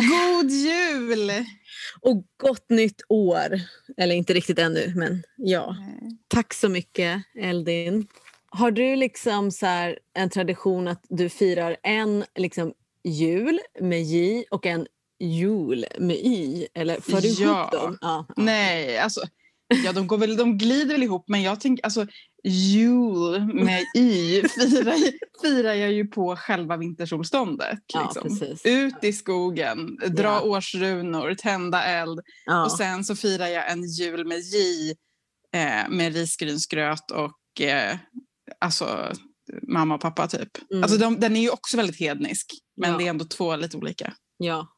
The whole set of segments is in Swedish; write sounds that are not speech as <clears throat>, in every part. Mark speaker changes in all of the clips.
Speaker 1: God jul!
Speaker 2: Och gott nytt år. Eller inte riktigt ännu, men ja. Tack så mycket, Eldin. Har du liksom så en tradition att du firar en liksom jul med J och en jul med Y? Eller för du
Speaker 1: Ja.
Speaker 2: ihop dem? Ja. ja.
Speaker 1: Nej, alltså, ja, de, går väl, de glider väl ihop, men jag tänker alltså jul med y <laughs> firar, firar jag ju på själva vintersolståndet. Liksom. Ut i skogen, dra
Speaker 2: Ja.
Speaker 1: årsrunor, tända eld
Speaker 2: Ja.
Speaker 1: och sen så firar jag en jul med J eh, med risgrynsgröt och eh, alltså mamma och pappa typ.
Speaker 2: Mm.
Speaker 1: Alltså de, den är ju också väldigt hednisk, men det är ändå två lite olika.
Speaker 2: ja,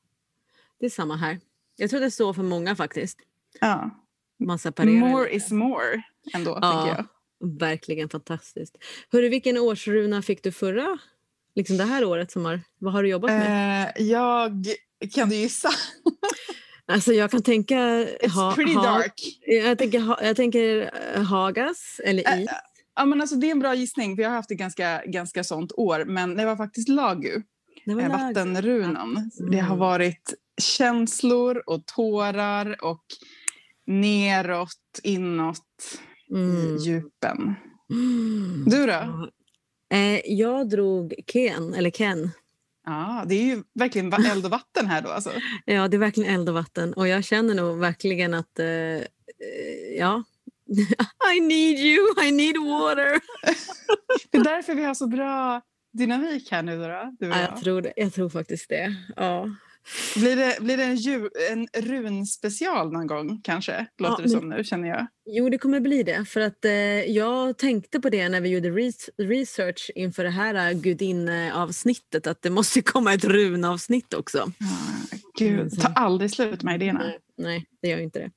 Speaker 2: det är samma här. Jag tror det är så för många faktiskt.
Speaker 1: Ja.
Speaker 2: Man separerar
Speaker 1: More
Speaker 2: lite.
Speaker 1: is more ändå,
Speaker 2: Ja.
Speaker 1: tänker jag.
Speaker 2: Verkligen fantastiskt. Hörru, vilken årsruna fick du förra, liksom det här året? Som har, vad har du jobbat med?
Speaker 1: Eh, jag, kan du gissa? <laughs>
Speaker 2: Alltså jag kan tänka...
Speaker 1: It's pretty dark.
Speaker 2: Jag tänker, ha, jag tänker eh, Hagas eller
Speaker 1: Äh,
Speaker 2: is.
Speaker 1: Ja, men alltså, det är en bra gissning, för jag har haft ett ganska, ganska sånt år. Men det var faktiskt Lagu,
Speaker 2: Det var
Speaker 1: eh, vattenrunan. Det har
Speaker 2: Mm.
Speaker 1: varit känslor och tårar och neråt, inåt,
Speaker 2: Mm.
Speaker 1: i djupen.
Speaker 2: Mm.
Speaker 1: Du då?
Speaker 2: Eh, jag drog Ken, eller Ken.
Speaker 1: Ja, det är ju verkligen eld och vatten här då. Alltså. <laughs>
Speaker 2: Ja, det är verkligen eld och vatten. Och jag känner nog verkligen att... Eh, eh, ja. <laughs> I need you, I need water. <laughs>
Speaker 1: Det är därför vi har så bra dynamik här nu. Då, du och
Speaker 2: Ja,
Speaker 1: jag.
Speaker 2: jag, tror det. jag tror faktiskt det. Ja.
Speaker 1: Blir det, blir det en, ju, en runspecial någon gång kanske? Låter
Speaker 2: Ja,
Speaker 1: det som nu känner jag.
Speaker 2: Jo, det kommer bli det. För att eh, jag tänkte på det när vi gjorde res- research inför det här eh, gudinneavsnittet att det måste komma ett runavsnitt också.
Speaker 1: Ja, gud,
Speaker 2: Mm,
Speaker 1: ta aldrig slut med idéerna.
Speaker 2: Nej, nej, det gör inte det.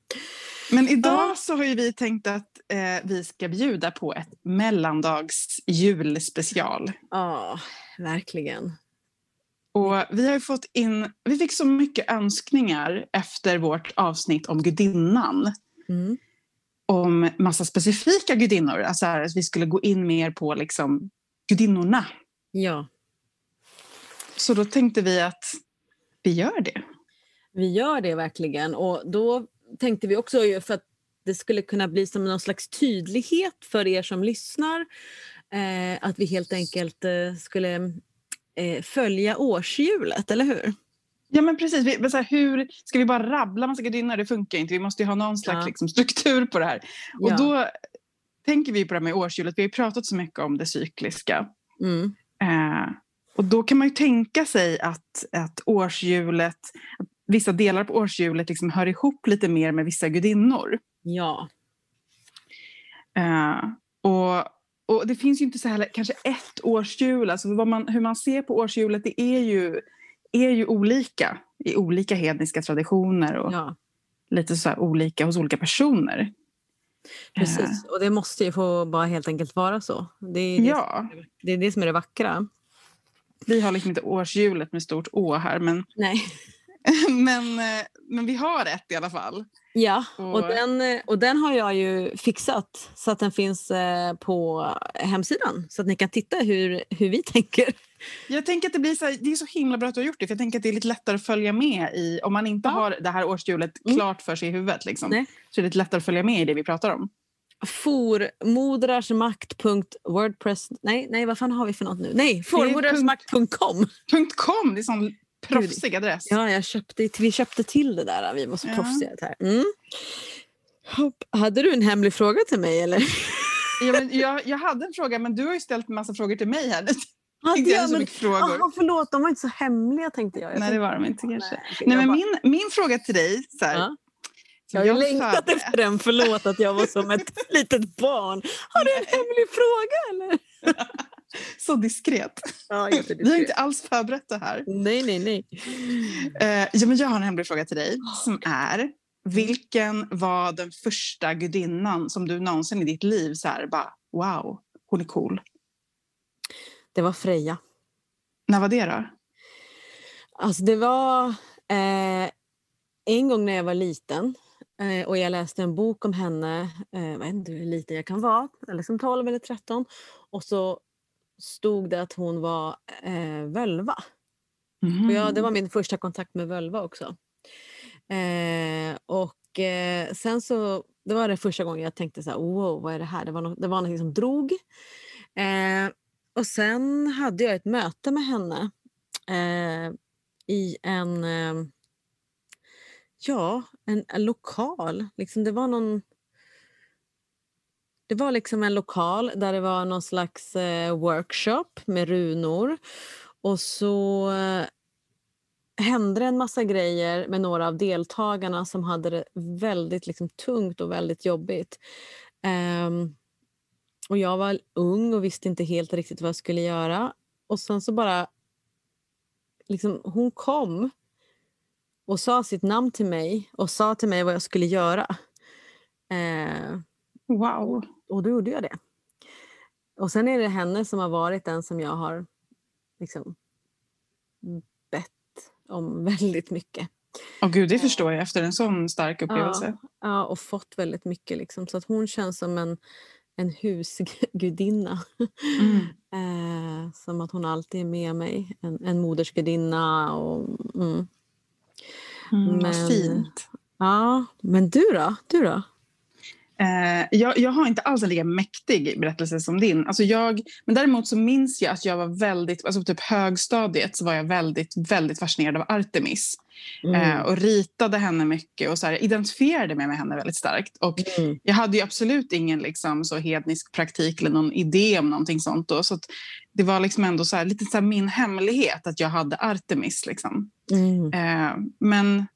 Speaker 1: Men idag
Speaker 2: Ja.
Speaker 1: så har ju vi tänkt att eh, vi ska bjuda på ett mellandags julspecial.
Speaker 2: Ja, verkligen.
Speaker 1: Och vi har fått in, vi fick så mycket önskningar efter vårt avsnitt om gudinnan.
Speaker 2: Mm.
Speaker 1: Om massa specifika gudinnor. Alltså här, att vi skulle gå in mer på liksom gudinnorna.
Speaker 2: Ja,
Speaker 1: Så då tänkte vi att vi gör det.
Speaker 2: vi gör det verkligen. Och då tänkte vi också för att det skulle kunna bli som någon slags tydlighet för er som lyssnar. Eh, att vi helt enkelt eh, skulle eh, följa årshjulet, eller hur?
Speaker 1: Ja men precis, vi, så här, hur, ska vi bara rabbla massa gudinnor? Det funkar inte, vi måste ju ha någon slags
Speaker 2: Ja.
Speaker 1: liksom, struktur på det här. Och
Speaker 2: Ja.
Speaker 1: då tänker vi på det här med årshjulet, vi har ju pratat så mycket om det cykliska.
Speaker 2: Mm.
Speaker 1: Eh, och då kan man ju tänka sig att, att årshjulet, att vissa delar på årshjulet liksom hör ihop lite mer med vissa gudinnor.
Speaker 2: Ja.
Speaker 1: Eh, och, och det finns ju inte så här, kanske ett årshjul, alltså man, hur man ser på årshjulet det är ju, är ju olika i olika hedniska traditioner och
Speaker 2: ja,
Speaker 1: lite så olika hos olika personer. Eh,
Speaker 2: precis. Och det måste ju få bara helt enkelt vara så. Det är det,
Speaker 1: ja,
Speaker 2: det, är det som är det vackra.
Speaker 1: vi har liksom inte årshjulet med stort å här men,
Speaker 2: Nej. <laughs>
Speaker 1: men, eh, men vi har ett i alla fall.
Speaker 2: Ja, och,
Speaker 1: Och-
Speaker 2: den, eh, och den har jag ju fixat så att den finns eh, på hemsidan. Så att ni kan titta hur, hur vi <laughs> tänker.
Speaker 1: Jag tänker att det, blir så här, det är så himla bra att du har gjort det för jag tänker att det är lite lättare att följa med i om man inte
Speaker 2: Ja.
Speaker 1: har det här årshjulet
Speaker 2: Mm.
Speaker 1: klart för sig i huvudet. Liksom,
Speaker 2: Nej.
Speaker 1: så är det lite lättare att följa med i det vi pratar om.
Speaker 2: Formodrarsmakt.wordpress... Nej, nej, vad fan har vi för något nu? Nej, formodrarsmakt.com.
Speaker 1: .com, det är sån proffsig adress.
Speaker 2: Ja, jag köpte, vi köpte till det där. Vi var så
Speaker 1: Ja.
Speaker 2: proffsiga här. Mm. Hopp. Hade du en hemlig fråga till mig eller?
Speaker 1: Ja, men jag, jag hade en fråga men du har ju ställt en massa frågor till mig här.
Speaker 2: Hade
Speaker 1: Tänkte jag så
Speaker 2: men,
Speaker 1: mycket frågor.
Speaker 2: Aha, förlåt, de var inte så hemliga tänkte jag. jag
Speaker 1: Nej det var de inte kanske.
Speaker 2: Nej,
Speaker 1: Nej, men
Speaker 2: bara-
Speaker 1: min, min fråga till dig, så här,
Speaker 2: Ja. Jag har
Speaker 1: jag
Speaker 2: längtat
Speaker 1: förberett-
Speaker 2: efter den. Förlåt att jag var som ett <laughs> litet barn. Har du en hemlig fråga eller? <laughs> <laughs>
Speaker 1: så diskret.
Speaker 2: Ja, <laughs>
Speaker 1: Vi har inte alls förberett det här.
Speaker 2: Nej, nej, nej.
Speaker 1: Eh, ja, men jag har en hemlig fråga till dig som är vilken var den första gudinnan som du någonsin i ditt liv så här bara wow, hon är cool.
Speaker 2: Det var Freja.
Speaker 1: När var det då?
Speaker 2: Alltså det var eh, en gång när jag var liten eh, och jag läste en bok om henne, eh, jag vet inte hur liten jag kan vara, eller som 12 eller 13. Och så stod det att hon var eh, völva. Mm. Jag, det var min första kontakt med völva också. Eh, och eh, sen så, det var det första gången jag tänkte så här, wow, vad är det här? Det var, no det var något som drog. Eh, och sen hade jag ett möte med henne eh, i en, eh, ja, en, en, lokal. Liksom det var någon det var liksom en lokal där det var någon slags eh, workshop med runor. Och så eh, hände det en massa grejer med några av deltagarna som hade det väldigt liksom, tungt och väldigt jobbigt. Um, och jag var ung och visste inte helt riktigt vad jag skulle göra. Och sen så bara... Liksom, hon kom och sa sitt namn till mig och sa till mig vad jag skulle göra.
Speaker 1: Eh, wow.
Speaker 2: Och då gjorde jag det. Och sen är det henne som har varit den som jag har liksom, bett om <laughs> väldigt mycket.
Speaker 1: Oh, gud, det förstår jag efter en sån stark upplevelse.
Speaker 2: Ja, ja och fått väldigt mycket. Liksom. Så att hon känns som en, en husgudinna. Mm. <laughs> eh, som att hon alltid är med mig. En, en modersgudinna. Och, mm.
Speaker 1: Mm, men, fint.
Speaker 2: Ja, men du då? Du då?
Speaker 1: Eh, jag, jag, har inte alls en lika mäktig berättelse som din. Alltså jag, men däremot så minns jag att jag var väldigt, alltså på typ högstadiet så var jag väldigt, väldigt fascinerad av Artemis. Mm. Eh, och ritade henne mycket och så här, identifierade mig med henne väldigt starkt. Och mm. Jag hade ju absolut ingen liksom, så hednisk praktik eller någon idé om någonting sånt. Då, så det var liksom ändå så här, lite så min hemlighet att jag hade Artemis. Liksom. Mm. Eh, men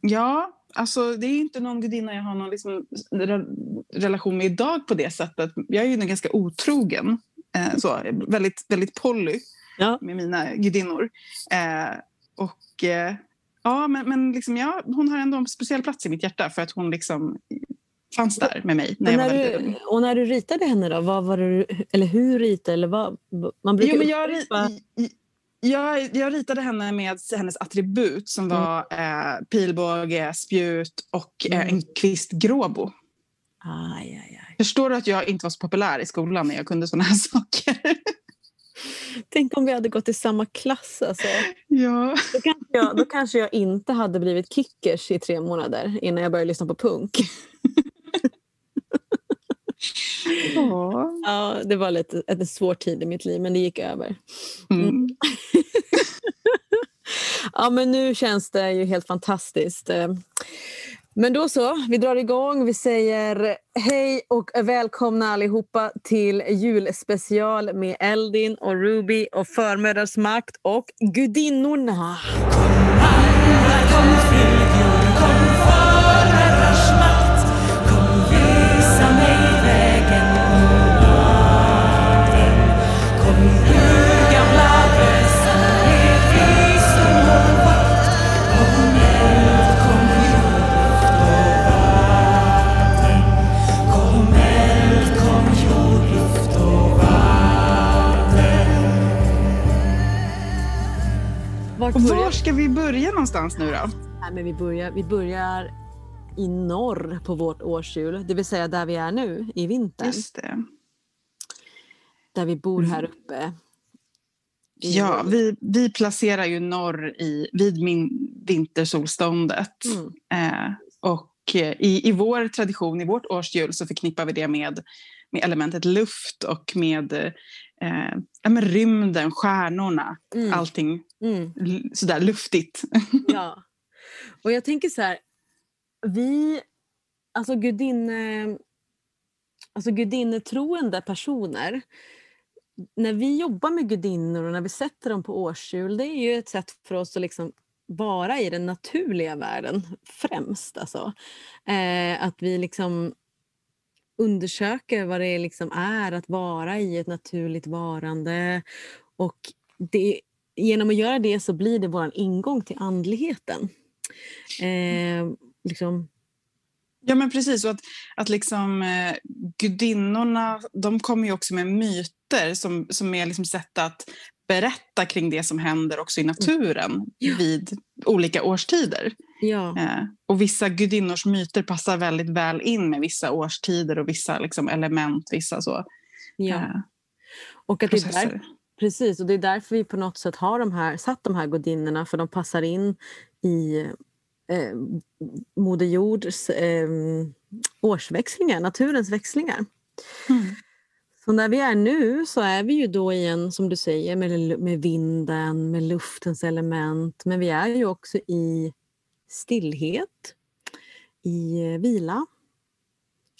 Speaker 1: ja, Alltså, det är inte någon gudinna jag har någon liksom, re relation med idag på det sättet. Jag är ju ganska otrogen. Eh, så, väldigt, väldigt poly ja. med mina gudinnor. Eh, och eh, ja, men, men liksom, ja, hon har ändå en speciell plats i mitt hjärta för att hon liksom fanns där med mig när, när jag var
Speaker 2: du, Och när du ritade henne då, vad var det, eller hur ritade eller vad, man brukar
Speaker 1: jo, men jag, jag, jag ritade henne med hennes attribut som mm. var mm. eh, pilbåge, spjut och eh, en kvist gråbo.
Speaker 2: Aj, aj, aj.
Speaker 1: Förstår du att jag inte var så populär i skolan när jag kunde såna här <laughs> saker?
Speaker 2: Tänk om vi hade gått i samma klass. Alltså.
Speaker 1: Ja.
Speaker 2: Då, kanske jag, då kanske jag inte hade blivit kickers i tre månader innan jag började lyssna på punk. <laughs>
Speaker 1: Ja.
Speaker 2: ja, det var lite, en svår tid i mitt liv, men det gick över. Mm. Mm. <laughs> ja, men nu känns det ju helt fantastiskt. Men då så, vi drar igång. Vi säger hej och välkomna allihopa till julspecial med Eldin och Ruby och förmödrars makt och gudinnorna. Kom
Speaker 1: Var ska vi börja någonstans nu då?
Speaker 2: Nej, men vi, börjar, vi börjar i norr på vårt årshjul, det vill säga där vi är nu i vintern.
Speaker 1: Just det.
Speaker 2: Där vi bor här mm. uppe.
Speaker 1: Ja, vi, vi placerar ju norr i, vid min vintersolståndet. Mm. Eh, och eh, i, i vår tradition, i vårt årshjul, så förknippar vi det med, med elementet luft och med eh, ja, men rymden, stjärnorna, mm. allting mm. sådär luftigt. <laughs>
Speaker 2: ja. Och jag tänker så här, vi, alltså gudinne, alltså gudinnetroende personer, när vi jobbar med gudinnor och när vi sätter dem på årshjul, det är ju ett sätt för oss att liksom vara i den naturliga världen främst. Alltså. Eh, att vi liksom undersöker vad det liksom är att vara i ett naturligt varande. Och det, genom att göra det så blir det vår ingång till andligheten. Eh, liksom.
Speaker 1: Ja men precis, och att, att liksom, eh, gudinnorna de kommer ju också med myter som, som är liksom sätt att berätta kring det som händer också i mm. naturen ja. vid olika årstider.
Speaker 2: Ja.
Speaker 1: Eh, och vissa gudinnors myter passar väldigt väl in med vissa årstider och vissa liksom, element, vissa så.
Speaker 2: Ja. Eh, och att det, är där, Precis, och det är därför vi på något sätt har de här, satt de här gudinnorna för de passar in i eh, Moder Jords eh, årsväxlingar, naturens växlingar. Mm. Så när vi är nu så är vi ju då i en, som du säger, med, med vinden, med luftens element, men vi är ju också i stillhet, i vila.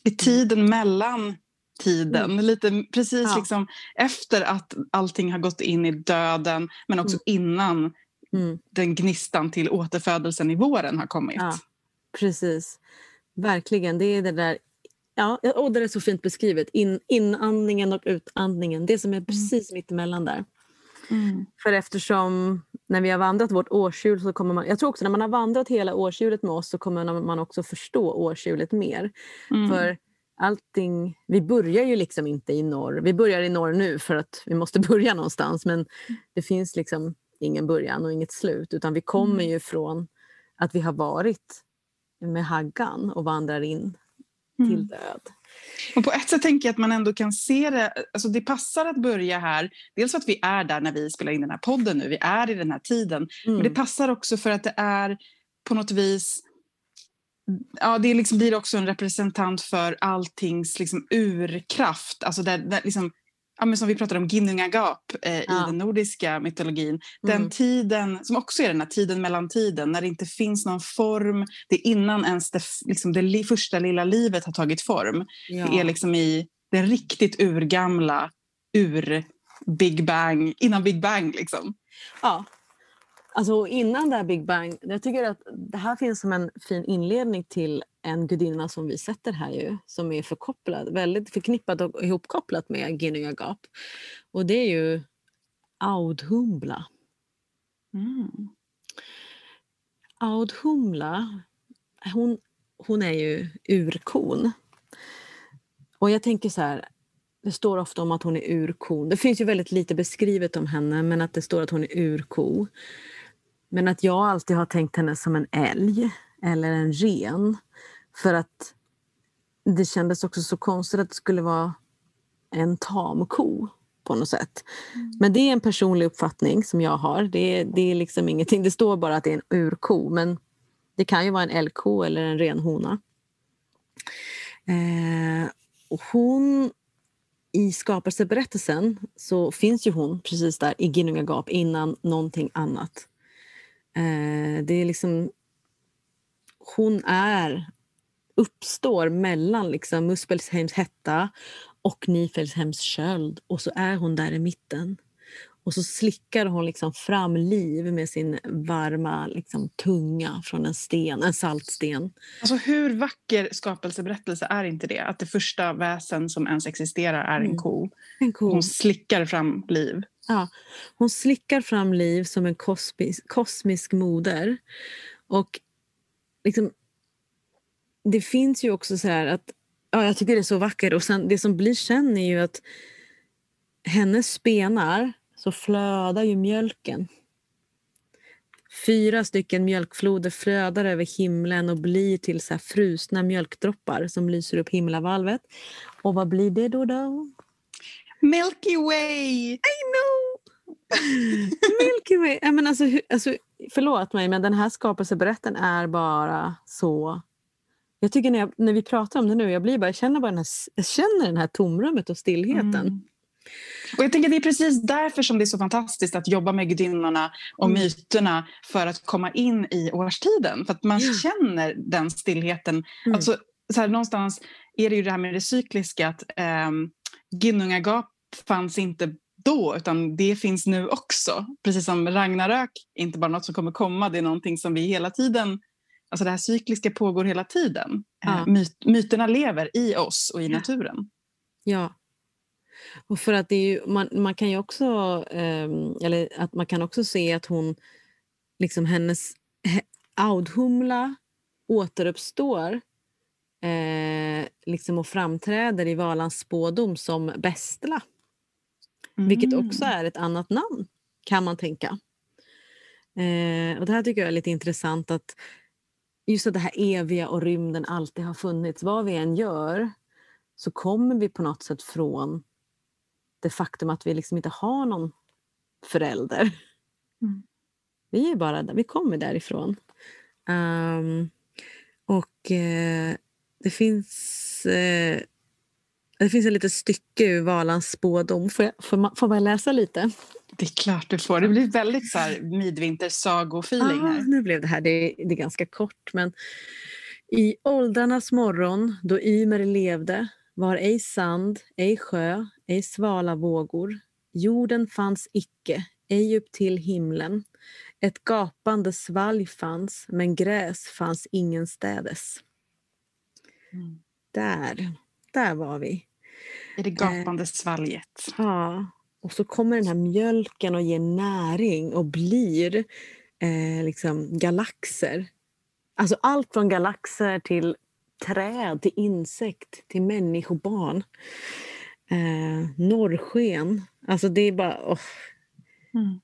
Speaker 1: I tiden mellan tiden, mm. lite precis ja. liksom efter att allting har gått in i döden men också mm. innan mm. den gnistan till återfödelsen i våren har kommit. Ja,
Speaker 2: precis, verkligen. Det är det där Ja, och det är så fint beskrivet. In, inandningen och utandningen. Det som är mm. precis mm. mittemellan där. Mm. För eftersom när vi har vandrat vårt årshjul så kommer man... Jag tror också när man har vandrat hela årshjulet med oss så kommer man också förstå årshjulet mer. Mm. För allting... Vi börjar ju liksom inte i norr. Vi börjar i norr nu för att vi måste <laughs> börja någonstans men det finns liksom ingen början och inget slut utan vi kommer mm. ju från att vi har varit med haggan och vandrar in till mm. död.
Speaker 1: Och på ett sätt tänker jag att man ändå kan se det, alltså det passar att börja här, dels för att vi är där när vi spelar in den här podden nu, vi är i den här tiden, mm. men det passar också för att det är på något vis Ja, det liksom blir också en representant för alltings liksom urkraft. Alltså där, där liksom, ja, men som vi pratade om, Ginnungagap eh, ja. i den nordiska mytologin. Den mm. tiden, som också är den här tiden mellan tiden, när det inte finns någon form. Det är innan ens det, liksom det li, första lilla livet har tagit form. Ja. Det är liksom i den riktigt urgamla, ur Big Bang, innan Big Bang liksom.
Speaker 2: Ja, Alltså innan det här Big Bang, jag tycker att det här finns som en fin inledning till en gudinna som vi sätter här ju, som är förkopplad, väldigt förknippat och ihopkopplat med Ginnungagap. Och det är ju Audhumla. Mm. Audhumla, hon, hon är ju urkon. Och jag tänker så här, det står ofta om att hon är urkon. Det finns ju väldigt lite beskrivet om henne, men att det står att hon är urko. Men att jag alltid har tänkt henne som en älg eller en ren. För att det kändes också så konstigt att det skulle vara en tamko på något sätt. Mm. Men det är en personlig uppfattning som jag har. Det, det är liksom ingenting. Det står bara att det är en urko men det kan ju vara en älgko eller en renhona. Eh, och hon i skapelseberättelsen så finns ju hon precis där i Ginnungagap innan någonting annat. Eh, det är liksom... Hon är, uppstår mellan liksom Muspelsheims hetta och Niflheims köld och så är hon där i mitten. Och så slickar hon liksom fram liv med sin varma liksom, tunga från en sten, en saltsten.
Speaker 1: Alltså hur vacker skapelseberättelse är inte det? Att det första väsen som ens existerar är en mm. ko. En ko. Hon slickar fram liv.
Speaker 2: Ja, hon slickar fram liv som en kosmisk, kosmisk moder. Och liksom, det finns ju också så här att ja, jag tycker det är så vackert. Och sen, det som blir sen är ju att hennes spenar så flödar ju mjölken. Fyra stycken mjölkfloder flödar över himlen och blir till så frusna mjölkdroppar som lyser upp himlavalvet. Och vad blir det då? då?
Speaker 1: Milky Way!
Speaker 2: I know! <laughs> Milky Way! I men alltså, alltså, förlåt mig, men den här skapelseberätten är bara så... Jag tycker när, jag, när vi pratar om det nu, jag, blir bara, jag känner bara den här, jag känner den här tomrummet och stillheten. Mm.
Speaker 1: Och jag tänker Det är precis därför som det är så fantastiskt att jobba med gudinnorna och mm. myterna för att komma in i årstiden. För att man ja. känner den stillheten. Mm. Alltså, så här, någonstans är det ju det här med det cykliska. att eh, Ginnungagap fanns inte då, utan det finns nu också. Precis som Ragnarök, inte bara något som kommer komma, det är någonting som vi hela tiden... Alltså det här cykliska pågår hela tiden. Ja. Eh, myt, myterna lever i oss och i naturen.
Speaker 2: Ja. Och för att det är ju, man, man kan ju också, eh, eller att man kan också se att hon, liksom hennes audhumla återuppstår eh, liksom och framträder i Valans spådom som Bestla. Mm. Vilket också är ett annat namn, kan man tänka. Eh, och Det här tycker jag är lite intressant. att Just att det här eviga och rymden alltid har funnits. Vad vi än gör så kommer vi på något sätt från det faktum att vi liksom inte har någon förälder. Mm. Vi är bara där, vi kommer därifrån. Um, och uh, det finns uh, det finns ett litet stycke ur Valans spådom. Får, jag, får, man, får man läsa lite?
Speaker 1: Det är klart du får. Det blir väldigt så här midvintersagofeeling här. Ah,
Speaker 2: nu blev det här. Det är, det är ganska kort. Men i åldrarnas morgon, då Ymer levde, var ej sand, ej sjö, ej svala vågor. Jorden fanns icke, ej upp till himlen. Ett gapande svalg fanns, men gräs fanns ingenstädes. Mm. Där, där var vi.
Speaker 1: I det gapande eh, svalget.
Speaker 2: Ja. Och så kommer den här mjölken och ger näring och blir eh, liksom galaxer. Alltså allt från galaxer till träd, till insekt, till människobarn. Eh, norrsken. Alltså det är bara... Oh. Mm.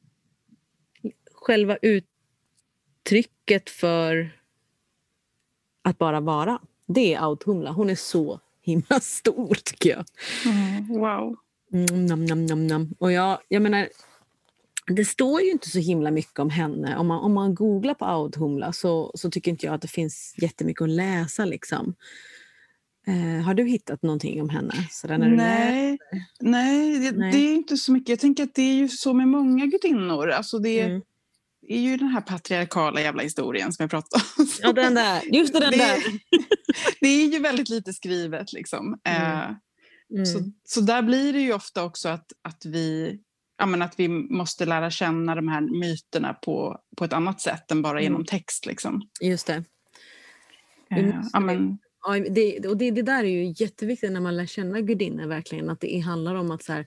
Speaker 2: Själva uttrycket för att bara vara, det är Audhumla. Hon är så himla stor tycker jag.
Speaker 1: Mm, wow.
Speaker 2: Mm, nam, nam, nam, nam. Och jag, jag menar, det står ju inte så himla mycket om henne. Om man, om man googlar på Audhumla så, så tycker inte jag att det finns jättemycket att läsa. Liksom. Eh, har du hittat någonting om henne?
Speaker 1: Sådär när nej, nej, det, nej, det, är inte så mycket. Jag tänker att det är ju så med många gudinnor. Alltså det, mm. Är ju den här patriarkala jävla historien som jag pratade om. <laughs>
Speaker 2: Ja, den där. Just det, den det, där. <laughs>
Speaker 1: det är ju väldigt lite skrivet. Liksom. Mm. Eh, mm. så, så där blir det ju ofta också att, att vi ja, men att vi måste lära känna de här myterna på, på ett annat sätt än bara mm. genom text. Liksom.
Speaker 2: Just det.
Speaker 1: Uh, ja, men...
Speaker 2: ja, det, och det, det där är ju jätteviktigt när man lär känna gudinnor verkligen. Att det handlar om att så här,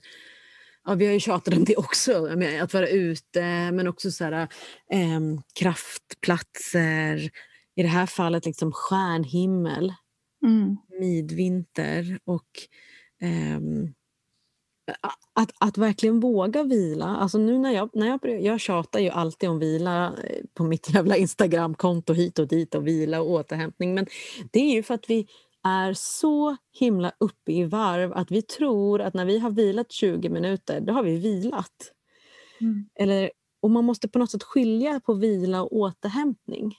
Speaker 2: ja, vi har ju tjatat om det också, att vara ute men också så här, eh, kraftplatser. I det här fallet liksom stjärnhimmel, mm. midvinter och eh, att, att verkligen våga vila. Alltså nu när jag, när jag, jag tjatar ju alltid om vila eh, på mitt <laughs> jävla Instagramkonto hit och dit och vila och återhämtning. Men det är ju för att vi är så himla uppe i varv att vi tror att när vi har vilat 20 minuter, då har vi vilat. Mm. Eller, och man måste på något sätt skilja på vila och återhämtning.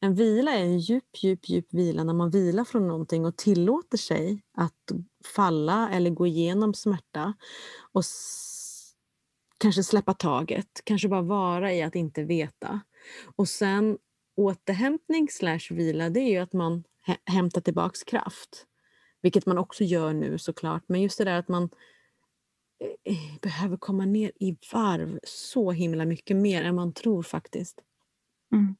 Speaker 2: En vila är en djup, djup, djup vila när man vilar från någonting och tillåter sig att falla eller gå igenom smärta och kanske släppa taget, kanske bara vara i att inte veta. Och sen återhämtning slash vila, det är ju att man hämtar tillbaks kraft. Vilket man också gör nu såklart, men just det där att man eh, behöver komma ner i varv så himla mycket mer än man tror faktiskt. Mm.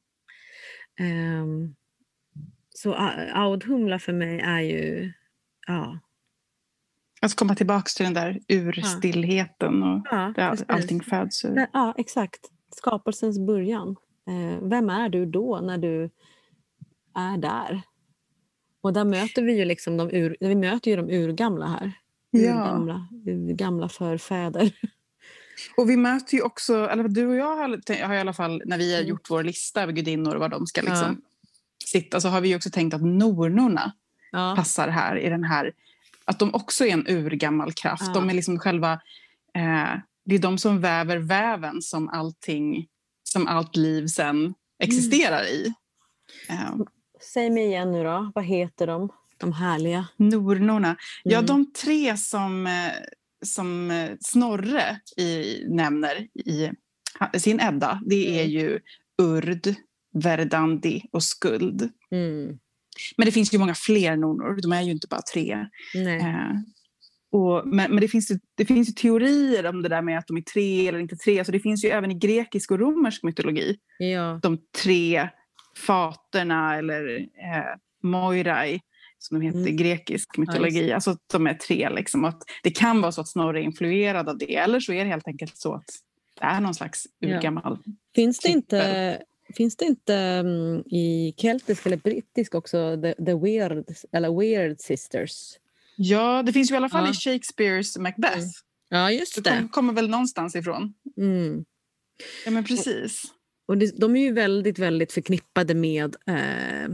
Speaker 2: Um, så Audhumla för mig är ju... Ja.
Speaker 1: Att komma tillbaka till den där urstillheten och ja, där allting föds ur.
Speaker 2: Ja, exakt. Skapelsens början. Uh, vem är du då när du är där? Och där möter vi ju liksom de, ur, vi möter ju de urgamla här. Urgamla, ja. urgamla förfäder. <laughs>
Speaker 1: Och vi möter ju också, eller du och jag har, har i alla fall när vi har mm. gjort vår lista över gudinnor och var de ska liksom ja. sitta så har vi också tänkt att nornorna ja. passar här i den här, att de också är en urgammal kraft. Ja. De är liksom själva, eh, det är de som väver väven som allting, som allt liv sen existerar mm. i.
Speaker 2: Eh. Säg mig igen nu då, vad heter de? De härliga?
Speaker 1: Nornorna. Mm. Ja, de tre som eh, som eh, Snorre i, nämner i sin Edda, det är mm. ju urd, verdandi och skuld. Mm. Men det finns ju många fler nonor, de är ju inte bara tre. Eh, och, men, men det, finns ju, det finns ju teorier om det där med att de är tre eller inte tre. Så det finns ju även i grekisk och romersk mytologi. Ja. De tre faterna eller eh, moirai som de heter i mm. grekisk mytologi. Ja, alltså de är tre. Liksom, att det kan vara så att Snorre är influerad av det eller så är det helt enkelt så att det är någon slags urgammal ja.
Speaker 2: Finns det inte, finns det inte um, i keltisk eller brittisk också the, the weird, eller weird sisters?
Speaker 1: Ja, det finns ju i alla fall ja. i Shakespeares Macbeth. Mm.
Speaker 2: Ja, just det.
Speaker 1: Det kommer väl någonstans ifrån. Mm. Ja, men precis.
Speaker 2: Och det, de är ju väldigt, väldigt förknippade med eh,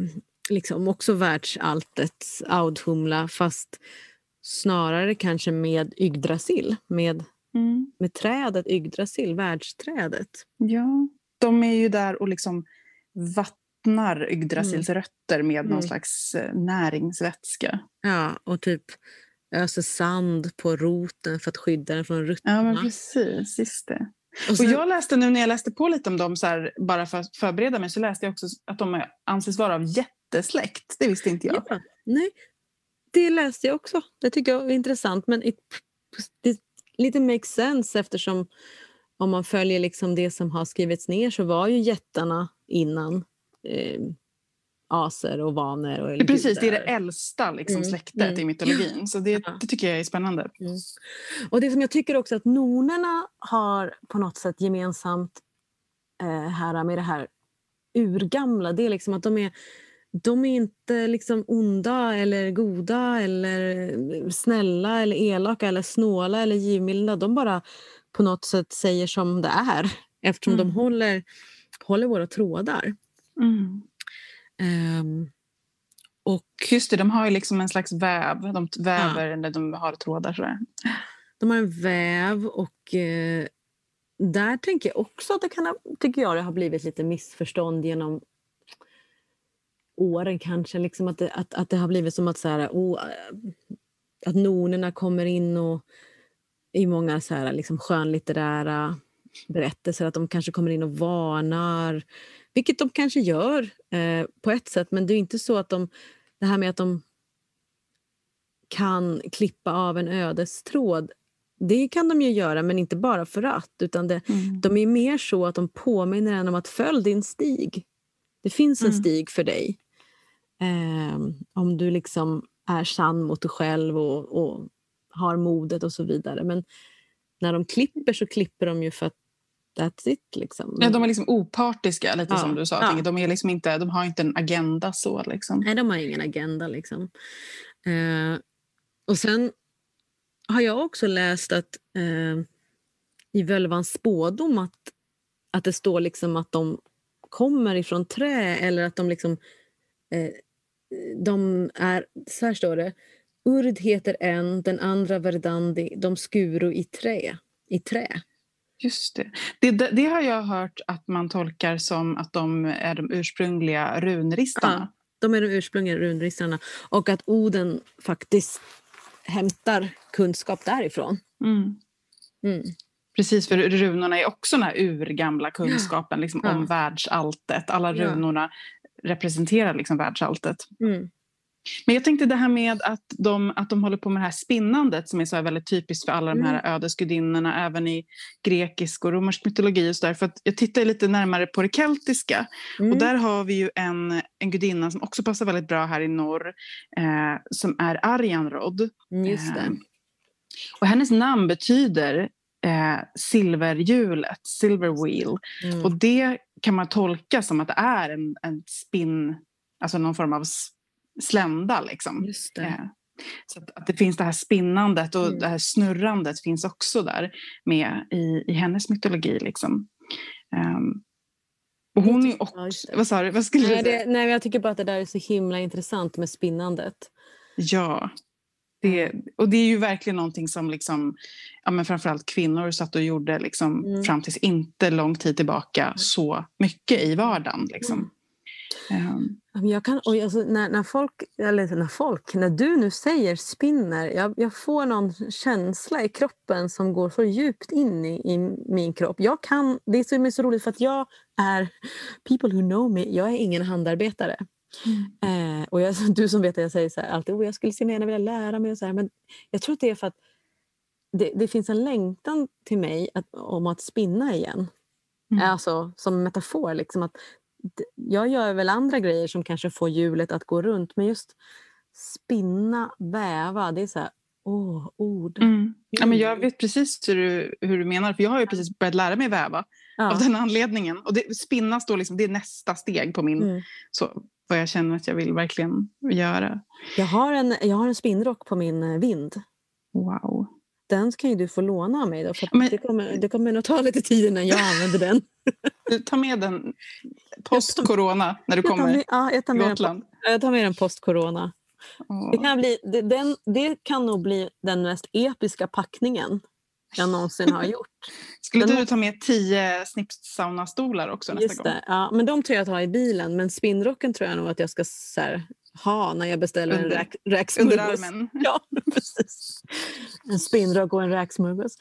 Speaker 2: liksom också världsalltets Audhumla fast snarare kanske med Yggdrasil, med mm. med trädet Yggdrasil, världsträdet.
Speaker 1: Ja, de är ju där och liksom vattnar Yggdrasils mm. rötter med någon mm. slags eh, näringsvätska.
Speaker 2: Ja, och typ öser sand på roten för att skydda den från ruttna.
Speaker 1: Ja, men precis. Just det. Och, sen, och, jag läste nu när jag läste på lite om dem, så här, bara för att förbereda mig, så läste jag också att de anses vara av jättesläkt. Det visste inte jag.
Speaker 2: Ja, nej, det läste jag också. Det tycker jag är intressant. Men it, det lite makes sense eftersom om man följer liksom det som har skrivits ner så var ju jättarna innan eh, aser och vaner. Och
Speaker 1: Precis, det är det äldsta liksom, mm. släktet mm. i mytologin. Så det, det, tycker jag är spännande. Mm.
Speaker 2: Och det som jag tycker också att nornerna har på något sätt gemensamt eh, här med det här urgamla, det är liksom att de är de är inte liksom onda eller goda eller snälla eller elaka eller snåla eller givmilda. De bara på något sätt säger som det är eftersom mm. de håller, håller våra trådar. Mm.
Speaker 1: Um, och Just det, de har ju liksom en slags väv. De väver ja. när de har trådar. Sådär.
Speaker 2: De har en väv och eh, där tänker jag också att det kan ha, tycker jag det har blivit lite missförstånd genom åren kanske. Liksom att, det, att, att det har blivit som att, så här, oh, att nonerna kommer in och i många så här, liksom skönlitterära berättelser att de kanske kommer in och varnar. Vilket de kanske gör eh, på ett sätt, men det är inte så att de... Det här med att de kan klippa av en ödestråd det kan de ju göra, men inte bara för att. Utan det, mm. De är mer så att de påminner en om att följ din stig. Det finns en mm. stig för dig. Eh, om du liksom är sann mot dig själv och, och, har modet och så vidare. Men när de klipper så klipper de ju för att that's it. Liksom.
Speaker 1: Ja, de är liksom opartiska, lite ja, som du sa. Ja. De, är liksom inte, de har inte en agenda så. Liksom.
Speaker 2: Nej, de har ingen agenda. Liksom. Eh, och sen har jag också läst att eh, i Völvans spådom att, att det står liksom att de kommer ifrån trä eller att de liksom eh, de är, så här står det, Urd heter en, den andra Verdandi, de skuro i trä. I trä.
Speaker 1: Just det. det. Det, har jag hört att man tolkar som att de är de ursprungliga runristarna. Ja,
Speaker 2: de är de ursprungliga runristarna och att Oden faktiskt hämtar kunskap därifrån. Mm.
Speaker 1: Mm. Precis, för runorna är också den här urgamla kunskapen liksom, ja. om världsalltet. Alla runorna representerar liksom världsalltet. Mm. Men jag tänkte det här med att de, att de håller på med det här spinnandet som är så väldigt typiskt för alla de här mm. ödesgudinnorna även i grekisk och romersk mytologi. Och så där, för att jag tittar lite närmare på det keltiska mm. och där har vi ju en, en gudinna som också passar väldigt bra här i norr eh, som är Arjanrod.
Speaker 2: Mm, just det. Eh,
Speaker 1: och hennes namn betyder eh, silverhjulet, silver wheel. Mm. Och det kan man tolka som att det är en, en spinn, alltså någon form av slända. Liksom.
Speaker 2: Eh,
Speaker 1: så att, att, det finns det här spinnandet och mm. det här snurrandet finns också där med i, i hennes mytologi. Liksom. Um, och hon är också... Vad sa du? Vad skulle
Speaker 2: nej,
Speaker 1: du säga?
Speaker 2: Det, nej, jag tycker bara att det där är så himla intressant med spinnandet.
Speaker 1: Ja. Det, och det är ju verkligen någonting som liksom, ja, men framförallt kvinnor satt och gjorde liksom, mm. fram tills inte lång tid tillbaka mm. så mycket i vardagen. Liksom.
Speaker 2: Mm. Um. Jag kan, och alltså, när, när, folk, eller när folk, när du nu säger spinner, jag, jag, får någon känsla i kroppen som går så djupt in i, i min kropp. Jag kan, det är så, så roligt för att jag är, people who know me, jag är ingen handarbetare. Mm. Eh, och jag, <laughs> du som vet att jag säger så här, alltid oh, jag skulle så gärna vilja lära mig. Och så här, men jag tror att det är för att det, det finns en längtan till mig att, om att spinna igen. Mm. Alltså som metafor. Liksom, att jag gör väl andra grejer som kanske får hjulet att gå runt men just spinna, väva, det är så här, åh, ord.
Speaker 1: Mm. Ja, men jag vet precis hur du, hur du menar för jag har ju precis börjat lära mig väva ja. av den anledningen. Och det, spinna står liksom, det är nästa steg på min mm. så, vad jag känner att jag vill verkligen göra.
Speaker 2: Jag har en, jag har en spinnrock på min eh, vind.
Speaker 1: Wow.
Speaker 2: Den kan ju du få låna av mig då, för Men, det, kommer, det kommer nog ta lite tid innan jag använder den.
Speaker 1: Ta med den post-corona när du kommer med,
Speaker 2: ja, jag tar med Gotland. Den, jag tar med den post-corona. Oh. Det, kan bli, det, den, det kan nog bli den mest episka packningen jag någonsin har gjort.
Speaker 1: Skulle Den du ta med tio snippsaunastolar också nästa
Speaker 2: Just det, Ja, men de tror jag att ha i bilen. Men spinnrocken tror jag nog att jag ska så här, ha när jag beställer under, en räk, räksmörgås. <laughs> Ja, precis. En spinnrock och en räksmörgås.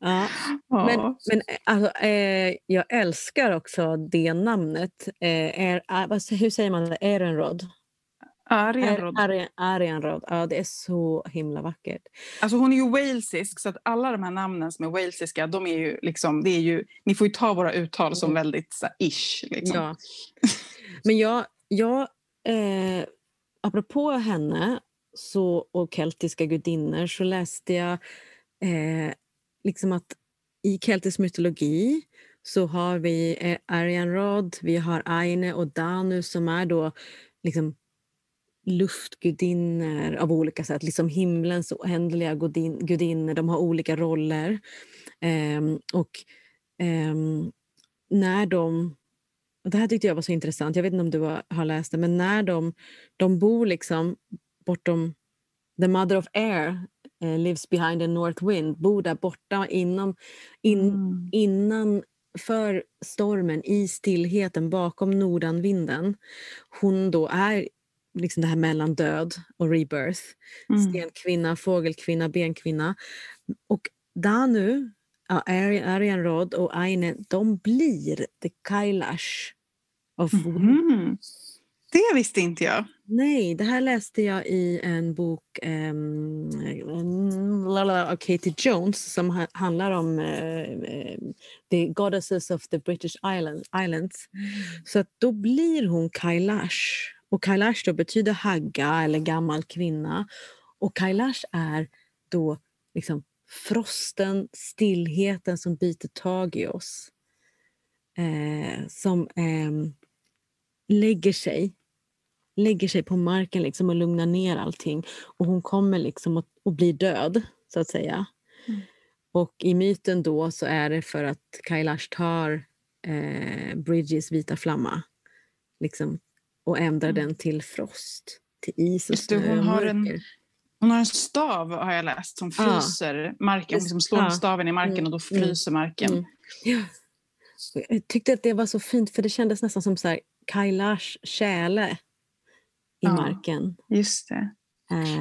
Speaker 2: Ja. ja. Men, men alltså, eh, jag älskar också det namnet. Eh, är, är, hur säger man det? Ehrenrod?
Speaker 1: Arianrod.
Speaker 2: Arianrod. Ja, det är så himla vackert.
Speaker 1: Alltså hon är ju walesisk, så att alla de här namnen som är walesiska, de är ju liksom, det är ju, ni får ju ta våra uttal som mm. väldigt så, ish. Liksom. Ja.
Speaker 2: Men jag, jag eh, apropå henne så, och keltiska gudinnor så läste jag eh, liksom att i keltisk mytologi så har vi eh, Arianrod, vi har Aine och Danu som är då liksom luftgudinnor av olika sätt. Liksom himlens oändliga gudinnor. De har olika roller. Eh, och eh, när de... Det här tyckte jag var så intressant. Jag vet inte om du har läst det. Men när de, de bor liksom bortom... The mother of air uh, lives behind the north wind. Bor där borta inom, in, mm. innan för stormen, i stillheten bakom nordanvinden. Hon då är liksom det här mellan död och rebirth. Mm. Stenkvinna, fågelkvinna, benkvinna. Och Danu, ja, Aryan Rod och Aine, de blir the Kailash of
Speaker 1: mm. Det visste inte jag.
Speaker 2: Nej, det här läste jag i en bok um, av Katie Jones som ha, handlar om uh, the goddesses of the British Island, Islands. Mm. Så då blir hon Kailash. Och Kailash då betyder hagga eller gammal kvinna. Och Kailash är då liksom frosten, stillheten som biter tag i oss. Eh, som eh, lägger sig lägger sig på marken liksom och lugnar ner allting. Och hon kommer liksom att, att bli död, så att säga. Mm. Och i myten då så är det för att Kailash tar eh, Bridges vita flamma liksom och ändrar mm. den till frost, till is och snö
Speaker 1: hon, har en, hon har en stav, har jag läst, som fryser ja. marken. Hon liksom slår ja. staven i marken och då mm. fryser marken. Mm. Ja.
Speaker 2: Jag tyckte att det var så fint, för det kändes nästan som så här, Kailash tjäle i ja, marken.
Speaker 1: Just det.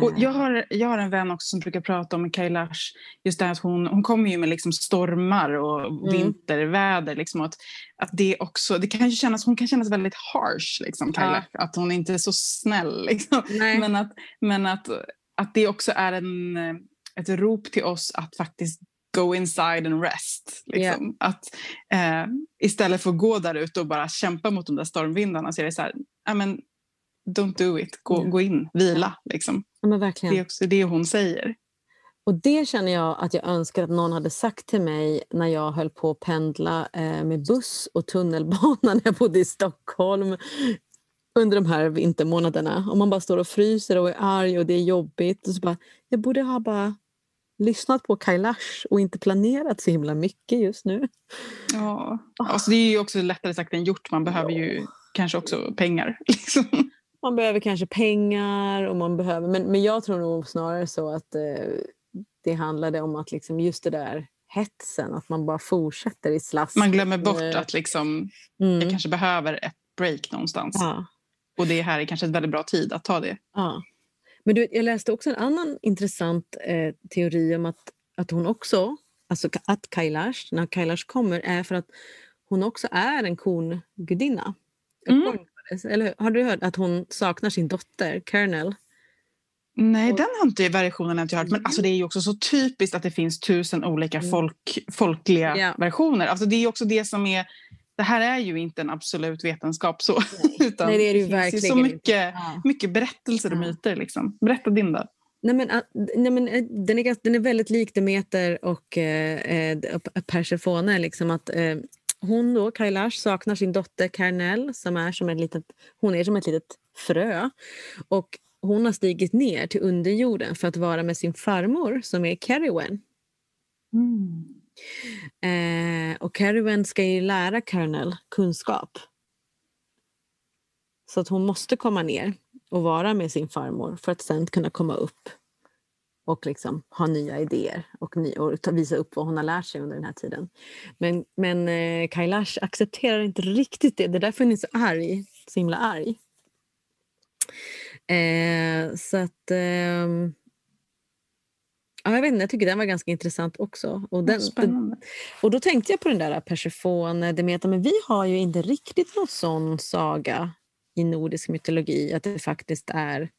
Speaker 1: Och jag, har, jag har en vän också som brukar prata om Kailash, just det att hon, hon kommer ju med liksom stormar och mm. vinterväder. Liksom, att, att det också, det kan kännas, hon kan kännas väldigt harsh, liksom, Kailash, ja. att hon inte är så snäll. <laughs> Liksom. Men, att, men att, att det också är en, ett rop till oss att faktiskt go inside and rest. Liksom. Yeah. Att, eh, istället för att gå där ute och bara kämpa mot de där stormvindarna så är det så här, men, don't do it, gå, mm. gå in, vila. Liksom.
Speaker 2: Ja, men verkligen.
Speaker 1: Det är också det hon säger.
Speaker 2: Och det känner jag att jag önskar att någon hade sagt till mig när jag höll på att pendla eh, med buss och tunnelbana <laughs> när jag bodde i Stockholm under de här vintermånaderna. Om man bara står och fryser och är arg och det är jobbigt. Och så bara, jag borde ha bara lyssnat på Kailash och inte planerat så himla mycket just nu.
Speaker 1: Ja, alltså det är ju också lättare sagt än gjort. Man behöver ju kanske också pengar. <laughs> Liksom
Speaker 2: man behöver kanske pengar och man behöver, men, men jag tror nog snarare så att eh, det handlade om att liksom just det där hetsen, att man bara fortsätter i slask.
Speaker 1: Man glömmer bort eh, att liksom, mm. jag kanske behöver ett break någonstans. Ja. Och det här är kanske en väldigt bra tid att ta det.
Speaker 2: Ja. Men du, jag läste också en annan intressant eh, teori om att, att hon också, alltså att Kailash, när Kailash kommer, är för att hon också är en korngudinna. Mm. Eller har du hört att hon saknar sin dotter, Kernel?
Speaker 1: Nej, den har inte versionen inte hört. Men alltså, det är ju också så typiskt att det finns tusen olika mm. folk, folkliga ja. versioner. Alltså, det är också det som är... Det här är ju inte en absolut vetenskap så. Nej, <laughs> utan Nej det är det ju verkligen så mycket, ja. mycket berättelser och myter. Liksom. Berätta din då.
Speaker 2: Nej, men, nej, men, eh, den, är, den är väldigt lik Demeter och eh, eh Persefone. Liksom att, eh, hon då, Kailash, saknar sin dotter Karnell som är som ett litet, hon är som ett litet frö. Och hon har stigit ner till underjorden för att vara med sin farmor som är Kerriwen. Mm. Eh, och Caravan ska ju lära Karnell kunskap. Så att hon måste komma ner och vara med sin farmor för att sen kunna komma upp och liksom ha nya idéer och, ny, och ta, visa upp vad hon har lärt sig under den här tiden. Men, men eh, Kailash accepterar inte riktigt det. Det är därför hon är så arg, så himla arg. Eh, så att... Eh, ja, jag, vet inte, jag tycker den var ganska intressant också. Och, den,
Speaker 1: Spännande.
Speaker 2: och då tänkte jag på den där Persefone, Demeter, men vi har ju inte riktigt någon sån saga i nordisk mytologi, att det faktiskt är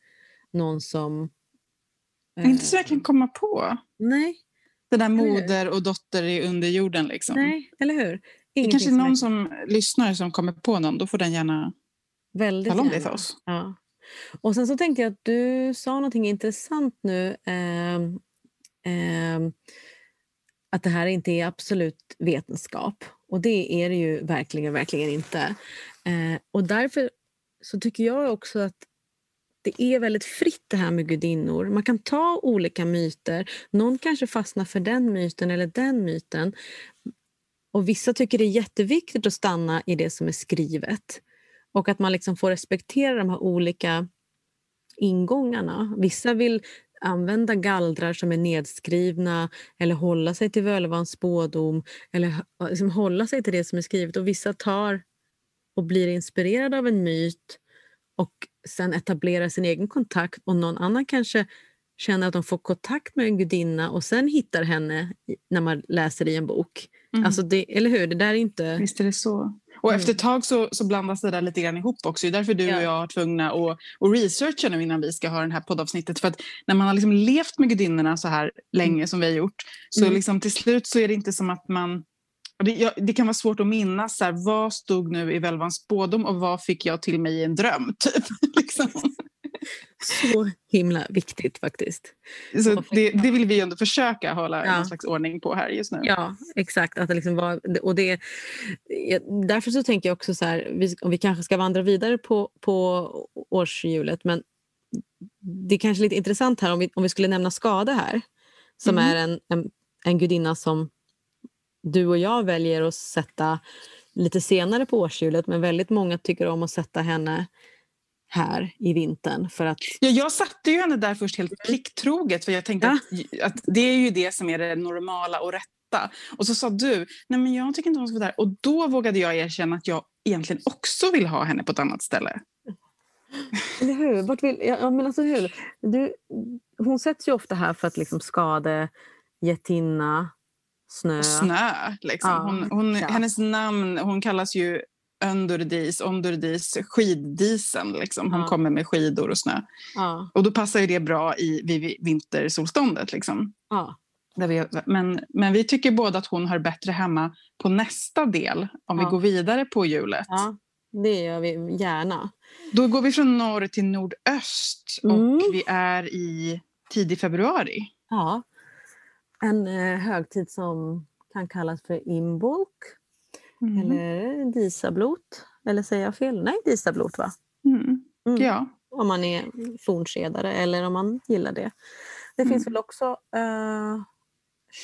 Speaker 2: någon som...
Speaker 1: Eh, inte så jag kan komma på.
Speaker 2: Nej.
Speaker 1: Det där moder och dotter i underjorden. Liksom.
Speaker 2: Nej, eller hur?
Speaker 1: det kanske är någon är... som lyssnar som kommer på någon. Då får den gärna Väldigt tala om det för oss.
Speaker 2: Ja. Och sen så tänkte jag att du sa någonting intressant nu. Eh, eh, Ehm, att det här inte är absolut vetenskap. Och det är det ju verkligen, verkligen inte. Eh, och därför så tycker jag också att det är väldigt fritt det här med gudinnor. Man kan ta olika myter. Någon kanske fastnar för den myten eller den myten. Och Vissa tycker det är jätteviktigt att stanna i det som är skrivet. Och att man liksom får respektera de här olika ingångarna. Vissa vill använda gallrar som är nedskrivna eller hålla sig till Völvans spådom eller liksom hålla sig till det som är skrivet. Och Vissa tar och blir inspirerade av en myt och sen etablerar sin egen kontakt och någon annan kanske känner att de får kontakt med en gudinna och sen hittar henne när man läser i en bok. Mm. Alltså det, eller hur? Det där är inte...
Speaker 1: Visst är det så. Och mm. efter ett tag så, så blandas det där lite grann ihop också. Det är därför du ja. och jag är tvungna att, att researcha nu innan vi ska ha det här poddavsnittet. För att när man har liksom levt med gudinnorna så här länge mm. som vi har gjort så mm. liksom till slut så är det inte som att man det, jag, det, kan vara svårt att minnas så här, vad stod nu i Välvans spådom och vad fick jag till mig i en dröm. Typ, <laughs> liksom. <laughs>
Speaker 2: Så himla viktigt faktiskt.
Speaker 1: Så det, det vill vi ändå försöka hålla ja. någon slags ordning på här just nu.
Speaker 2: Ja, exakt. Att det liksom var, och det, därför så tänker jag också så här, vi, om vi kanske ska vandra vidare på, på årshjulet, men det är kanske lite intressant här om vi, om vi skulle nämna Skade här, som mm. är en, en, en gudinna som du och jag väljer att sätta lite senare på årshjulet men väldigt många tycker om att sätta henne här i vintern. För att...
Speaker 1: ja, jag satte ju henne där först helt plikttroget för jag tänkte ja. att, att, det är ju det som är det normala och rätta. Och så sa du, nej men jag tycker inte hon ska vara där. Och då vågade jag erkänna att jag egentligen också vill ha henne på ett annat ställe.
Speaker 2: Eller hur? Vart vill, ja, men alltså hur? Du, hon sätts ju ofta här för att liksom skade Getinna, Snö.
Speaker 1: Snö liksom. Ja, hon, hon, hennes namn, hon kallas ju Öndurdis, Ondurdis, skiddisen. Liksom. Hon ja. kommer med skidor och snö. Ja. Och då passar ju det bra i vid vintersolståndet. Liksom. Ja. Där vi, men, men vi tycker båda att hon hör bättre hemma på nästa del om vi går vidare på hjulet.
Speaker 2: Ja, det gör vi gärna.
Speaker 1: Då går vi från norr till nordöst mm. och vi är i tidig februari.
Speaker 2: Ja, en eh, högtid som kan kallas för imbolk mm. eller disablot. Eller säger jag fel? Nej, disablot va?
Speaker 1: Mm. Mm. Ja.
Speaker 2: Om man är fornskedare eller om man gillar det. Det finns mm. väl också uh,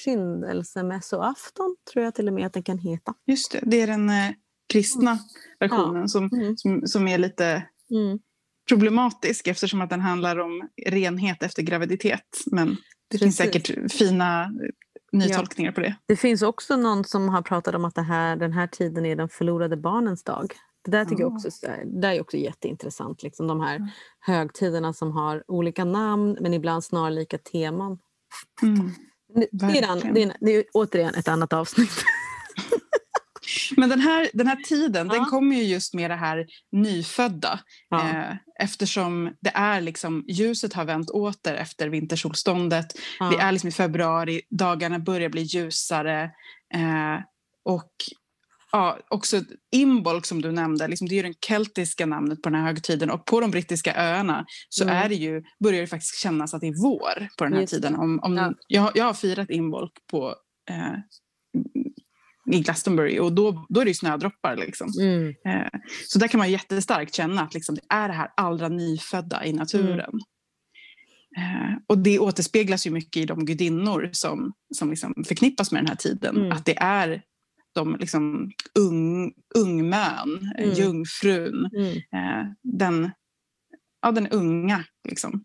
Speaker 2: skyndelsemässoafton, tror jag till och med att den kan heta.
Speaker 1: Just det, det är den eh, kristna mm. versionen ja. som, som, som är lite problematisk eftersom att den handlar om renhet efter graviditet. Men det finns säkert fina nytolkningar ja. på det.
Speaker 2: Det finns också någon som har pratat om att det här, den här tiden är den förlorade barnens dag. Det där tycker jag också, det är också jätteintressant. Liksom de här mm. högtiderna som har olika namn men ibland snarlika teman. Mm, det, är en, det, är en, det är återigen ett annat avsnitt. <laughs>
Speaker 1: Men den här, den här tiden ja. den kommer ju just med det här nyfödda. Ja. Eh, eftersom det är liksom, ljuset har vänt åter efter vintersolståndet. Ja. Det är liksom i februari, dagarna börjar bli ljusare. Eh, och ja, också Imbolc som du nämnde, liksom, det är ju det keltiska namnet på den här högtiden. Och på de brittiska öarna så mm. är det ju, börjar det faktiskt kännas att det är vår på den här Just tiden. Om, om, ja. jag, jag har firat Imbolc på eh, i Glastonbury och då, då är det snödroppar. Liksom. Mm. Eh, så där kan man jättestarkt känna att liksom, det är det här allra nyfödda i naturen. Mm. Och det återspeglas ju mycket i de gudinnor som, som liksom förknippas med den här tiden. Mm. Att det är de liksom ung, ungmön, mm. jungfrun, mm. eh, den, ja, den unga. Liksom.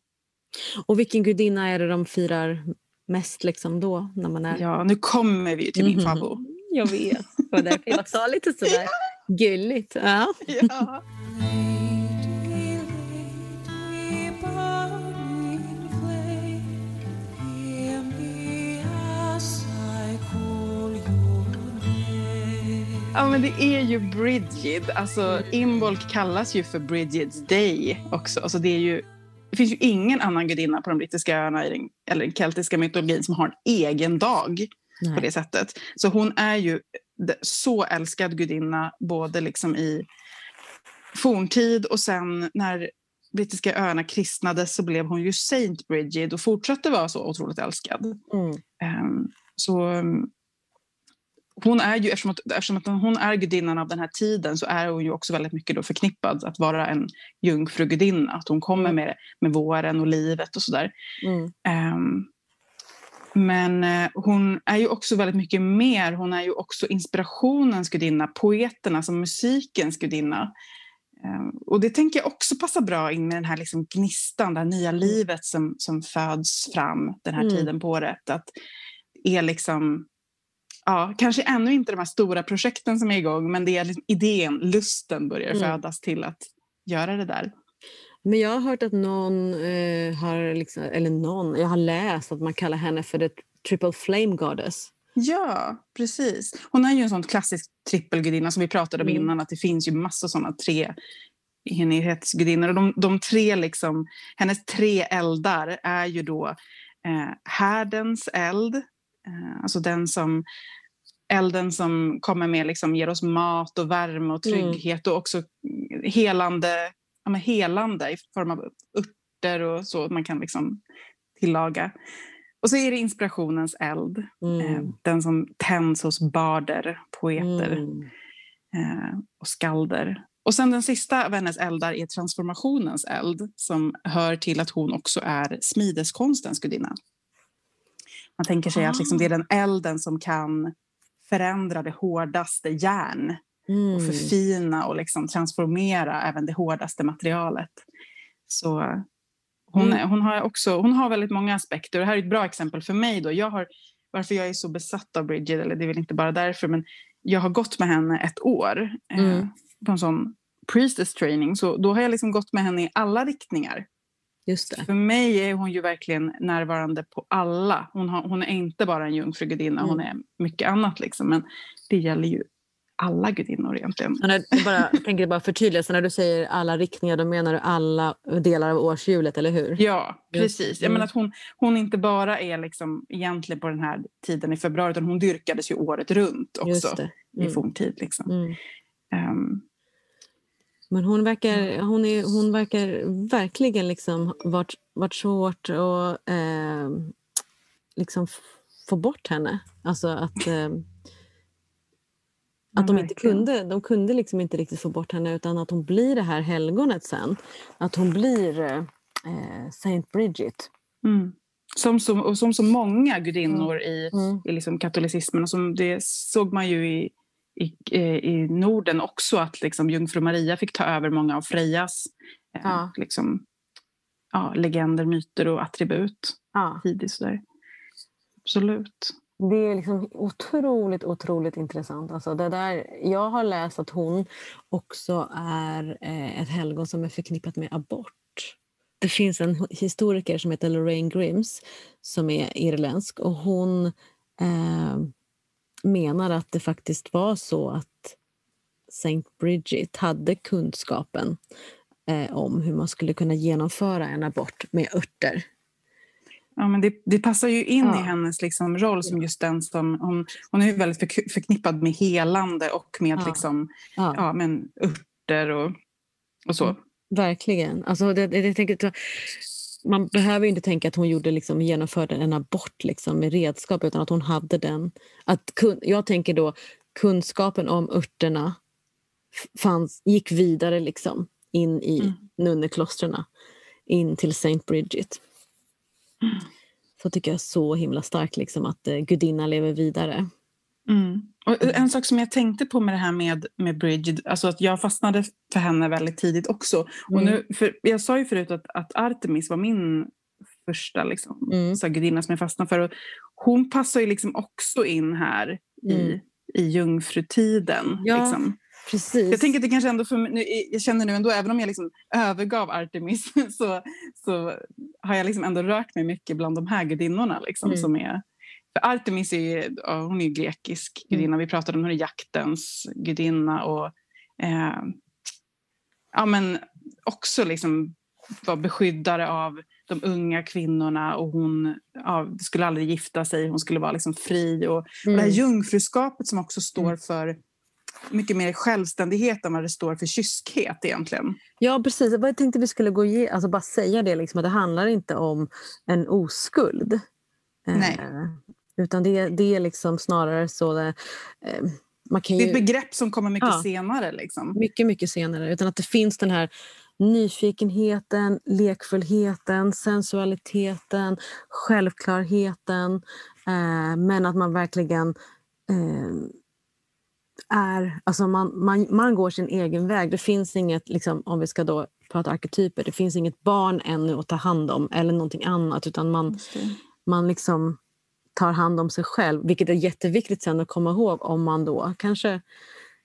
Speaker 2: Och vilken gudinna är det de firar mest liksom då? När man är...
Speaker 1: Ja, nu kommer vi till min mm. favorit.
Speaker 2: Jag vet, det var därför jag sa lite sådär <laughs> gulligt. Ja. ja.
Speaker 1: Ja, men det är ju Brigid. Alltså, Imbolc kallas ju för Brigids Day också. Alltså, det, är ju, det finns ju ingen annan gudinna på de brittiska öarna i den, eller den keltiska mytologin som har en egen dag Nej. på det sättet. Så hon är ju så älskad gudinna både liksom i forntid och sen när brittiska öarna kristnades så blev hon ju Saint Brigid och fortsatte vara så otroligt älskad. Mm. Um, så hon är ju, eftersom, att, eftersom att hon är gudinnan av den här tiden så är hon ju också väldigt mycket då förknippad att vara en jungfrugudinna. Att hon kommer mm. med, med våren och livet och sådär. Mm. Um, men uh, hon är ju också väldigt mycket mer. Hon är ju också inspirationens gudinna, poeternas alltså och musikens gudinna. Um, och det tänker jag också passar bra in med den här liksom gnistan, det här nya mm. livet som, som föds fram den här mm. tiden på året. Att är liksom ja, kanske ännu inte de här stora projekten som är igång, men det är liksom idén, lusten börjar mm. födas till att göra det där.
Speaker 2: Men jag har hört att någon eh, har, liksom, eller någon, jag har läst att man kallar henne för the triple flame goddess.
Speaker 1: Ja, precis. Hon är ju en sån klassisk trippelgudinna som vi pratade om mm. innan, att det finns ju massor sådana tre enighetsgudinnor. Och de, de tre liksom, hennes tre eldar är ju då eh, härdens eld, eh, alltså den som elden som kommer med liksom, ger oss mat och värme och mm. trygghet mm. och också helande, ja, men helande i form av örter och så man kan liksom tillaga. Och så är det inspirationens eld, mm. eh, den som tänds hos barder, poeter mm. eh, och skalder. Och sen den sista av hennes eldar är transformationens eld som hör till att hon också är smideskonstens gudinna. Man tänker sig ah. att liksom det är den elden som kan förändra det hårdaste järn mm. och förfina och liksom transformera även det hårdaste materialet. Så hon, mm. hon, har också, hon har väldigt många aspekter. Det här är ett bra exempel för mig. Då. Jag har, varför jag är så besatt av Bridget, eller det är väl inte bara därför, men jag har gått med henne ett år eh, mm. eh, på en sån priestess training. Så då har jag liksom gått med henne i alla riktningar. För mig är hon ju verkligen närvarande på alla. Hon, har, hon är inte bara en jungfrugudinna, mm. hon är mycket annat. Liksom. Men det gäller ju alla gudinnor egentligen.
Speaker 2: Bara, jag tänker bara förtydliga, så när du säger alla riktningar då menar du alla delar av årshjulet, eller hur?
Speaker 1: Ja, precis. Jag menar att hon, hon inte bara är liksom egentligen på den här tiden i februari utan hon dyrkades ju året runt också mm. i forntid. Liksom. Mm. Um,
Speaker 2: men hon verkar, hon är, hon verkar verkligen liksom varit, varit svårt att eh, liksom få bort henne. Alltså att, eh, att de inte kunde, de kunde liksom inte riktigt få bort henne utan att hon blir det här helgonet sen. Att hon blir eh, Saint Bridget.
Speaker 1: Mm. Som, så, och som så många gudinnor mm. i, mm. i liksom katolicismen. Och som det såg man ju i i, eh, i Norden också att liksom jungfru Maria fick ta över många av Frejas eh, ja. liksom, ja, legender, myter och attribut ja. tidigt. Sådär. Absolut.
Speaker 2: Det är liksom otroligt, otroligt intressant. Alltså det där, jag har läst att hon också är eh, ett helgon som är förknippat med abort. Det finns en historiker som heter Lorraine Grims som är irländsk och hon eh, menar att det faktiskt var så att Saint Bridget hade kunskapen eh, om hur man skulle kunna genomföra en abort med örter.
Speaker 1: Ja, men det, det passar ju in ja. i hennes liksom roll som just den som... Hon, hon är väldigt för, förknippad med helande och med ja. Liksom, ja. Ja, men örter och, och så. Mm,
Speaker 2: verkligen. Alltså, det, det, jag tänker, man behöver inte tänka att hon gjorde, liksom, genomförde en abort liksom, med redskap utan att hon hade den. Att, jag tänker då kunskapen om örterna fanns, gick vidare liksom, in i mm. nunneklostren, in till Saint Bridget. Mm. Så tycker jag så himla starkt liksom, att eh, gudinnan lever vidare.
Speaker 1: Mm. Och en sak som jag tänkte på med det här med, med Bridget, alltså att jag fastnade för henne väldigt tidigt också. Mm. Och nu, för jag sa ju förut att, att Artemis var min första liksom, mm. gudinna som jag fastnade för. Och hon passar ju liksom också in här mm. i, i jungfrutiden. Ja, liksom.
Speaker 2: Precis.
Speaker 1: Jag tänker att det kanske ändå för, nu, jag känner nu ändå, även om jag liksom övergav Artemis <laughs> så, så har jag liksom ändå rört mig mycket bland de här gudinnorna. Liksom, mm. som är, för Artemis är, ja, hon är grekisk gudinna, mm. vi pratade om hon är jaktens gudinna och eh, ja, men också liksom var beskyddare av de unga kvinnorna och hon ja, skulle aldrig gifta sig, hon skulle vara liksom fri. Och, mm. och det här mm. jungfruskapet som också står mm. för mycket mer självständighet än vad det står för kyskhet egentligen.
Speaker 2: Ja precis, jag tänkte vi skulle gå ge, alltså bara säga det, liksom, att det handlar inte om en oskuld.
Speaker 1: Eh, Nej.
Speaker 2: Eh, utan det, det är liksom snarare så... Det, eh,
Speaker 1: man kan ju, det är ett begrepp som kommer mycket ja, senare. Liksom.
Speaker 2: Mycket, mycket senare. Utan att det finns den här nyfikenheten, lekfullheten, sensualiteten, självklarheten. Eh, men att man verkligen eh, är... Alltså man, man, man går sin egen väg. Det finns inget, liksom, om vi ska då prata arketyper, det finns inget barn ännu att ta hand om eller någonting annat. Utan man, man liksom tar hand om sig själv. Vilket är jätteviktigt sen att komma ihåg om man då kanske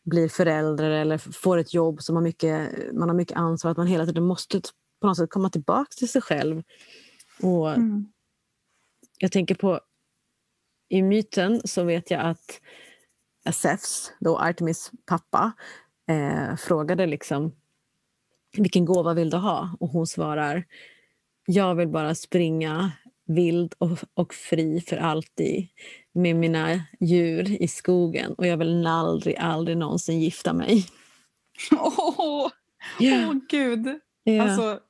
Speaker 2: blir förälder eller får ett jobb som har mycket, man har mycket ansvar. Att man hela tiden måste på något sätt komma tillbaka till sig själv. Och mm. Jag tänker på i myten så vet jag att Zeus, då Artemis pappa, eh, frågade liksom vilken gåva vill du ha? Och hon svarar jag vill bara springa vild och, och fri för alltid med mina djur i skogen och jag vill aldrig, aldrig någonsin gifta mig. <laughs>
Speaker 1: Åh, oh, yeah. oh, gud! Yeah. Alltså,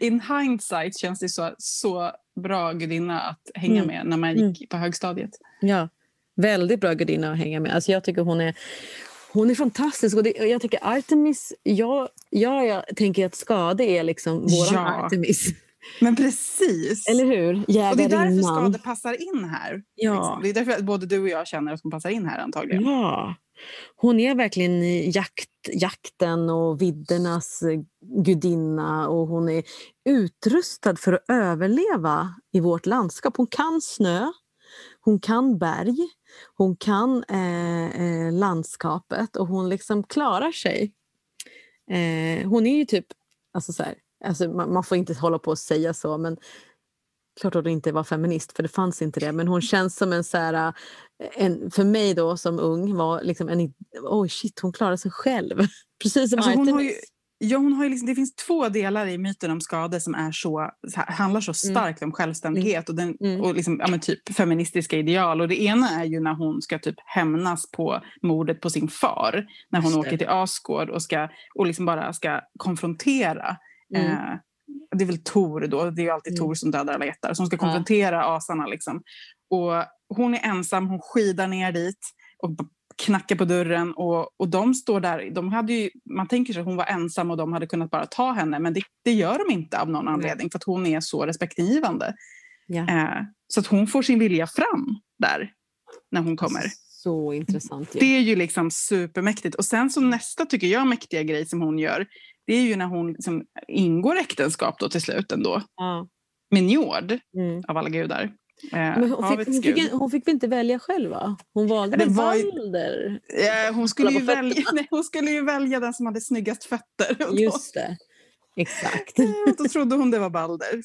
Speaker 1: in hindsight känns det så, så bra gudinna att hänga mm. med när man gick mm. på högstadiet.
Speaker 2: Ja, väldigt bra gudinna att hänga med. Alltså jag tycker hon är, hon är fantastisk. Och det, jag tycker Artemis... Jag, jag, jag tänker att Skade är liksom vår ja. Artemis.
Speaker 1: Men precis.
Speaker 2: Eller hur? Och
Speaker 1: det är därför Skade passar in här. Ja. Liksom. Det är därför både du och jag känner att hon passar in här antagligen.
Speaker 2: Ja. Hon är verkligen jakt, jakten och viddernas gudinna och hon är utrustad för att överleva i vårt landskap. Hon kan snö, hon kan berg, hon kan eh, eh, landskapet och hon liksom klarar sig. Eh, hon är ju typ alltså så här, Alltså, man, man, får inte hålla på och säga så, men klart att hon inte var feminist, för det fanns inte det. Men hon känns som en, så här, en för mig då som ung, var liksom en... Oj, oh shit, hon klarar sig själv. <laughs> Precis som alltså,
Speaker 1: hon har ju, Ja, hon har liksom, det finns två delar i myten om skade som är så, handlar så mm. starkt mm. om självständighet och, den, mm. och liksom, ja, typ feministiska ideal. Och det ena är ju när hon ska typ hämnas på mordet på sin far. När hon åker till Asgård och, ska, och liksom bara ska konfrontera Mm. Eh, det är väl Tor då, det är alltid mm. Tor som dödar alla jättar, som ska konfrontera ja. asarna. Liksom. Och hon är ensam, hon skidar ner dit och knackar på dörren och, och de står där. De hade ju, man tänker sig att hon var ensam och de hade kunnat bara ta henne men det, det gör de inte av någon anledning för att hon är så respektingivande. Ja. Eh, så att hon får sin vilja fram där när hon kommer.
Speaker 2: Så intressant.
Speaker 1: Ja. Det är ju liksom supermäktigt. Och sen så nästa tycker jag mäktiga grej som hon gör det är ju när hon liksom ingår äktenskap då till slut ändå. Ja. Med Njord, mm. av alla gudar.
Speaker 2: Eh, hon, fick, hon, fick, hon fick väl inte välja själv? Va? Hon valde det var, Balder.
Speaker 1: Eh, hon, skulle ju välja, <laughs> nej, hon skulle ju välja den som hade snyggast fötter. <laughs>
Speaker 2: Just det, exakt.
Speaker 1: då trodde hon det var Balder.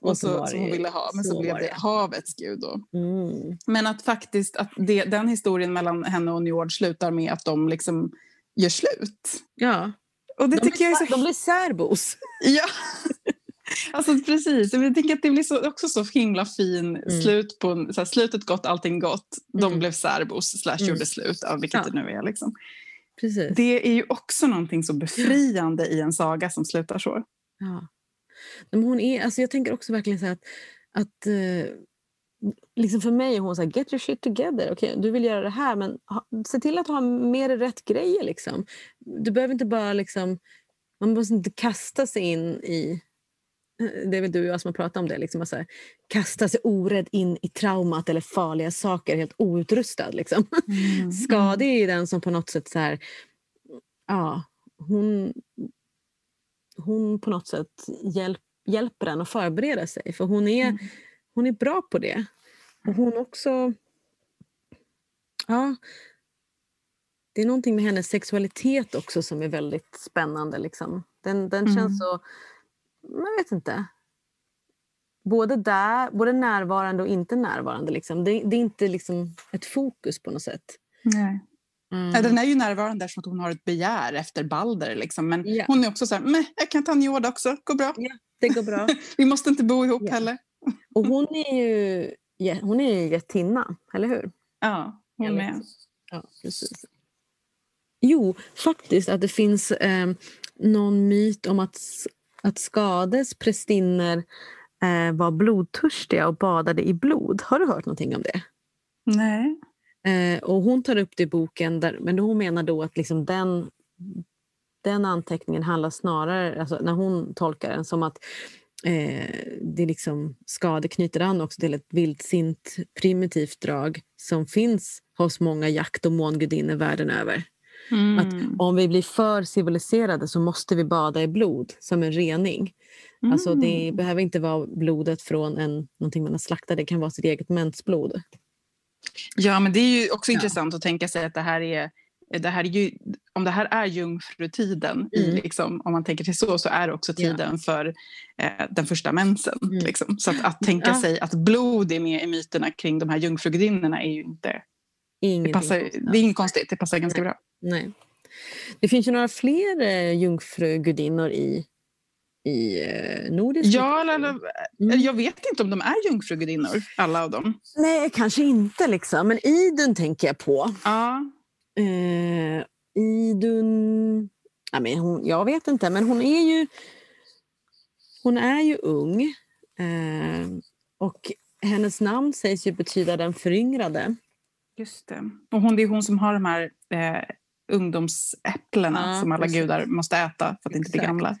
Speaker 1: Och så, så som hon ville ha, men så, så blev det havets gud. Då. Mm. Men att faktiskt att det, den historien mellan henne och Njord slutar med att de liksom gör slut.
Speaker 2: Ja.
Speaker 1: Och det de, tycker blir, jag är
Speaker 2: så... de blir särbos.
Speaker 1: Ja, <laughs> alltså precis. Jag tycker att det blir så, också så himla fin mm. slut på så här, slutet gott, allting gott. De mm. blev särbos slash mm. gjorde slut av vilket ja. det nu är. Liksom.
Speaker 2: Precis.
Speaker 1: Det är ju också någonting så befriande i en saga som slutar så.
Speaker 2: Ja. Men hon är, alltså jag tänker också verkligen så att, att uh, liksom för mig är hon så här, get your shit together. Okay, du vill göra det här men ha, se till att ha mer rätt grejer. Liksom. Du behöver inte bara liksom, man måste inte kasta sig in i eh, det är väl du och jag som har pratat om det. Liksom, alltså, kasta sig orädd in i traumat eller farliga saker helt outrustad. Liksom. Mm. <laughs> Skade är den som på något sätt så här, ja, hon, hon på något sätt hjälper hjälper en att förbereda sig. För hon är, mm. hon är bra på det. Och hon också... Ja, det är någonting med hennes sexualitet också som är väldigt spännande. Liksom. Den, den känns mm. så... Jag vet inte. Både, där, både närvarande och inte närvarande. Liksom. Det, det är inte liksom ett fokus på något sätt.
Speaker 1: Nej. Mm. Ja, den är ju närvarande eftersom hon har ett begär efter Balder. Liksom. Men yeah. hon är också så här, jag kan ta Njord också, går bra.
Speaker 2: Ja, det går bra. <laughs>
Speaker 1: Vi måste inte bo ihop yeah. heller.
Speaker 2: och hon är ju, hon är ju jättinna, eller hur?
Speaker 1: Ja, hon med.
Speaker 2: Ja, precis. Jo, faktiskt att det finns eh, någon myt om att, att Skades prästinnor eh, var blodtörstiga och badade i blod. Har du hört någonting om det?
Speaker 1: Nej.
Speaker 2: Eh, och hon tar upp det i boken, där, men hon menar då att liksom den, den anteckningen handlar snarare, alltså när hon tolkar den, som att eh, det liksom skade knyter an också till ett vildsint primitivt drag som finns hos många jakt och mångudinnor världen över. Mm. Att om vi blir för civiliserade så måste vi bada i blod som en rening. Mm. Alltså det behöver inte vara blodet från en, någonting man har slaktat, det kan vara sitt eget mensblod.
Speaker 1: Ja, men det är ju också ja. intressant att tänka sig att det här är det här är ju, om det här är jungfrutiden, mm. i liksom, om man tänker till så, så är det också tiden ja. för eh, den första mensen. Mm. Liksom. Så att, att tänka ja. sig att blod är med i myterna kring de här jungfrugudinnorna är ju inte... det, passar, det är inget konstigt, det passar ganska
Speaker 2: Nej.
Speaker 1: bra.
Speaker 2: Nej. Det finns ju några fler eh, jungfrugudinnor i i eh, nordisk
Speaker 1: Ja, eller, eller, mm. jag vet inte om de är jungfrugudinnor, alla av dem.
Speaker 2: Nej, kanske inte. Liksom. Men Idun tänker jag på.
Speaker 1: Ja.
Speaker 2: Eh, Idun... Ja, men hon, jag vet inte, men hon är ju, hon är ju ung. Eh, och hennes namn sägs ju betyda den föryngrade.
Speaker 1: Just det. Och hon, det är hon som har de här eh, ungdomsäpplena ja, som alla precis. gudar måste äta för att inte bli gamla.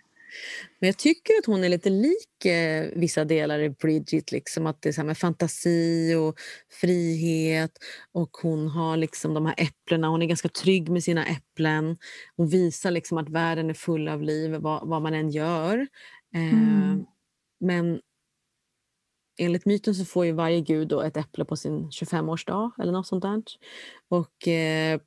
Speaker 2: Men jag tycker att hon är lite lik eh, vissa delar i Bridget. Liksom, att det är så med fantasi och frihet. Och hon har liksom de här äpplena. Hon är ganska trygg med sina äpplen. Hon visar liksom att världen är full av liv, vad, vad man än gör. Eh, mm. Men enligt myten så får ju varje gud då ett äpple på sin 25-årsdag eller något sånt där. Och eh,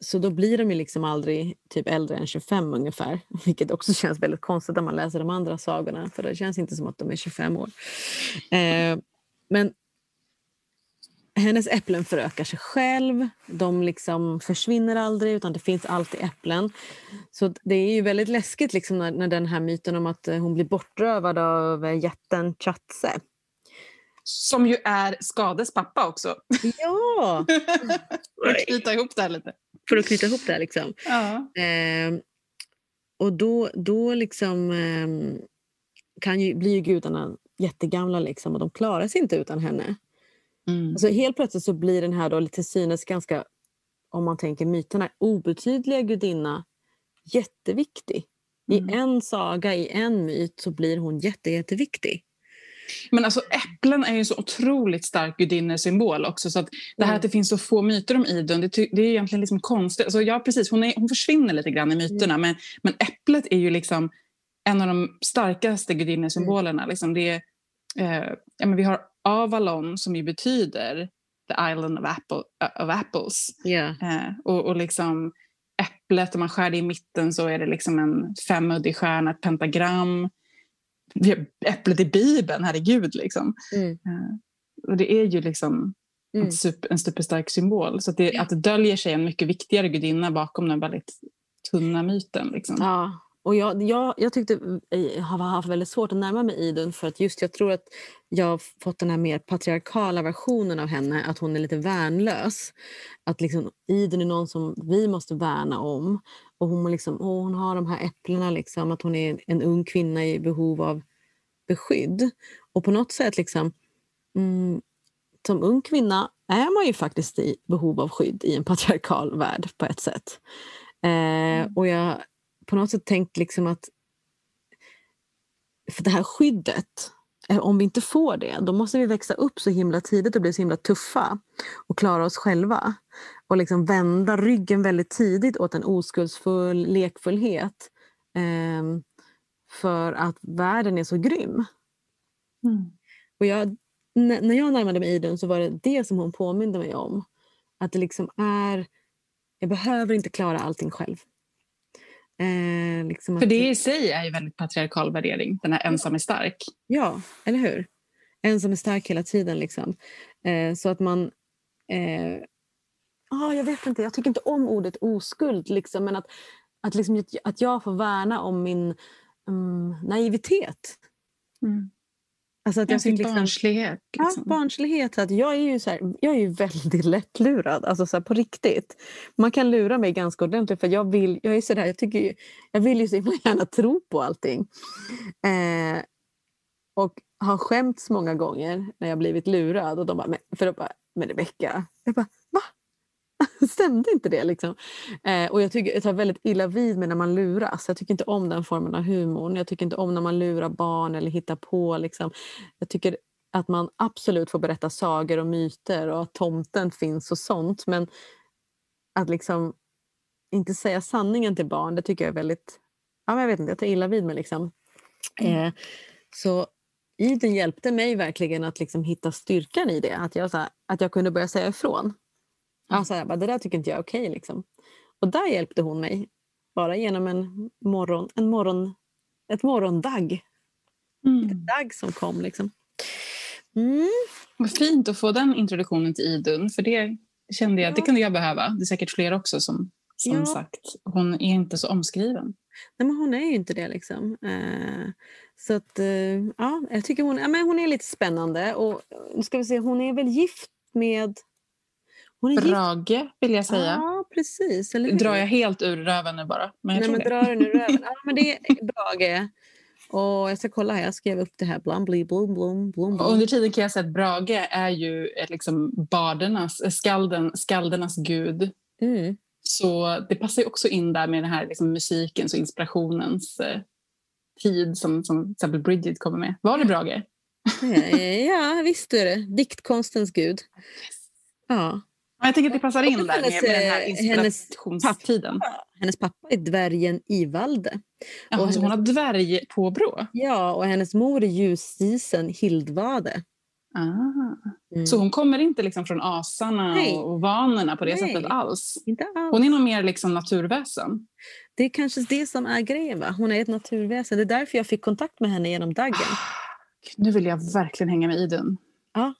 Speaker 2: så då blir de ju liksom aldrig typ äldre än 25 ungefär. <laughs> Vilket också känns väldigt konstigt när man läser de andra sagorna. För det känns inte som att de är 25 år. Eh, men hennes äpplen förökar sig själv. De liksom försvinner aldrig utan det finns alltid äpplen. Så det är ju väldigt läskigt liksom när, när den här myten om att hon blir bortrövad av jätten Chatse.
Speaker 1: Som ju är Skades pappa också.
Speaker 2: Ja! <laughs>
Speaker 1: För att knyta ihop det här lite
Speaker 2: för att knyta ihop det här. Liksom.
Speaker 1: Ja.
Speaker 2: Eh, och då, då liksom, eh, kan ju, blir ju gudarna jättegamla liksom, och de klarar sig inte utan henne. Mm. Alltså, helt plötsligt så blir den här då till synes ganska, om man tänker myterna, obetydliga gudinna jätteviktig. Mm. I en saga, i en myt, så blir hon jätte, jätteviktig.
Speaker 1: Men alltså äpplen är ju så otroligt stark gudinnesymbol också. Så att det här mm. att det finns så få myter om Idun, det, det är egentligen liksom konstigt. Alltså, ja, precis, hon, är, hon försvinner lite grann i myterna mm. men, men äpplet är ju liksom en av de starkaste gudinnesymbolerna. Mm. Liksom det är, eh, ja, men vi har Avalon som ju betyder the island of, apple, of apples.
Speaker 2: Yeah.
Speaker 1: Eh, och, och liksom äpplet, om man skär det i mitten så är det liksom en femuddig stjärna, ett pentagram äpplet i Bibeln, herregud. Liksom.
Speaker 2: Mm.
Speaker 1: Uh, och det är ju liksom mm. en, super, en superstark symbol. Så att det, att det döljer sig en mycket viktigare gudinna bakom den väldigt tunna myten. Liksom.
Speaker 2: Ja, och jag, jag, jag tyckte jag har haft väldigt svårt att närma mig Idun för att just jag tror att jag har fått den här mer patriarkala versionen av henne, att hon är lite värnlös. Att liksom, Idun är någon som vi måste värna om. Och hon, liksom, och hon har de här äpplena, liksom, att hon är en ung kvinna i behov av beskydd. Och på något sätt, liksom, mm, som ung kvinna är man ju faktiskt i behov av skydd i en patriarkal värld på ett sätt. Eh, mm. och jag på något sätt tänkt liksom att för det här skyddet, eh, om vi inte får det, då måste vi växa upp så himla tidigt och bli så himla tuffa och klara oss själva. Och liksom vända ryggen väldigt tidigt åt en oskuldsfull lekfullhet. Eh, för att världen är så grym.
Speaker 1: Mm.
Speaker 2: Och jag, när jag närmade mig Idun så var det det som hon påminde mig om. Att det liksom är... Jag behöver inte klara allting själv.
Speaker 1: Eh, liksom För det i sig är ju väldigt patriarkal värdering, den här ensam är stark.
Speaker 2: Ja, eller hur? Ensam är stark hela tiden. Liksom. Eh, så att man... Eh, ah, jag vet inte, jag tycker inte om ordet oskuld. Liksom, men att, att, liksom, att jag får värna om min um, naivitet.
Speaker 1: Mm. Alltså att jag fick liksom, barnslighet.
Speaker 2: Liksom. Ja, barnslighet. Att jag, är ju så här, jag är ju väldigt <laughs> lättlurad, alltså så här, på riktigt. Man kan lura mig ganska ordentligt för jag vill, jag är så där, jag, tycker, jag vill ju så gärna tro på allting. Eh, och har skämts många gånger när jag blivit lurad. Och de bara, men, för de bara, men Rebecka. Jag bara? <laughs> Stämde inte det? Liksom? Eh, och jag, tycker, jag tar väldigt illa vid mig när man luras. Jag tycker inte om den formen av humor. Jag tycker inte om när man lurar barn eller hittar på. Liksom. Jag tycker att man absolut får berätta sagor och myter och att tomten finns och sånt. Men att liksom inte säga sanningen till barn, det tycker jag är väldigt... Ja, jag vet inte, jag tar illa vid mig. Liksom. Mm. Eh, så Iden hjälpte mig verkligen att liksom hitta styrkan i det. Att jag, här, att jag kunde börja säga ifrån. Alltså, jag bara, det där tycker inte jag är okej. Okay, liksom. Och där hjälpte hon mig. Bara genom en morgon, en morgon, ett morgondagg. Mm. Ett dagg som kom. Liksom.
Speaker 1: Mm. Vad fint att få den introduktionen till Idun. För det kände jag, ja. det kunde jag behöva. Det är säkert fler också som, som ja. sagt. Hon är inte så omskriven.
Speaker 2: Nej, men hon är ju inte det. liksom. Eh, så att, eh, ja, jag tycker hon, ja, men hon är lite spännande. Och nu ska vi se, hon är väl gift med
Speaker 1: hon är Brage gift. vill jag säga.
Speaker 2: Ja, precis. Eller
Speaker 1: Drar jag helt ur röven nu bara?
Speaker 2: Men jag Nej, men drar den ur röven. <laughs> Ja, men det är Brage. Och jag ska kolla här, jag skrev upp det här. Blum, bli, blum, blum, blum,
Speaker 1: Och under tiden kan jag säga att Brage är ju liksom bardernas, skalden, skaldernas gud.
Speaker 2: Mm.
Speaker 1: Så det passar ju också in där med den här liksom musikens och inspirationens eh, tid som, som till exempel Bridget kommer med. Var det Brage?
Speaker 2: ja, ja, visst är det. Diktkonstens gud. <laughs> Ja.
Speaker 1: Jag tänker att det passar in där med, med den här inspirationstiden.
Speaker 2: Hennes pappa, hennes pappa är dvärgen Ivalde.
Speaker 1: Jaha, hennes, så hon har dvärgpåbrå?
Speaker 2: Ja, och hennes mor är ljusisen Hildvade.
Speaker 1: Ah. Mm. Så hon kommer inte liksom från asarna Nej. och vanerna på det Nej, sättet alls?
Speaker 2: Inte alls.
Speaker 1: Hon är nog mer liksom naturväsen?
Speaker 2: Det är kanske det som är grejen. Va? Hon är ett naturväsen. Det är därför jag fick kontakt med henne genom Daggen. Ah,
Speaker 1: nu vill jag verkligen hänga med Idun.
Speaker 2: Ja.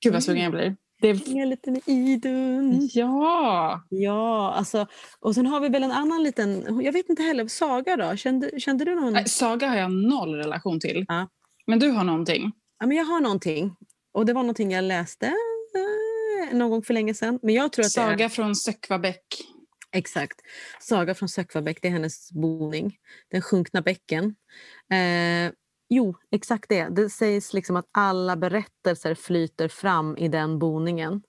Speaker 1: Gud vad sugen jag blir. Det...
Speaker 2: Hänga lite med Idun.
Speaker 1: Ja!
Speaker 2: Ja, alltså, och sen har vi väl en annan liten, jag vet inte heller, Saga då? Kände, kände du någon?
Speaker 1: Nej, Saga har jag noll relation till.
Speaker 2: Ja.
Speaker 1: Men du har någonting?
Speaker 2: Ja, men jag har någonting. Och det var någonting jag läste eh, någon gång för länge sedan. Men jag tror att
Speaker 1: Saga
Speaker 2: är...
Speaker 1: från Söckvabäck.
Speaker 2: Exakt. Saga från Söckvabäck, det är hennes boning. Den sjunkna bäcken. Eh, jo, exakt det. Det sägs liksom att alla berättelser flyter fram i den boningen.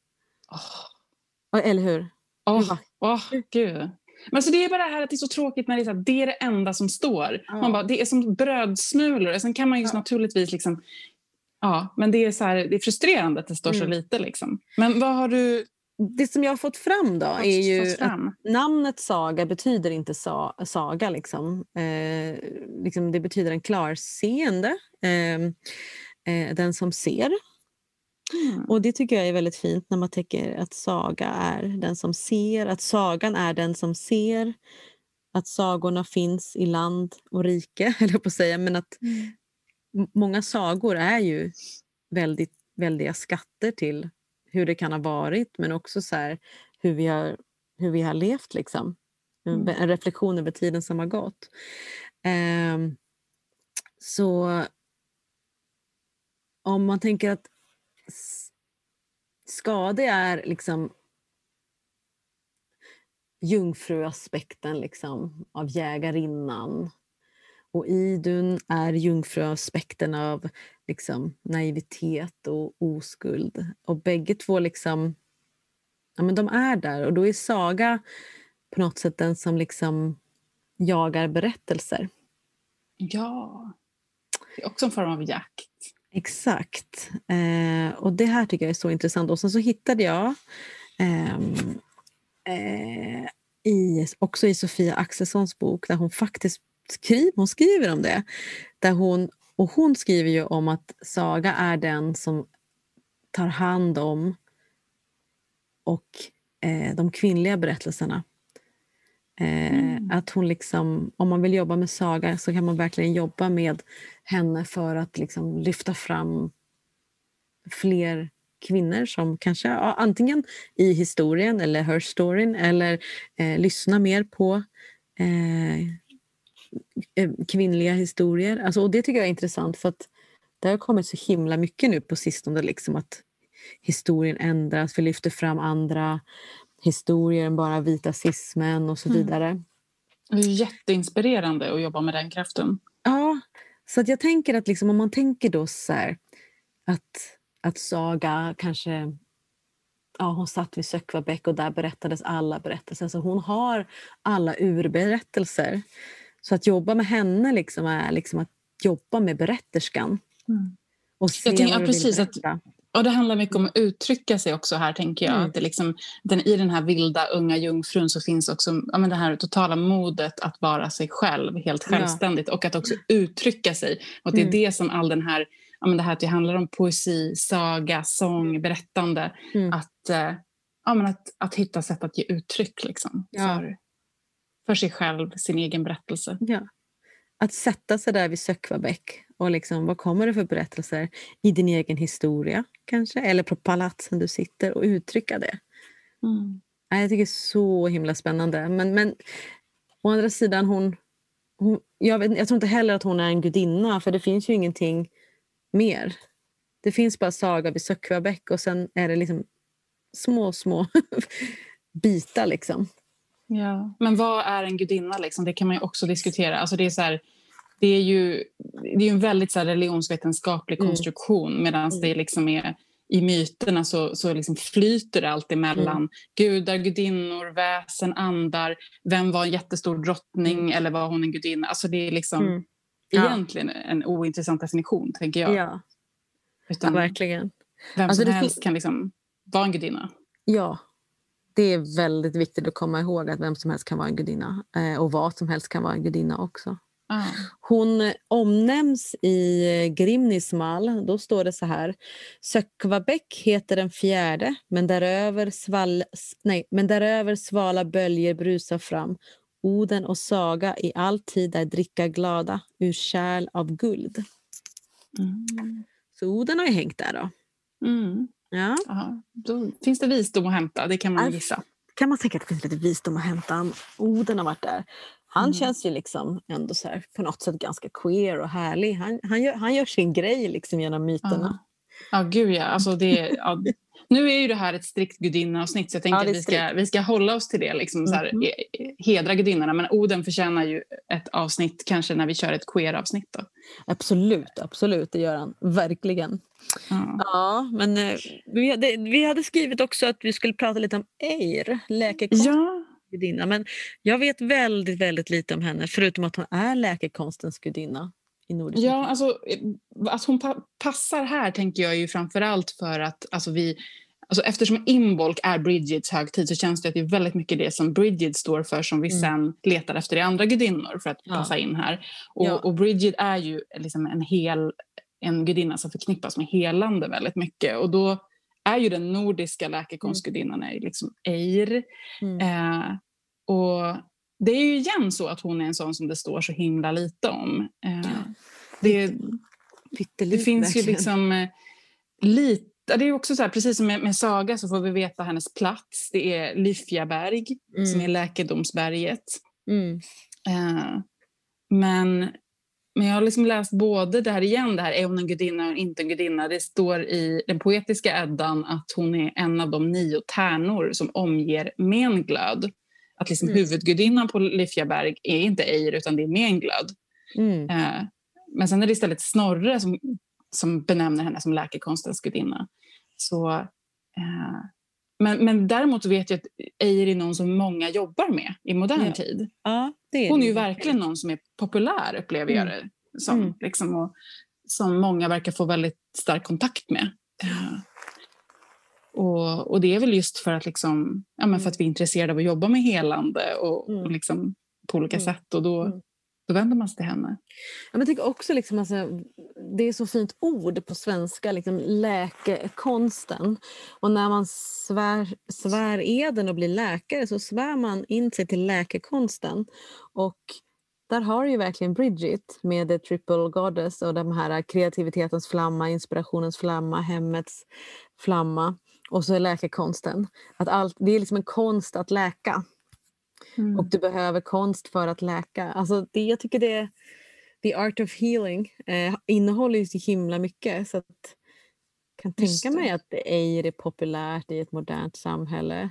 Speaker 1: Oh.
Speaker 2: Eller hur?
Speaker 1: Åh, oh, oh, gud. Men alltså det är bara det här att det är så tråkigt när det är, så här, det, är det enda som står. Ja. Man bara, det är som brödsmulor. Sen kan man ju ja. naturligtvis liksom Ja, men det är, så här, det är frustrerande att det står mm. så lite. Liksom. Men vad har du...
Speaker 2: Det som jag har fått fram då är ju att namnet saga betyder inte sa, saga. Liksom. Eh, liksom det betyder en klarseende, eh, eh, den som ser. Mm. Och Det tycker jag är väldigt fint när man tänker att saga är den som ser, att sagan är den som ser, att sagorna finns i land och rike, <laughs> eller på att säga, men att mm många sagor är ju väldigt väldiga skatter till hur det kan ha varit men också så här, hur, vi har, hur vi har levt. Liksom. Mm. En reflektion över tiden som har gått. Um, så om man tänker att skade är liksom jungfruaspekten liksom, av jägarinnan och Idun är jungfruaspekten av liksom, naivitet och oskuld. Och bägge två liksom, ja, men de är där. Och då är Saga på något sätt den som liksom jagar berättelser.
Speaker 1: Ja, det är också en form av jakt.
Speaker 2: Exakt. Eh, och det här tycker jag är så intressant. Och sen så hittade jag eh, eh, i, också i Sofia Axelssons bok där hon faktiskt skriv, hon skriver om det. Där hon, och hon skriver ju om att Saga är den som tar hand om och eh, de kvinnliga berättelserna. Eh, mm. Att hon liksom, om man vill jobba med Saga så kan man verkligen jobba med henne för att liksom lyfta fram fler kvinnor som kanske ja, antingen i historien eller her storyn eller eh, lyssna mer på eh, kvinnliga historier. Alltså, och Det tycker jag är intressant för att det har kommit så himla mycket nu på sistone liksom att historien ändras, vi lyfter fram andra historier än bara vita cismen och så mm. vidare. Mm.
Speaker 1: Det är jätteinspirerande att jobba med den kraften.
Speaker 2: Ja, så att jag tänker att liksom, om man tänker då så här, att, att Saga kanske ja, hon satt vid Söckvabäck och där berättades alla berättelser. Så hon har alla urberättelser. Så att jobba med henne liksom är liksom att jobba med berätterskan. Mm.
Speaker 1: Och se jag tänker, ja, precis, att, och det handlar mycket om att uttrycka sig också här, tänker jag. Mm. Att det liksom, den, I den här vilda unga jungfrun så finns också ja, men det här totala modet att vara sig själv, helt självständigt. Ja. Och att också uttrycka sig. Och det är mm. det som all den här, ja, men det här att det handlar om poesi, saga, sång, berättande. Mm. Att, eh, ja, men att, att hitta sätt att ge uttryck liksom, ja. för, för sig själv, sin egen berättelse.
Speaker 2: Ja. Att sätta sig där vid Söckvabäck och liksom, vad kommer det för berättelser i din egen historia kanske? Eller på palatsen du sitter och uttrycka det. Mm. Jag tycker det är så himla spännande. Men, men å andra sidan, hon, hon, jag, vet, jag tror inte heller att hon är en gudinna för det finns ju ingenting mer. Det finns bara Saga vid Söckvabäck och sen är det liksom små, små <laughs> bitar. Liksom.
Speaker 1: Ja. Men vad är en gudinna? Liksom? Det kan man också diskutera. Alltså det är så här, det är ju det är en väldigt så här, religionsvetenskaplig mm. konstruktion medan mm. det liksom är i myterna så, så liksom flyter det alltid mellan mm. gudar, gudinnor, väsen, andar. Vem var en jättestor drottning mm. eller var hon en gudinna? Alltså det är liksom mm. ja. egentligen en ointressant definition, tänker jag.
Speaker 2: Ja, Utan ja, verkligen.
Speaker 1: Vem alltså, som helst kan liksom vara en gudinna.
Speaker 2: Ja, det är väldigt viktigt att komma ihåg att vem som helst kan vara en gudinna. Eh, och vad som helst kan vara en gudinna också. Ah. Hon omnämns i Grimnismal. Då står det så här. Sökvabäck heter den fjärde men däröver, sval, nej, men däröver svala böljer brusar fram. Oden och Saga i all tid är dricka glada ur kärl av guld. Mm. Så Oden har ju hängt där då.
Speaker 1: Mm. Ja. Aha. Då finns det visdom att hämta, det kan man gissa.
Speaker 2: kan man tänka att det finns lite visdom att hämta. Oden har varit där. Han mm. känns ju liksom ändå så här, på något sätt ganska queer och härlig. Han, han, gör, han gör sin grej liksom genom myterna.
Speaker 1: Ja, ja gud ja. Alltså det, ja. Nu är ju det här ett strikt gudinneavsnitt så jag tänker ja, att vi ska, vi ska hålla oss till det. Liksom, så här, mm. Hedra gudinnorna. Men Oden förtjänar ju ett avsnitt kanske när vi kör ett queer-avsnitt.
Speaker 2: Absolut, absolut. Det gör han. Verkligen. Ja, ja men eh, vi, hade, vi hade skrivit också att vi skulle prata lite om Eir, läkekonst.
Speaker 1: Ja
Speaker 2: gudinna. Men jag vet väldigt, väldigt lite om henne förutom att hon är läkekonstens gudinna. I Nordisk
Speaker 1: ja, alltså, att hon pa passar här tänker jag ju framförallt för att alltså, vi Alltså eftersom Imbolc är Bridgets högtid så känns det att det är väldigt mycket det som Bridget står för som vi mm. sen letar efter i andra gudinnor för att ja. passa in här. Och, ja. och Bridget är ju liksom en hel en gudinna som förknippas med helande väldigt mycket och då är ju den nordiska läkekonstgudinnan är liksom Eir. Mm. Eh, och det är ju igen så att hon är en sån som det står så himla lite om. Eh, det, det finns ju liksom eh, lite det är också så här, precis som med, med, Saga så får vi veta hennes plats. Det är Lyfjaberg mm. som är läkedomsberget. Mm. Eh, men men jag har liksom läst både det här igen, det här är hon en gudinna och inte en gudinna. Det står i den poetiska Eddan att hon är en av de nio tärnor som omger Menglöd. Att liksom mm. huvudgudinnan på Lifjaberg är inte Eir utan det är Menglöd. Mm. Eh, men sen är det istället Snorre som, som benämner henne som läkekonstens gudinna. Så, eh, men, men däremot vet jag att Eir är någon som många jobbar med i modern ja. tid.
Speaker 2: Ja,
Speaker 1: är Hon är ju verkligen någon som är populär upplever jag mm. det som. Mm. Liksom, och, som många verkar få väldigt stark kontakt med. Uh, och, och det är väl just för att, liksom, ja, men för att vi är intresserade av att jobba med helande och, mm. och liksom, på olika mm. sätt. Och då, mm. då vänder man sig till henne.
Speaker 2: Ja, men tycker också liksom, alltså, det är så fint ord på svenska, liksom, läkekonsten. Och när man svär, svär eden och blir läkare så svär man in sig till läkekonsten. Och där har ju verkligen Bridget med The Triple Goddess och de här kreativitetens flamma, inspirationens flamma, hemmets flamma och så är läkekonsten. Att allt, det är liksom en konst att läka. Mm. Och du behöver konst för att läka. Alltså det, jag tycker det The Art of Healing eh, innehåller ju så himla mycket. Så att jag kan tänka mig att aid är populärt i ett modernt samhälle.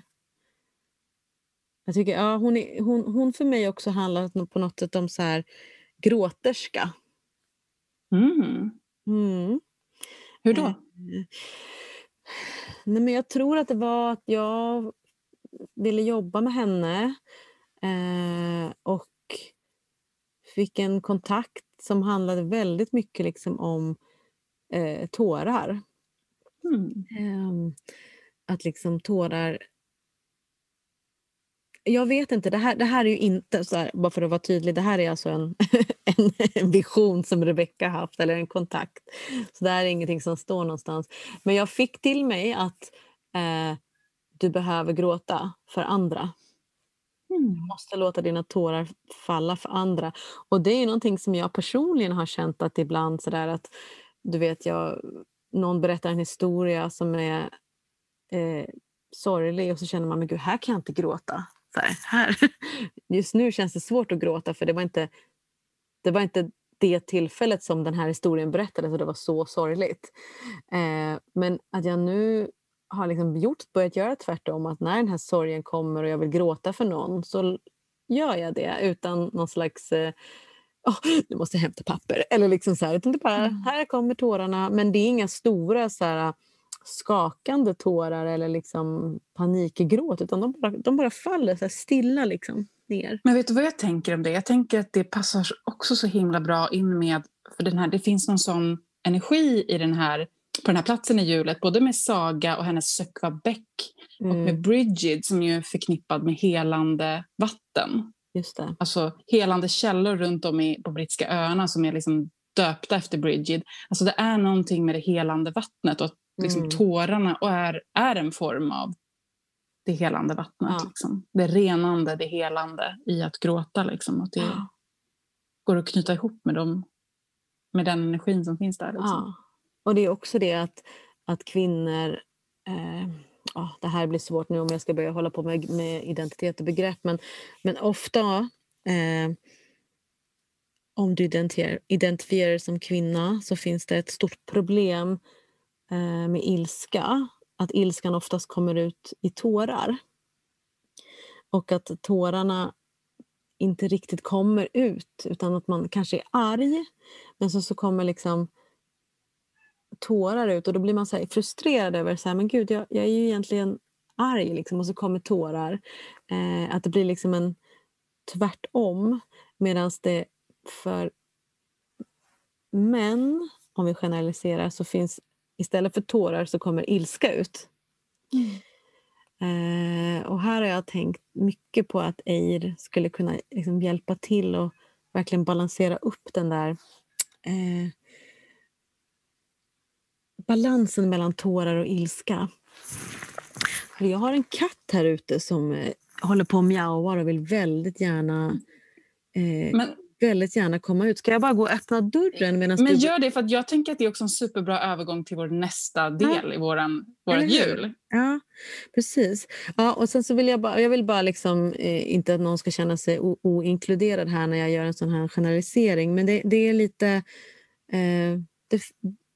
Speaker 2: Jag tycker, ja, hon, är, hon, hon för mig också handlar på något sätt om så här, gråterska.
Speaker 1: Mm. Mm. Hur då?
Speaker 2: Nej men jag tror att det var att jag ville jobba med henne eh, och fick en kontakt som handlade väldigt mycket liksom om eh, tårar. Mm. Eh, att liksom tårar jag vet inte, det här, det här är ju inte, så här, bara för att vara tydlig, det här är alltså en, <laughs> en vision som Rebecka haft eller en kontakt. Så det här är ingenting som står någonstans. Men jag fick till mig att eh, du behöver gråta för andra. Mm. Du måste låta dina tårar falla för andra. Och det är någonting som jag personligen har känt att ibland sådär att du vet, jag, någon berättar en historia som är eh, sorglig och så känner man men gud, här kan jag inte gråta. Så här, här. <laughs> Just nu känns det svårt att gråta för det var inte det, var inte det tillfället som den här historien berättades och det var så sorgligt. Eh, men att jag nu har liksom gjort, börjat göra tvärtom. Att när den här sorgen kommer och jag vill gråta för någon så gör jag det utan någon slags eh, <laughs> oh, nu måste jag hämta papper. Eller liksom så här, utan det bara, mm. här kommer tårarna. Men det är inga stora så här, skakande tårar eller liksom panikgråt utan de bara, de bara faller så stilla liksom ner.
Speaker 1: Men vet du vad jag tänker om det? Jag tänker att det passar också så himla bra in med, för den här, det finns någon sån energi i den här på den här platsen i hjulet, både med Saga och hennes Sökva bäck mm. och med mm. Brigid som ju är förknippad med helande vatten.
Speaker 2: Just det.
Speaker 1: Alltså helande källor runt om i, på brittiska öarna som är liksom döpta efter Brigid. Alltså det är någonting med det helande vattnet och liksom mm. tårarna och är, är en form av det helande vattnet. Ja. Liksom. Det renande, det helande i att gråta. Liksom. Att det ja. går att knyta ihop med, dem, med den energin som finns där. Liksom. Ja.
Speaker 2: Och det är också det att, att kvinnor eh, oh, det här blir svårt nu om jag ska börja hålla på med, med identitet och begrepp men, men ofta eh, om du identifierar, identifierar dig som kvinna så finns det ett stort problem Eh, med ilska. Att ilskan oftast kommer ut i tårar. Och att tårarna inte riktigt kommer ut utan att man kanske är arg men så, så kommer liksom tårar ut och då blir man så frustrerad över så här, men gud, jag, jag är ju egentligen arg liksom, och så kommer tårar. Eh, att det blir liksom en tvärtom medan det för män, om vi generaliserar, så finns istället för tårar så kommer ilska ut. Mm. Eh, och här har jag tänkt mycket på att Eir skulle kunna liksom hjälpa till och verkligen balansera upp den där eh, balansen mellan tårar och ilska. Jag har en katt här ute som eh, håller på och mjauar och vill väldigt gärna eh, Men, väldigt gärna komma ut. Ska jag bara gå och öppna dörren?
Speaker 1: Men du... gör det, för jag tänker att det är också en superbra övergång till vår nästa del ja. i våran, vårat jul.
Speaker 2: Ja, precis. Ja, och sen så vill jag bara, jag vill bara liksom, eh, inte att någon ska känna sig oinkluderad här när jag gör en sån här generalisering, men det, det är lite... Eh, det,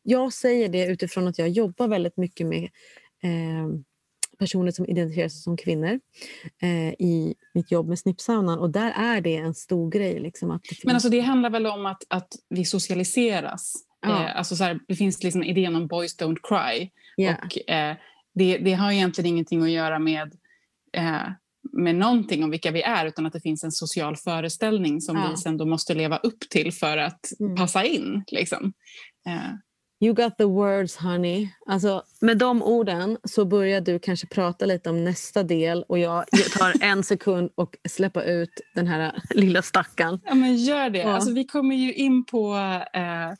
Speaker 2: jag säger det utifrån att jag jobbar väldigt mycket med eh, personer som identifierar sig som kvinnor eh, i mitt jobb med snippsaunan och där är det en stor grej. Liksom, att det finns...
Speaker 1: Men alltså det handlar väl om att, att vi socialiseras? Ja. Eh, alltså så här, det finns liksom idén om boys don't cry. Yeah. Och, eh, det, det, har egentligen ingenting att göra med eh, med någonting om vilka vi är utan att det finns en social föreställning som ja. vi sen då måste leva upp till för att mm. passa in. Liksom.
Speaker 2: You got the words honey. Alltså, med de orden så börjar du kanske prata lite om nästa del och jag tar <laughs> en sekund och släppa ut den här lilla stackaren.
Speaker 1: Ja men gör det. Ja. Alltså, vi kommer ju in på eh,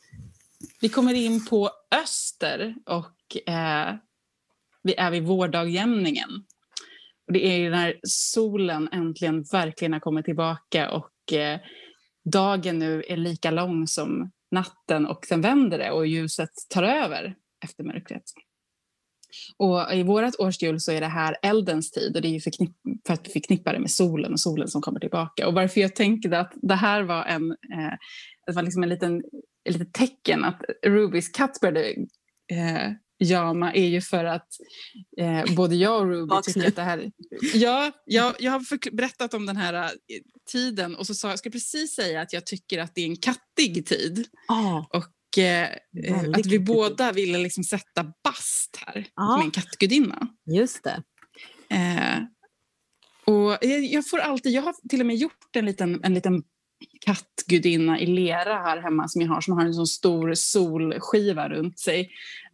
Speaker 1: vi kommer in på öster och eh, vi är vid vårdagjämningen. Och det är ju när solen äntligen verkligen har kommit tillbaka och eh, dagen nu är lika lång som natten och sen vänder det och ljuset tar över efter mörkret. Och I vårt årshjul så är det här eldens tid och det är ju för att vi förknippar det med solen och solen som kommer tillbaka. Och varför jag tänkte att det här var en, eh, det var liksom en liten, ett litet tecken att Rubys katt började eh, jama är ju för att eh, både jag och Ruby tycker att det här... Ja, jag, jag har berättat om den här eh, tiden och så sa jag ska precis säga att jag tycker att det är en kattig tid.
Speaker 2: Oh.
Speaker 1: Och eh, att vi båda ville liksom sätta bast här oh. som en kattgudinna.
Speaker 2: Just det.
Speaker 1: Eh, och jag, jag, får alltid, jag har till och med gjort en liten, en liten kattgudinna i lera här hemma som jag har, som har en sån stor solskiva runt sig.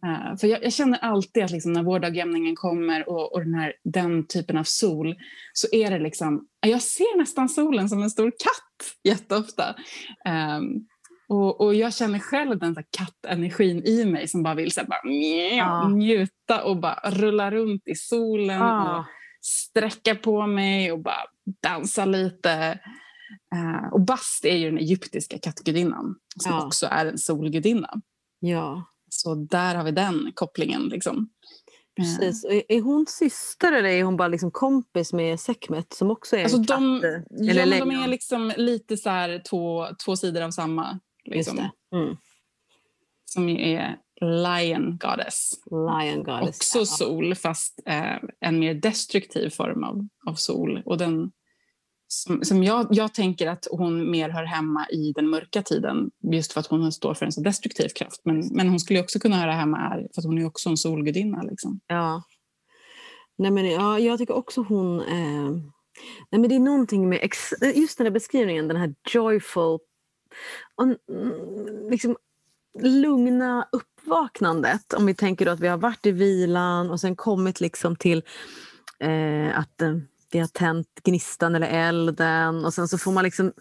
Speaker 1: Uh, för jag, jag, känner alltid att liksom när vårdagjämningen kommer och, och den, här, den typen av sol så är det liksom, jag ser nästan solen som en stor katt jätteofta. Um, och, och jag känner själv den där kattenergin i mig som bara vill så bara, ja. njuta och bara rulla runt i solen ah. och sträcka på mig och bara dansa lite. Uh, och Bast är ju den egyptiska kattgudinnan som ja. också är en solgudinna.
Speaker 2: Ja.
Speaker 1: Så där har vi den kopplingen. Liksom.
Speaker 2: Precis. Uh. Är hon syster eller är hon bara liksom kompis med Sekhmet som också är alltså en
Speaker 1: de,
Speaker 2: katt?
Speaker 1: Ja, de är liksom lite så här två, två sidor av samma. Liksom.
Speaker 2: Mm.
Speaker 1: Som är Lion Goddess.
Speaker 2: Lion goddess
Speaker 1: Också ja. sol fast eh, en mer destruktiv form av, av sol. Och den som, som jag, jag tänker att hon mer hör hemma i den mörka tiden just för att hon står för en så destruktiv kraft. Men, men hon skulle också kunna höra hemma här för att hon är också en solgudinna. Liksom.
Speaker 2: Ja. Nej, men, ja, jag tycker också hon... Eh, nej, men det är någonting med ex, just den här beskrivningen, den här joyful... On, mm, liksom, lugna uppvaknandet. Om vi tänker att vi har varit i vilan och sen kommit liksom till eh, att eh, vi har tänt gnistan eller elden och sen så får man liksom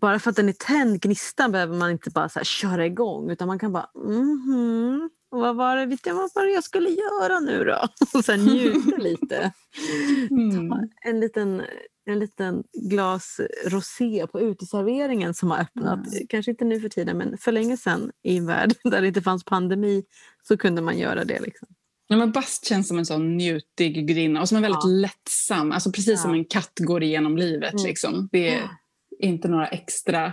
Speaker 2: bara för att den är tänd, gnistan, behöver man inte bara så köra igång utan man kan bara mhm, vad var det, vet jag, vad var det jag skulle göra nu då? <laughs> Och sen njuta lite. Mm. En, liten, en liten glas rosé på uteserveringen som har öppnat. Mm. Kanske inte nu för tiden men för länge sedan i en värld <laughs> där det inte fanns pandemi så kunde man göra det. Liksom.
Speaker 1: Ja, men Bast känns som en sån njutig gudinna och som är väldigt ja. lättsam. Alltså precis ja. som en katt går igenom livet. Mm. Liksom. Det är ja. inte några extra,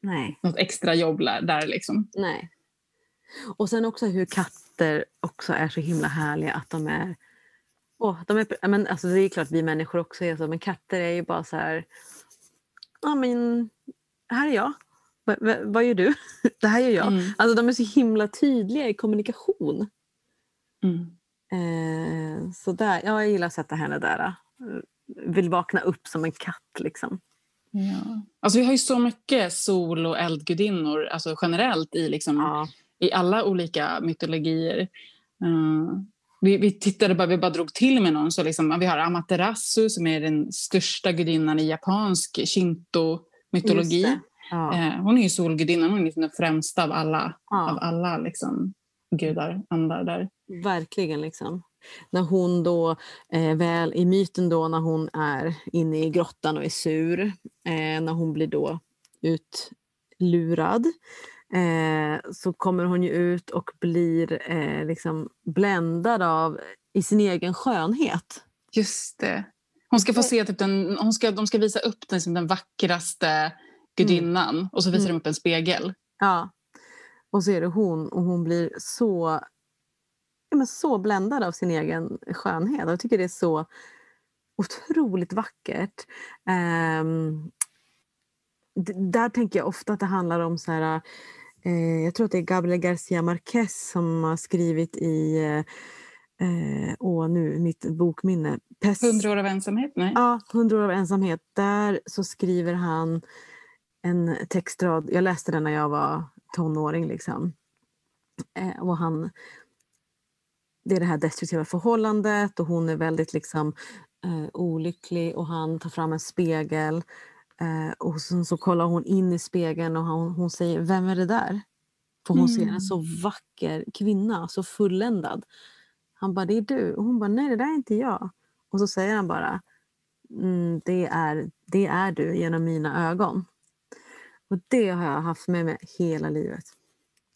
Speaker 2: Nej.
Speaker 1: något extra jobb där. Liksom.
Speaker 2: Nej. Och sen också hur katter också är så himla härliga att de är... Oh, de är men alltså det är klart vi människor också är så, men katter är ju bara så här... Ja, men här är jag. V vad gör du? <laughs> det här gör jag. Mm. Alltså de är så himla tydliga i kommunikation.
Speaker 1: Mm.
Speaker 2: Eh, så där, jag gillar att sätta henne där. Eh, vill vakna upp som en katt. Liksom.
Speaker 1: Ja. Alltså, vi har ju så mycket sol och eldgudinnor alltså generellt i, liksom, ja. i alla olika mytologier. Uh, vi, vi tittade bara, vi bara drog till med någon. Så liksom, vi har Amaterasu som är den största gudinnan i japansk shinto-mytologi. Ja. Uh, hon är ju solgudinnan, hon är liksom den främsta av alla, ja. av alla liksom, gudar, andar där.
Speaker 2: Verkligen. liksom. När hon då, eh, väl i myten då när hon är inne i grottan och är sur, eh, när hon blir då utlurad, eh, så kommer hon ju ut och blir eh, liksom bländad av i sin egen skönhet.
Speaker 1: Just det. Hon ska få se typ den, hon ska, de ska visa upp den, liksom den vackraste gudinnan mm. och så visar mm. de upp en spegel.
Speaker 2: Ja, och så är det hon och hon blir så, ja, men så bländad av sin egen skönhet. Jag tycker det är så otroligt vackert. Um, där tänker jag ofta att det handlar om så här, eh, jag tror att det är Gabriel Garcia Marquez som har skrivit i eh, åh, nu mitt bokminne.
Speaker 1: Pest. Hundra år av ensamhet? Nej.
Speaker 2: Ja, Hundra år av ensamhet. Där så skriver han en textrad, jag läste den när jag var tonåring. Liksom. Eh, och han, det är det här destruktiva förhållandet och hon är väldigt liksom eh, olycklig och han tar fram en spegel eh, och sen så kollar hon in i spegeln och hon, hon säger Vem är det där? För hon mm. ser en mm. så vacker kvinna, så fulländad. Han bara, det är du. Och hon bara, nej det där är inte jag. Och så säger han bara, mm, det, är, det är du genom mina ögon. Och det har jag haft med mig hela livet.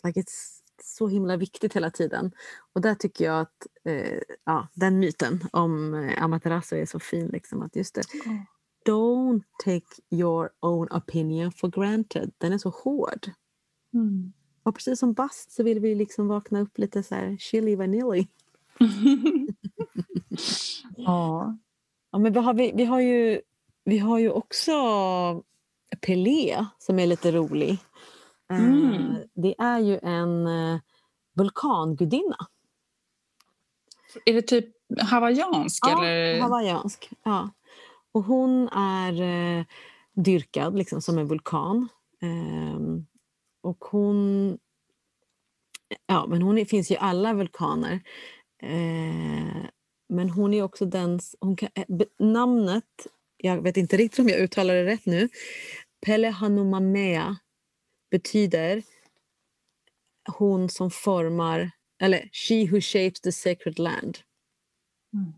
Speaker 2: Like it's så himla viktigt hela tiden. Och där tycker jag att eh, ja, den myten om eh, Amaterasu är så fin. Liksom, att just det, mm. Don't take your own opinion for granted. Den är så hård. Mm. Och precis som bast så vill vi liksom vakna upp lite så här chili vanilj. <laughs> ja. ja. Men vi har, vi, vi, har ju, vi har ju också Pelé som är lite rolig. Eh, mm. Det är ju en eh, vulkangudinna.
Speaker 1: Är det typ hawaiiansk?
Speaker 2: Ja,
Speaker 1: eller?
Speaker 2: hawaiiansk. Ja. Och hon är eh, dyrkad liksom, som en vulkan. Um, och hon... Ja, men hon är, finns ju i alla vulkaner. Uh, men hon är också den... Hon kan, eh, namnet, jag vet inte riktigt om jag uttalar det rätt nu. Pele Hanumamea betyder hon som formar, eller she who shapes the sacred land. Mm.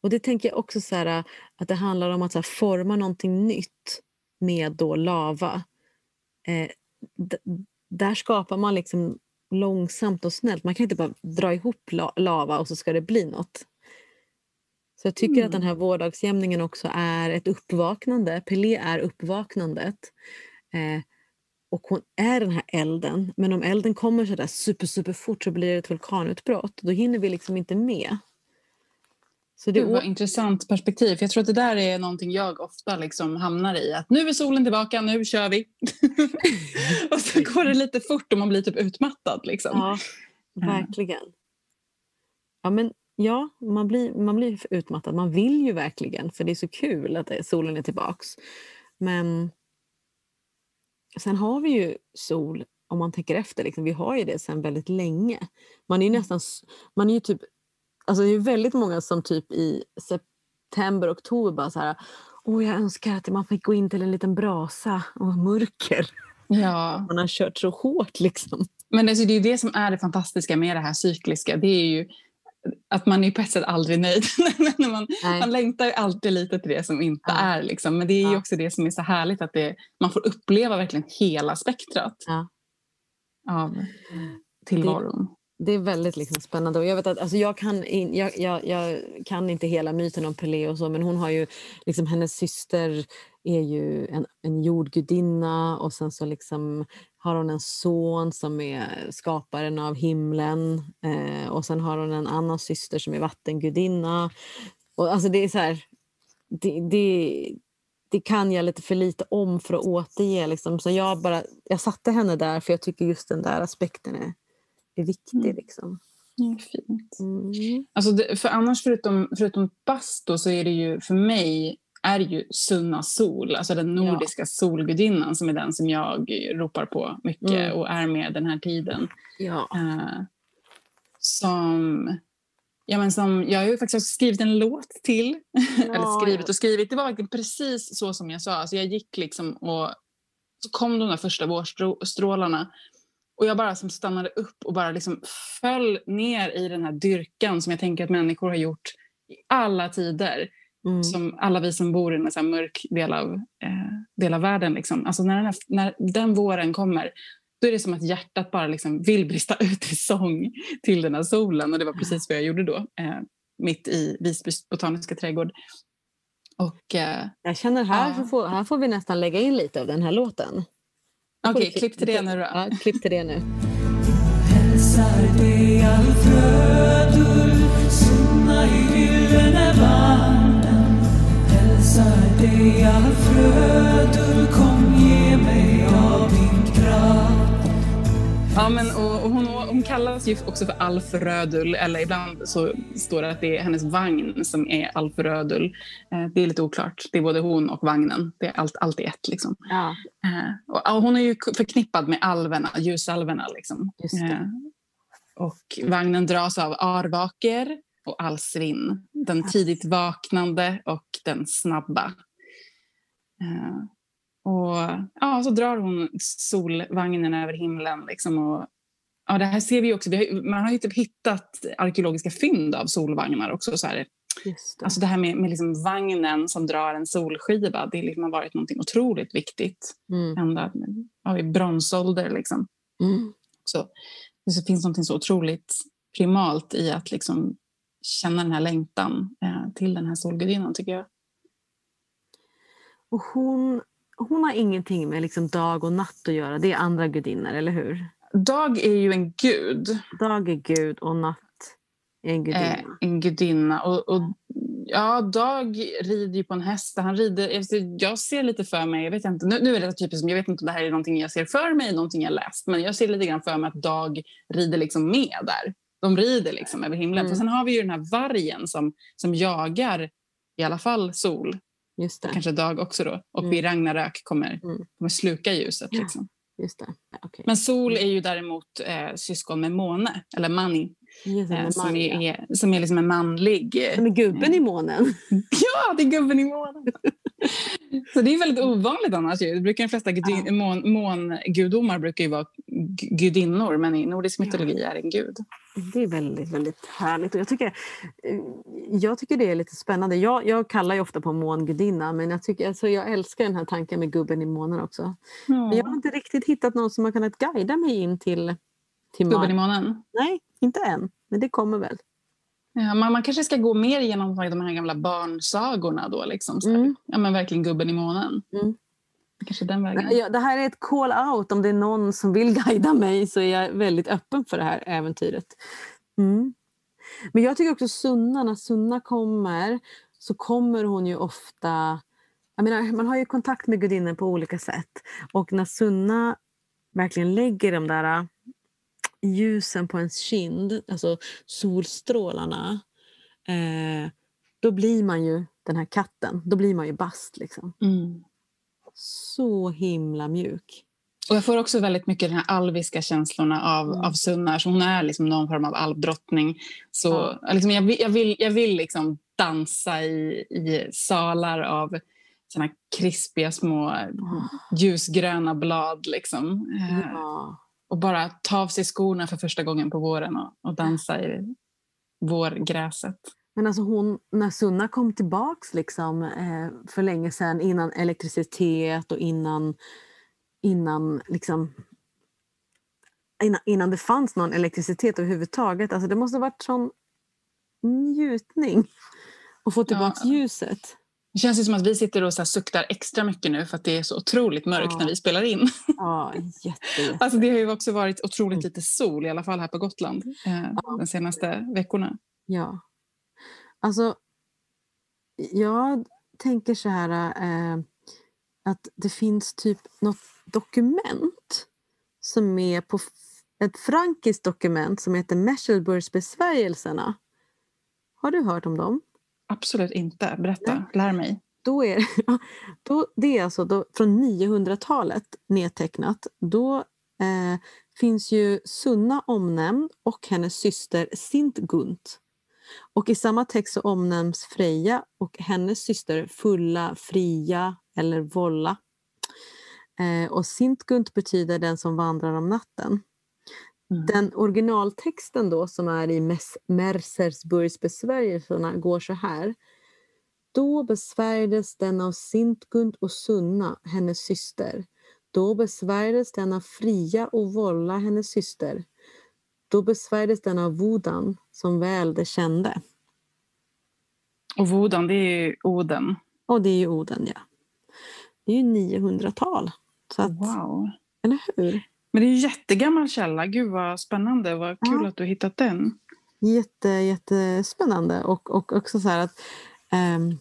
Speaker 2: Och det tänker jag också så här, att det handlar om att här, forma någonting nytt med då lava. Eh, där skapar man liksom långsamt och snällt. Man kan inte bara dra ihop la lava och så ska det bli något. Så jag tycker mm. att den här vårdagsjämningen också är ett uppvaknande. Pelé är uppvaknandet. Eh, och hon är den här elden. Men om elden kommer så där super, super fort så blir det ett vulkanutbrott. Då hinner vi liksom inte med.
Speaker 1: Så det var intressant perspektiv. Jag tror att det där är någonting jag ofta liksom hamnar i. Att nu är solen tillbaka, nu kör vi. <laughs> och så går det lite fort och man blir typ utmattad. Liksom.
Speaker 2: Ja, verkligen. Ja, men, ja man, blir, man blir utmattad. Man vill ju verkligen för det är så kul att solen är tillbaks. Men sen har vi ju sol om man tänker efter. Liksom, vi har ju det sen väldigt länge. Man är ju mm. nästan man är ju typ Alltså det är väldigt många som typ i september, oktober bara så här Åh, jag önskar att man fick gå in till en liten brasa och mörker. Ja. <laughs> Man har kört så hårt liksom.
Speaker 1: Men alltså, det är det som är det fantastiska med det här cykliska. Det är ju att man är på ett sätt aldrig nöjd. <laughs> man, man längtar alltid lite till det som inte ja. är. Liksom. Men det är ja. också det som är så härligt att det, man får uppleva verkligen hela spektrat ja. av tillvaron
Speaker 2: det är väldigt liksom spännande. Och jag, vet att, alltså jag, kan in, jag, jag, jag, kan inte hela myten om Pelé och så men hon har ju, liksom, hennes syster är ju en, en jordgudinna och sen så liksom har hon en son som är skaparen av himlen eh, och sen har hon en annan syster som är vattengudinna. Och, alltså det är så här, det, det, det kan jag lite för lite om för att återge. Liksom. Så jag, bara, jag satte henne där för jag tycker just den där aspekten är är viktig. Mm. Liksom.
Speaker 1: Ja, fint. Mm. Alltså det, för annars förutom, förutom basto så är det ju för mig är ju Sunna Sol, alltså den nordiska ja. solgudinnan som är den som jag ropar på mycket mm. och är med den här tiden. Ja. Uh, som, ja, men som, jag har ju faktiskt skrivit en låt till. <laughs> Ja, Eller skrivit och skrivit. Det var precis så som jag sa. Alltså jag gick liksom och så kom de där första vårstrålarna och jag bara som stannade upp och bara liksom föll ner i den här dyrkan som jag tänker att människor har gjort i alla tider. Mm. Som alla vi som bor i en så mörk del av, eh, del av världen. Liksom. Alltså när, den här, när den våren kommer då är det som att hjärtat bara liksom vill brista <laughs> ut i sång till den här solen. Och det var precis vad jag gjorde då, eh, mitt i Visby botaniska trädgård. Och, eh,
Speaker 2: jag känner här, ja. får, här får vi nästan lägga in lite av den här låten.
Speaker 1: Okej, okay, klipp till det nu då.
Speaker 2: Ja, klipp till det nu.
Speaker 3: Hälsar dig Alfredur, sunna i gyllene vatten. Dig Alfredur, kom ge mig av din kraft.
Speaker 1: Ja, men, och, och hon, hon kallas ju också för Alf Rödul, eller ibland så står det att det är hennes vagn som är Alf Rödul. Eh, det är lite oklart. Det är både hon och vagnen. Det är allt, allt i ett. Liksom.
Speaker 2: Ja.
Speaker 1: Eh, och, och hon är ju förknippad med alverna, ljusalverna. Liksom.
Speaker 2: Just det.
Speaker 1: Eh, och vagnen dras av Arvaker och Alsvin. Den tidigt vaknande och den snabba. Eh, och ja, så drar hon solvagnen över himlen. Liksom, och, ja, det här ser vi också. Vi har, man har ju typ hittat arkeologiska fynd av solvagnar också. Så här.
Speaker 2: Just det.
Speaker 1: Alltså det här med, med liksom vagnen som drar en solskiva, det liksom har varit något otroligt viktigt.
Speaker 2: Mm.
Speaker 1: Ända ja, i bronsålder. Liksom.
Speaker 2: Mm.
Speaker 1: Så det finns något så otroligt primalt i att liksom känna den här längtan eh, till den här solgudinnan tycker jag.
Speaker 2: Och hon, hon har ingenting med liksom dag och natt att göra. Det är andra gudinnor, eller hur?
Speaker 1: Dag är ju en gud,
Speaker 2: Dag är gud och natt är en gudinna.
Speaker 1: eh, en gudinna. Och, och, ja, Dag rider ju på en häst. Han rider, jag ser lite för mig, jag vet inte, nu, nu är det typiskt, som- jag vet inte om det här är någonting jag ser för mig, någonting jag läst, men jag ser lite grann för mig att Dag rider liksom med där. De rider liksom över himlen.
Speaker 2: Mm.
Speaker 1: För sen har vi ju den här vargen som, som jagar i alla fall sol, kanske Dag också då. Och
Speaker 2: Mm.
Speaker 1: vid Ragnarök kommer,
Speaker 2: Mm.
Speaker 1: kommer sluka ljuset.
Speaker 2: Ja.
Speaker 1: Liksom.
Speaker 2: Just okej.
Speaker 1: Men Sol är ju däremot eh, syskon med Måne, eller Mani,
Speaker 2: Just det,
Speaker 1: eh, som är, som är liksom en manlig... Eh,
Speaker 2: Som är gubben i månen. <laughs>
Speaker 1: ja, det är gubben i månen! <laughs> Så det är väldigt ovanligt annars. ju. Det brukar de flesta mån, mångudomar brukar ju vara gudinnor, men i nordisk mytologi är det en gud.
Speaker 2: Det är väldigt, väldigt härligt. Och jag, tycker, eh, jag tycker det är lite spännande. Jag, jag kallar ju ofta på mångudinna men jag, tycker, alltså, jag älskar den här tanken med gubben i månen också. Men jag har inte riktigt hittat någon som har kunnat guida mig in till, till
Speaker 1: Gubben i månen.
Speaker 2: Nej, inte än. Men det kommer väl.
Speaker 1: Ja, man, man kanske ska gå mer genom de här gamla barnsagorna då. Liksom, så.
Speaker 2: Mm.
Speaker 1: Ja, men verkligen gubben i månen.
Speaker 2: Mm.
Speaker 1: Kanske den vägen.
Speaker 2: Ja, det här är ett call-out. Om det är någon som vill <laughs> guida mig så är jag väldigt öppen för det här äventyret. Mm. Men jag tycker också Sunna, när Sunna kommer så kommer hon ju ofta... Jag menar, man har ju kontakt med gudinnen på olika sätt. Och när Sunna verkligen lägger de där ljusen på ens kind, alltså solstrålarna, eh, då blir man ju den här katten. Då blir man ju bast. Liksom.
Speaker 1: Mm.
Speaker 2: Så himla mjuk.
Speaker 1: Och jag får också väldigt mycket den här alviska känslorna av,
Speaker 2: Mm.
Speaker 1: av Sunna. Så hon är liksom någon form av alvdrottning. Så
Speaker 2: Ja.
Speaker 1: liksom, jag vill, jag vill, jag vill liksom dansa i, i salar av såna krispiga små ljusgröna blad. Liksom. Eh,
Speaker 2: Ja.
Speaker 1: Och bara ta av sig skorna för första gången på våren och, och dansa i vårgräset.
Speaker 2: Men alltså hon, när Sunna kom tillbaks liksom, eh, för länge sedan innan elektricitet och innan, innan, liksom, innan, innan det fanns någon elektricitet överhuvudtaget. Alltså det måste ha varit sån njutning att få tillbaks
Speaker 1: Ja.
Speaker 2: ljuset.
Speaker 1: Det känns ju som att vi sitter och så suktar extra mycket nu för att det är så otroligt mörkt
Speaker 2: Ja.
Speaker 1: när vi spelar in.
Speaker 2: Ja, jätte, jätte. <laughs>
Speaker 1: Alltså det har ju också varit otroligt
Speaker 2: Mm.
Speaker 1: lite sol, i alla fall här på Gotland, eh, de senaste veckorna.
Speaker 2: Ja. Alltså, jag tänker så här eh, att det finns typ något dokument som är på ett frankiskt dokument som heter Meshelburgsbesvärjelserna. Har du hört om dem?
Speaker 1: Absolut inte. Berätta,
Speaker 2: Nej.
Speaker 1: lär mig.
Speaker 2: Då är, <laughs> då, det är alltså då, från 900-talet nedtecknat. Då eh, finns ju Sunna omnämnd och hennes syster Sintgunt. Och i samma text så omnämns Freja och hennes syster Fulla, Fria eller Volla. Eh, och Sintgunt betyder den som vandrar om natten.
Speaker 1: Mm.
Speaker 2: Den originaltexten då som är i Mes- Mercersburgs besvärjelserna går så här. Då besvärjdes den av Sintgund och Sunna, hennes syster. Då besvärjdes den av Fria och Volla, hennes syster. Då besvärjdes den av Vodan, som väl det kände.
Speaker 1: Och Vodan, det är ju Oden.
Speaker 2: Och det är ju Oden, ja. Det är ju 900-tal. Så att,
Speaker 1: Wow.
Speaker 2: Eller hur?
Speaker 1: Men det är ju jättegammal källa. Gud vad spännande. Vad kul
Speaker 2: Ja.
Speaker 1: att du hittat den.
Speaker 2: Jätte, jättespännande. Och, och också så här att ehm,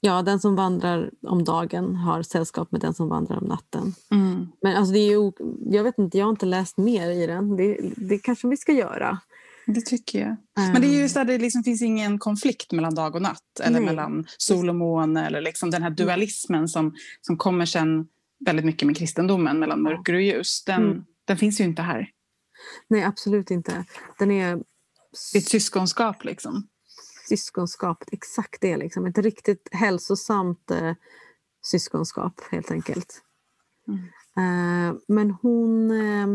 Speaker 2: ja, den som vandrar om dagen har sällskap med den som vandrar om natten.
Speaker 1: Mm.
Speaker 2: Men alltså det är ju jag vet inte, jag har inte läst mer i den. Det, det kanske vi ska göra.
Speaker 1: Det tycker jag. Men det är just där det liksom finns ingen konflikt mellan dag och natt eller
Speaker 2: Nej.
Speaker 1: mellan sol och måne eller liksom den här dualismen som, som kommer sen väldigt mycket med kristendomen mellan mörker och ljus. Den,
Speaker 2: Mm.
Speaker 1: den finns ju inte här.
Speaker 2: Nej, absolut inte. Den är
Speaker 1: Det är ett syskonskap liksom.
Speaker 2: syskonskap, exakt det. Liksom. Ett riktigt hälsosamt eh, syskonskap helt enkelt.
Speaker 1: Mm.
Speaker 2: Eh, men hon... Eh,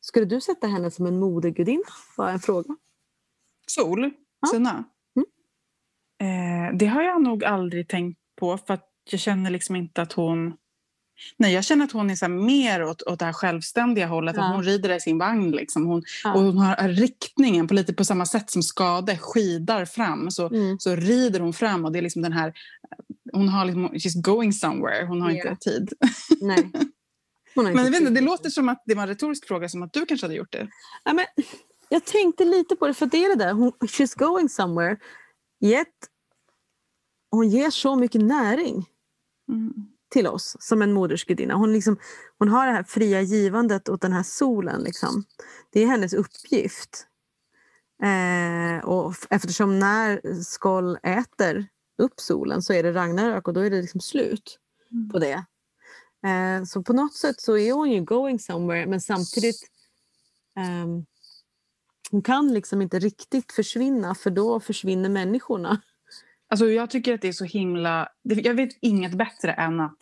Speaker 2: skulle du sätta henne som en modegudinna? Bara en fråga.
Speaker 1: Sol,
Speaker 2: Ja.
Speaker 1: Sina.
Speaker 2: Mm.
Speaker 1: Eh, det har jag nog aldrig tänkt på för att jag känner liksom inte att hon... Nej, jag känner att hon är så mer åt, åt det här självständiga hållet.
Speaker 2: Ja.
Speaker 1: Att hon rider i sin vagn. Liksom. Hon,
Speaker 2: Ja.
Speaker 1: Och hon har riktningen på lite på samma sätt som Skade skidar fram. Så,
Speaker 2: Mm.
Speaker 1: så rider hon fram och det är liksom den här... Hon har liksom, she's going somewhere. Hon har
Speaker 2: Ja.
Speaker 1: inte tid.
Speaker 2: Nej. Hon har
Speaker 1: Men
Speaker 2: inte
Speaker 1: vet inte, det låter som att det var en retorisk fråga som att du kanske hade gjort det.
Speaker 2: Ja, men, jag tänkte lite på det, för det är det där. Hon, she's going somewhere. Yet, hon ger så mycket näring
Speaker 1: Mm.
Speaker 2: Till oss som en modersgudinna. Hon, liksom, hon har det här fria givandet åt den här solen. Liksom. Det är hennes uppgift. Eh, och eftersom när Skoll äter upp solen så är det Ragnarök och då är det liksom slut
Speaker 1: Mm.
Speaker 2: på det. Eh, så på något sätt så är hon ju going somewhere men samtidigt ehm, hon kan liksom inte riktigt försvinna för då försvinner människorna.
Speaker 1: Alltså jag tycker att det är så himla... Jag vet inget bättre än att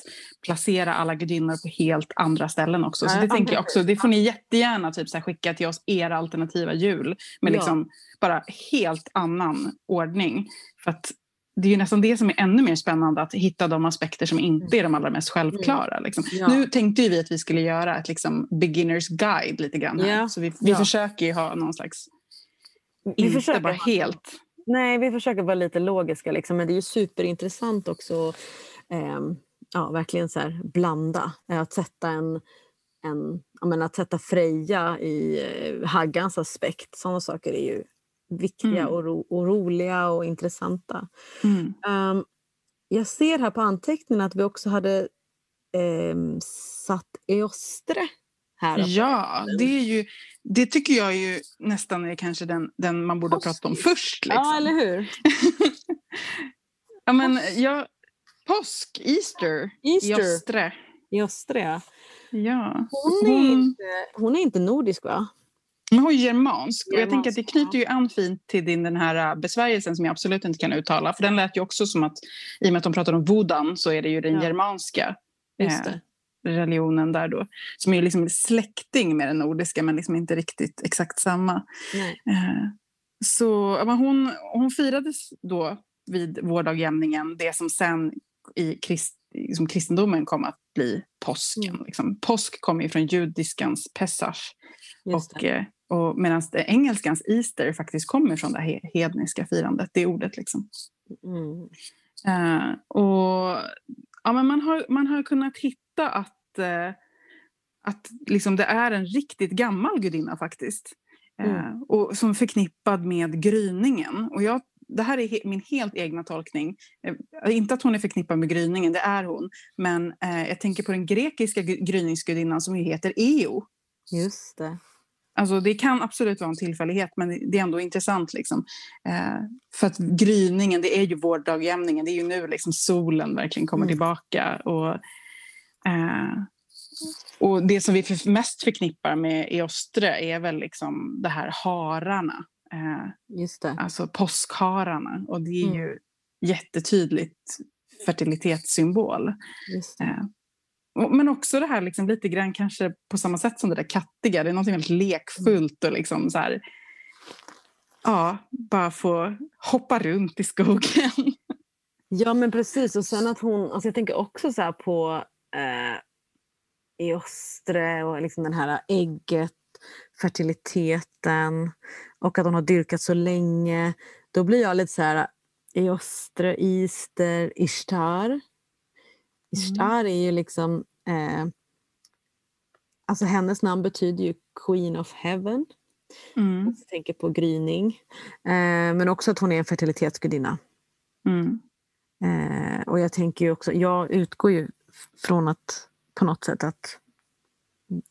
Speaker 1: placera alla gudinnor på helt andra ställen också. Så det
Speaker 2: ja,
Speaker 1: tänker jag också. Det får ni jättegärna typ så här skicka till oss, era alternativa jul. Med
Speaker 2: Ja.
Speaker 1: liksom bara helt annan ordning. För att det är ju nästan det som är ännu mer spännande, att hitta de aspekter som inte är de allra mest självklara. Liksom.
Speaker 2: Ja.
Speaker 1: Nu tänkte vi att vi skulle göra ett liksom, beginners guide lite grann här. Så vi, vi försöker ju ha någon slags,
Speaker 2: Vi
Speaker 1: inte bara helt.
Speaker 2: Nej, vi försöker vara lite logiska liksom, men det är ju superintressant också ehm, ja, verkligen så här, blanda. Eh, Att sätta en, en menar, att sätta Freja i eh, Haggans aspekt. Sådana saker är ju viktiga
Speaker 1: Mm.
Speaker 2: och, ro, och roliga och intressanta.
Speaker 1: Mm.
Speaker 2: Ehm, jag ser här på anteckningen att vi också hade um, satt Eostre här.
Speaker 1: Ja, det, är ju, det tycker jag ju nästan är kanske den, den man borde prata om först. Liksom.
Speaker 2: Ja, eller hur? <laughs>
Speaker 1: ja, men, ja, påsk, Easter,
Speaker 2: Easter.
Speaker 1: Jostre.
Speaker 2: Eostre, ja.
Speaker 1: Ja.
Speaker 2: Hon, är
Speaker 1: Hon-
Speaker 2: inte, hon är inte nordisk, va?
Speaker 1: Men hon är germansk. Och jag tänker att det knyter ju an fint till din den här äh, besvärjelsen som jag absolut inte kan uttala. För den lät ju också som att, i och med att de pratar om vodan, så är det ju den
Speaker 2: Ja.
Speaker 1: germanska
Speaker 2: Just
Speaker 1: eh,
Speaker 2: det.
Speaker 1: Religionen där då. Som är liksom släkting med den nordiska, men liksom inte riktigt exakt samma.
Speaker 2: Nej.
Speaker 1: Eh, Så men hon, hon firades då vid vårdagjämningen det som sen i krist, som kristendomen kom att bli påsken.
Speaker 2: Mm.
Speaker 1: Liksom. Påsk kommer ju från judiskans Pesach och, eh, och medan engelskans Easter faktiskt kommer från det he- hedniska firandet, det ordet. Liksom.
Speaker 2: Mm.
Speaker 1: Eh, och ja, men man, har, man har kunnat hitta att, eh, att liksom det är en riktigt gammal gudinna faktiskt. Eh,
Speaker 2: Mm.
Speaker 1: och som förknippad med gryningen. Och jag, det här är he, min helt egna tolkning. Eh, inte att hon är förknippad med gryningen, det är hon. Men eh, jag tänker på den grekiska gry- gryningsgudinnan som ju heter Eo.
Speaker 2: Just det.
Speaker 1: Alltså det kan absolut vara en tillfällighet men det är ändå intressant. Liksom. Eh, för att gryningen, det är ju vårdagjämningen. Det är ju nu liksom solen verkligen kommer
Speaker 2: Mm.
Speaker 1: tillbaka. Och, eh, och det som vi för, mest förknippar med Eostre är väl liksom det här hararna. Eh,
Speaker 2: Just det.
Speaker 1: alltså påskhararna. Och det är
Speaker 2: Mm.
Speaker 1: ju jättetydligt fertilitetssymbol. Eh, Men också det här liksom lite grann kanske på samma sätt som det där kattiga. Det är något väldigt lekfullt och liksom så här, ja, bara få hoppa runt i skogen. <laughs>
Speaker 2: Ja men precis och sen att hon, alltså jag tänker också så här på eh, Eostre och liksom den här ägget, fertiliteten och att hon har dyrkat så länge. Då blir jag lite så här Eostre, Easter, Ishtar. Ishtar är ju liksom, eh, alltså hennes namn betyder ju Queen of Heaven.
Speaker 1: Mm,
Speaker 2: Jag tänker på gryning. Eh, men också att hon är en fertilitetsgudinna.
Speaker 1: mm,
Speaker 2: Eh, och jag tänker ju också, jag utgår ju från att på något sätt att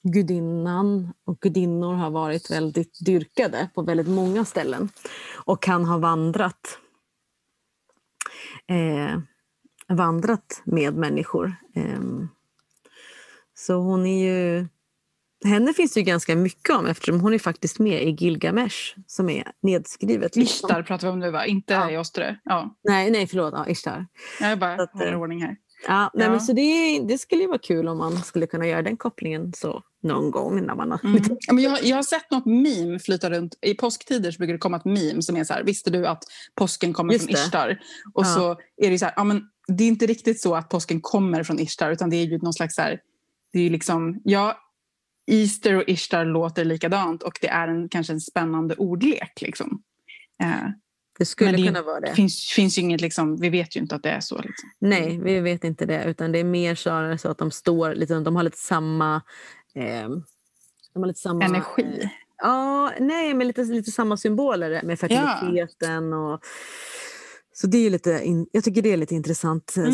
Speaker 2: gudinnan och gudinnor har varit väldigt dyrkade på väldigt många ställen och kan ha vandrat eh, vandrat med människor. Eh, så hon är ju... Henne finns det ju ganska mycket om eftersom hon är faktiskt med i Gilgamesh som är nedskrivet.
Speaker 1: Liksom. Ishtar pratar vi om nu va? Inte ja. Jostre? Ja.
Speaker 2: Nej, nej förlåt. Ja, Ishtar.
Speaker 1: Jag bara håller ordning här.
Speaker 2: Ja, nej, ja. Men så det, det skulle ju vara kul om man skulle kunna göra den kopplingen så någon gång. När man har...
Speaker 1: mm. ja, men jag, jag har sett något meme flyta runt. I påsktider så brukar det komma ett meme som är så här, visste du att påsken kommer Just från det. Ishtar? Och ja. så är det så här, ja, men det är inte riktigt så att påsken kommer från Ishtar utan det är ju någon slags så här, det är liksom, ja, Easter och Ishtar låter likadant och det är en, kanske en spännande ordlek. Liksom.
Speaker 2: Eh, det skulle det kunna vara det.
Speaker 1: Finns, finns inget, liksom, vi vet ju inte att det är så. Liksom.
Speaker 2: Nej, vi vet inte det. Utan det är mer så att de står, liksom, de har lite samma... Eh, de har lite samma
Speaker 1: Energi?
Speaker 2: Eh, ja, nej, men lite, lite samma symboler med fertiliteten. Ja. Och, så det är lite, in, jag tycker det är lite intressant. Mm.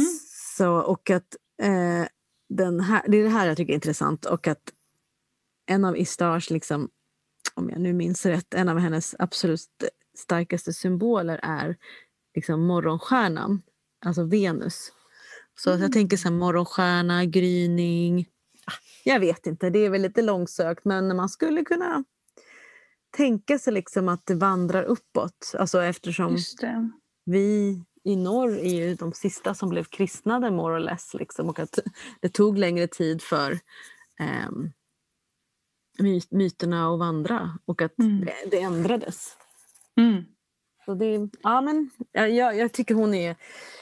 Speaker 2: Så, och att eh, den här, det är det här jag tycker är intressant. Och att en av Istars, liksom, om jag nu minns rätt, en av hennes absolut starkaste symboler är liksom morgonstjärnan, alltså Venus. Så mm. jag tänker så här, morgonstjärna, gryning. Ah, jag vet inte, det är väl lite långsökt men man skulle kunna tänka sig liksom att det vandrar uppåt. Alltså eftersom vi i norr är ju de sista som blev kristnade more or less. Liksom, och att det tog längre tid för eh, myterna att vandra och att mm. det, det ändrades. Mm. Så det, ja, men, jag, jag tycker hon är...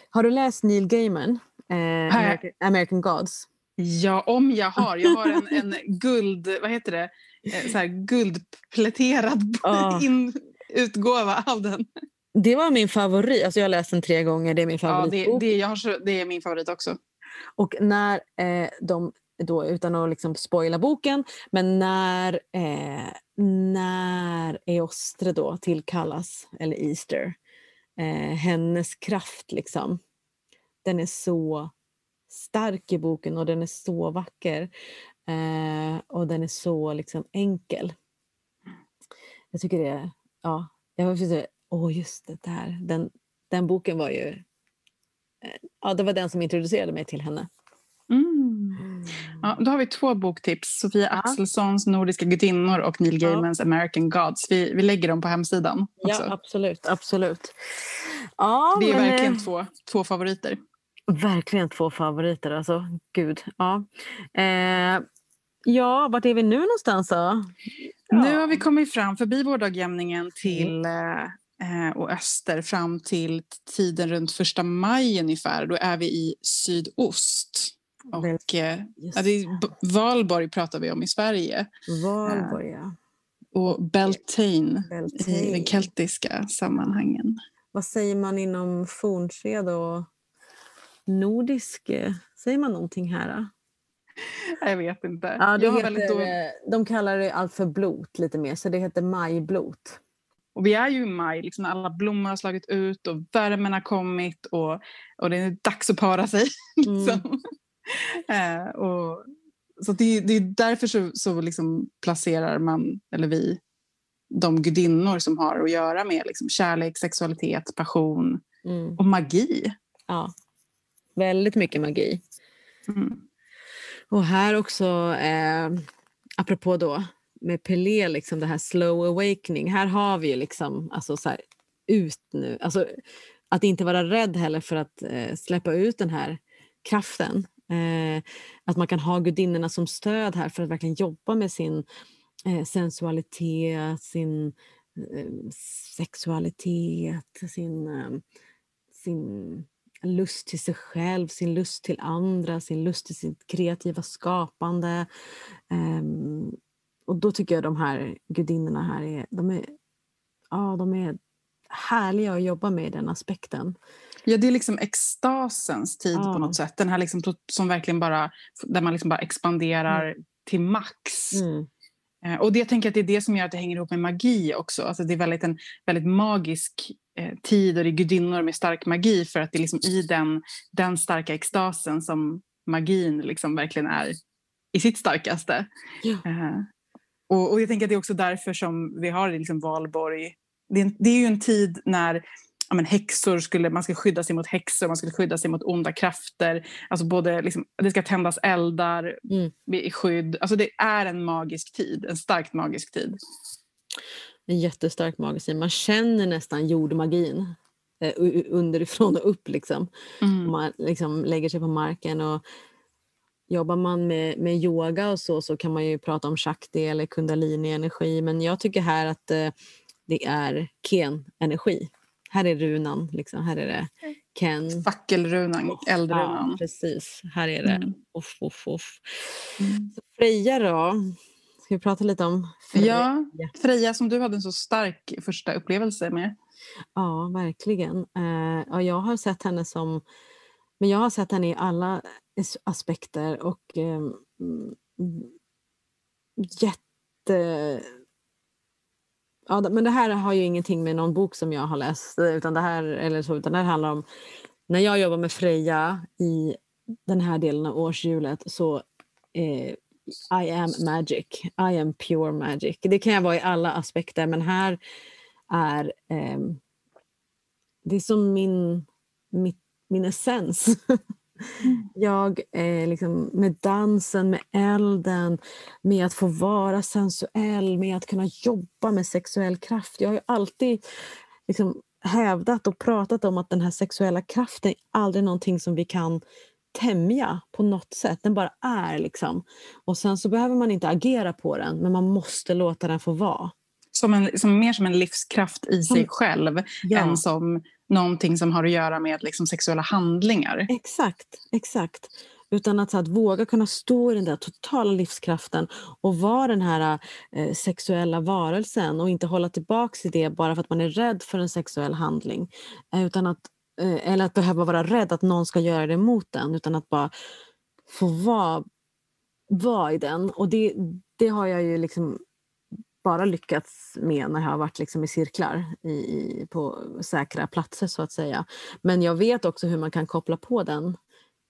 Speaker 2: Har du läst Neil Gaiman, eh, American, American, Gods?
Speaker 1: Ja, om jag har. Jag har en, en <laughs> guld... Vad heter det? Eh, så här, guldpläterad <laughs> oh. in, utgåva av den.
Speaker 2: Det var min favorit. Alltså jag har läst den tre gånger. Det är min favoritbok.
Speaker 1: Ja, det, det, jag har, det är min favorit också.
Speaker 2: Och när eh, de då, utan att liksom spoila boken, men när, eh, när Eostre då tillkallas, eller Easter, eh, hennes kraft liksom, den är så stark i boken och den är så vacker. Eh, och den är så liksom enkel. Jag tycker det är, ja, jag var precis åh just det där, den, den boken var ju, eh, ja det var den som introducerade mig till henne.
Speaker 1: Mm. Ja, då har vi två boktips. Sofia ja. Axelssons Nordiska gudinnor och Neil Gaimans ja. American Gods. Vi, vi lägger dem på hemsidan. Också.
Speaker 2: Ja, absolut. absolut.
Speaker 1: Ja, det är men... verkligen två, två favoriter.
Speaker 2: Verkligen två favoriter. Alltså, gud. Ja. Eh, ja, vart är vi nu någonstans då?
Speaker 1: Ja. Nu har vi kommit fram förbi vårdagjämningen till mm. eh, och öster fram till tiden runt första maj ungefär. Då är vi i sydost. Och, eh, ja, det är, Valborg pratar vi om i Sverige.
Speaker 2: Valborg, ja.
Speaker 1: Och Beltane, Beltane. i den keltiska sammanhangen.
Speaker 2: Vad säger man inom fornsed och nordisk? Säger man någonting här? <laughs>
Speaker 1: Jag vet inte.
Speaker 2: Ja, det heter, då... De kallar det allt för blot lite mer, så det heter majblot.
Speaker 1: Och vi är ju i maj, liksom, alla blommor har slagit ut och värmen har kommit och, och det är dags att para sig. <laughs> Liksom. <laughs> Eh, och, så det, det, är därför så, så liksom placerar man, eller vi, de gudinnor som har att göra med liksom kärlek, sexualitet, passion mm. och magi.
Speaker 2: Ja, väldigt mycket magi. Mm. Och här också, eh, apropå då med Pelé, liksom det här slow awakening. Här har vi ju liksom, alltså så här, ut nu. Alltså, att inte vara rädd heller för att eh, släppa ut den här kraften. Eh, att man kan ha gudinnorna som stöd här för att verkligen jobba med sin eh, sensualitet, sin eh, sexualitet, sin, eh, sin lust till sig själv, sin lust till andra, sin lust till sitt kreativa skapande. Ehm, och då tycker jag de här gudinnorna här är, de är, ja, de är härliga att jobba med i den aspekten.
Speaker 1: Ja, det är liksom extasens tid ja. på något sätt. Den här liksom, som verkligen bara, där man liksom bara expanderar mm. till max. Mm. Eh, och det, jag tänker att det är det som gör att det hänger ihop med magi också. Alltså det är väldigt en väldigt magisk eh, tid och det är gudinnor med stark magi för att det är liksom i den, den starka extasen som magin liksom verkligen är i sitt starkaste.
Speaker 2: Ja.
Speaker 1: Eh, och, och jag tänker att det är också därför som vi har liksom valborg. Det är, det är ju en tid när ja, men häxor skulle, man ska skydda sig mot häxor, man skulle skydda sig mot onda krafter. Alltså både liksom, det ska tändas eldar
Speaker 2: Mm.
Speaker 1: i skydd. Alltså det är en magisk tid, en starkt magisk tid.
Speaker 2: En jättestark magasin. Man känner nästan jordmagin eh, underifrån och upp. Liksom.
Speaker 1: Mm.
Speaker 2: Man liksom lägger sig på marken. Och jobbar man med, med yoga och så, så kan man ju prata om shakti eller kundalini-energi. Men jag tycker här att eh, det är ken-energi. Här är runan. Liksom. Här är det ken.
Speaker 1: Fackelrunan,
Speaker 2: Ja,
Speaker 1: eldrunan.
Speaker 2: precis. Här är det.
Speaker 1: Mm.
Speaker 2: Uff, uff, uff.
Speaker 1: Mm.
Speaker 2: Så Freja då? Ska vi prata lite om Freja?
Speaker 1: Ja, Freja som du hade en så stark första upplevelse med.
Speaker 2: Ja, verkligen. Och jag har sett henne som... Men jag har sett henne i alla as- aspekter och mm, jätte... Ja, men det här har ju ingenting med någon bok som jag har läst, eh, utan det här, eller så, utan det här handlar om när jag jobbar med Freja i den här delen av årshjulet så eh, I am magic, I am pure magic. Det kan jag vara i alla aspekter men här är eh, det är som min, mitt, min essens. <laughs> Mm. Jag eh, liksom, med dansen, med elden, med att få vara sensuell, med att kunna jobba med sexuell kraft. Jag har ju alltid liksom, hävdat och pratat om att den här sexuella kraften är aldrig någonting som vi kan tämja på något sätt. Den bara är. liksom. Och sen så behöver man inte agera på den, men man måste låta den få vara.
Speaker 1: Som en, som mer som en livskraft i sig
Speaker 2: Som-
Speaker 1: själv än som någonting som har att göra med liksom, sexuella handlingar.
Speaker 2: Exakt, exakt. Utan att, så att våga kunna stå i den där totala livskraften och vara den här eh, sexuella varelsen och inte hålla tillbaks i det bara för att man är rädd för en sexuell handling. Eh, utan att, eh, eller att behöva vara rädd att någon ska göra det mot den utan att bara få vara, vara i den. Och det, det har jag ju liksom bara lyckats med när jag har varit liksom i cirklar i, på säkra platser så att säga. Men jag vet också hur man kan koppla på den,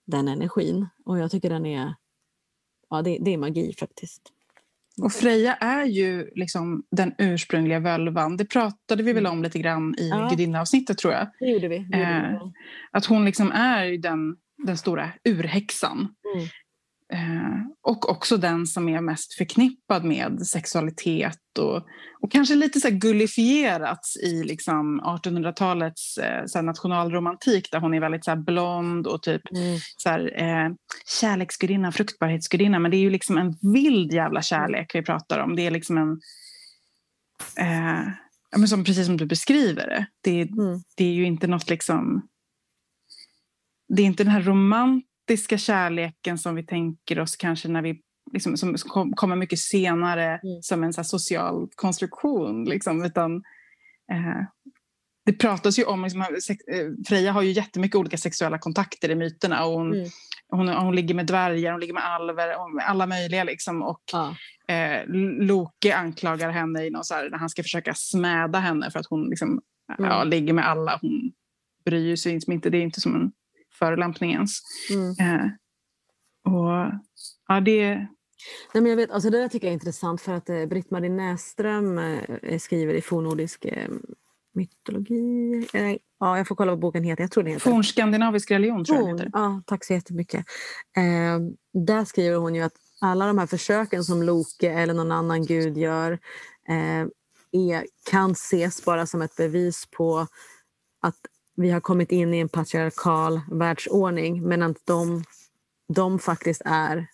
Speaker 2: den energin och jag tycker den är, ja det, det är magi faktiskt.
Speaker 1: Och Freja är ju liksom den ursprungliga völvan. Det pratade vi väl om lite grann i
Speaker 2: Ja.
Speaker 1: gudinneavsnittet tror jag.
Speaker 2: Det gjorde vi. Det gjorde
Speaker 1: Eh,
Speaker 2: vi.
Speaker 1: Att hon liksom är den, den stora urhäxan. Eh, och också den som är mest förknippad med sexualitet och, och kanske lite så gullifierats i liksom 1800-talets eh, så nationalromantik där hon är väldigt så blond och typ
Speaker 2: Mm.
Speaker 1: så här, eh, kärleksgudinna, fruktbarhetsgudinna. Men det är ju liksom en vild jävla kärlek vi pratar om. Det är liksom en... Eh, men som, precis som du beskriver det. Det, är-
Speaker 2: Mm.
Speaker 1: det är ju inte något liksom... Det är inte den här romantiska kärleken som vi tänker oss kanske när vi liksom, som kom- kommer mycket senare
Speaker 2: Mm.
Speaker 1: som en så social konstruktion. Liksom, utan, eh, det pratas ju om, liksom, sex, eh, Freja har ju jättemycket olika sexuella kontakter i myterna. Och hon,
Speaker 2: Mm.
Speaker 1: hon, hon ligger med dvärgar, hon ligger med alver, alla möjliga. Liksom, och
Speaker 2: Ja.
Speaker 1: eh, Loke anklagar henne i någon så här, när han ska försöka smäda henne för att hon liksom, ja,
Speaker 2: Mm.
Speaker 1: ligger med alla. Hon bryr sig inte, det är inte som en förolämpning ens.
Speaker 2: Mm.
Speaker 1: Eh, och ja, det,
Speaker 2: Nej, men jag vet, alltså det där tycker jag är intressant för att eh, Britt-Marie Näström eh, skriver i fornnordisk eh, mytologi. Eh, ja, jag får kolla vad boken heter. Jag tror den heter
Speaker 1: fornskandinavisk religion tror jag den heter.
Speaker 2: ja, tack så jättemycket. Eh, där skriver hon ju att alla de här försöken som Loke eller någon annan gud gör eh, är, kan ses bara som ett bevis på att vi har kommit in i en patriarkal världsordning men att de, de faktiskt är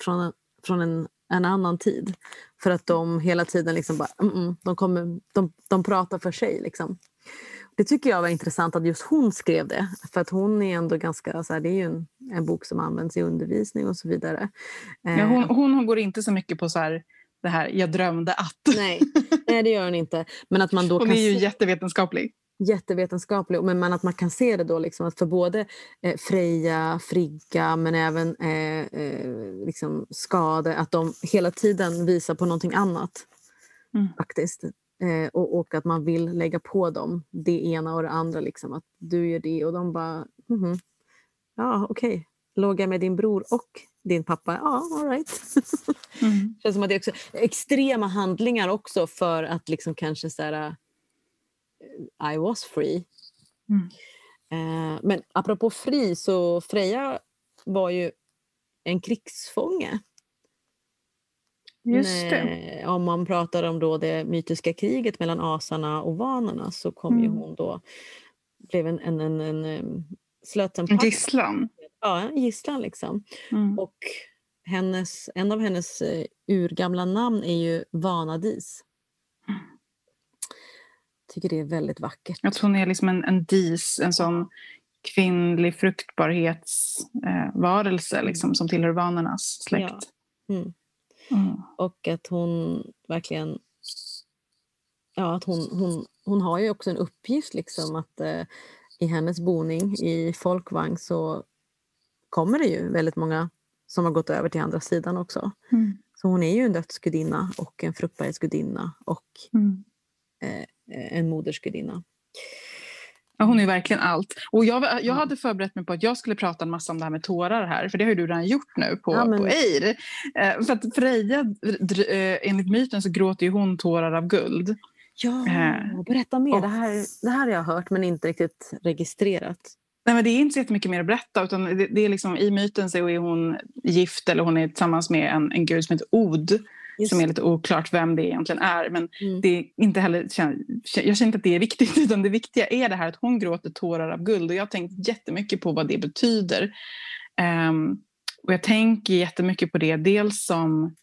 Speaker 2: från en, från en, en annan tid. För att de hela tiden liksom bara, mm, mm, de, kommer, de, de pratar för sig. Liksom. Det tycker jag var intressant att just hon skrev det. För att hon är ändå ganska, så här, det är ju en, en bok som används i undervisning och så vidare.
Speaker 1: Ja,
Speaker 2: Eh,
Speaker 1: hon, hon går inte så mycket på så här, det här jag drömde att.
Speaker 2: nej, nej, det gör hon inte. Men att man då <laughs>
Speaker 1: Hon
Speaker 2: kan
Speaker 1: är ju
Speaker 2: se,
Speaker 1: jättevetenskaplig.
Speaker 2: Jättevetenskaplig, men att man kan se det då liksom att för både eh, Freja, Frigga men även eh, eh, liksom Skade, att de hela tiden visar på någonting annat.
Speaker 1: Mm.
Speaker 2: faktiskt. Eh, och, och att man vill lägga på dem det ena och det andra. Liksom, att du gör det och de bara, mhm. ja okej, låg jag med din bror och din pappa, ja all right.
Speaker 1: Mm. <laughs>
Speaker 2: känns som att det är också extrema handlingar också för att liksom kanske så här, I was free.
Speaker 1: Mm.
Speaker 2: Eh, men apropå fri så Freja var ju en krigsfånge.
Speaker 1: Just det.
Speaker 2: Om man pratar om då det mytiska kriget mellan asarna och vanerna så kom ju
Speaker 1: Mm.
Speaker 2: hon då, blev en, en, en, en, slöt en
Speaker 1: En
Speaker 2: pakt.
Speaker 1: gisslan.
Speaker 2: Ja, en gisslan liksom.
Speaker 1: Mm.
Speaker 2: Och hennes, en av hennes eh, urgamla namn är ju Vanadis. Tycker det är väldigt vackert.
Speaker 1: Att hon är liksom en, en dis, en sån kvinnlig fruktbarhetsvarelse eh, liksom, som tillhör vanernas släkt.
Speaker 2: Mm.
Speaker 1: Mm.
Speaker 2: Och att hon verkligen... Ja, att hon, hon, hon har ju också en uppgift liksom att eh, i hennes boning i folkvagn så kommer det ju väldigt många som har gått över till andra sidan också.
Speaker 1: Mm.
Speaker 2: Så hon är ju en dödsgudinna och en fruktbarhetsgudinna och
Speaker 1: Mm.
Speaker 2: eh, en modersgudinna.
Speaker 1: Ja, hon är verkligen allt. Och jag, jag
Speaker 2: Ja.
Speaker 1: hade förberett mig på att jag skulle prata en massa om det här med tårar här, för det har ju du redan gjort nu på,
Speaker 2: Ja, men-
Speaker 1: på Eir. Eh, för att Freja, eh, enligt myten så gråter ju hon tårar av guld.
Speaker 2: Ja,
Speaker 1: Eh,
Speaker 2: berätta mer.
Speaker 1: och-
Speaker 2: Det här, det här har jag hört men inte riktigt registrerat.
Speaker 1: Nej, men det är inte så jättemycket mer att berätta. Utan det, det är liksom, I myten så är hon gift eller hon är tillsammans med en, en gud som heter Od.
Speaker 2: Just
Speaker 1: Som är lite oklart vem det egentligen är. Men
Speaker 2: Mm.
Speaker 1: det är inte heller, jag känner inte att det är viktigt. <laughs> Utan det viktiga är det här att hon gråter tårar av guld. Och jag har tänkt jättemycket på vad det betyder. Ehm, och jag tänker jättemycket på det. Dels som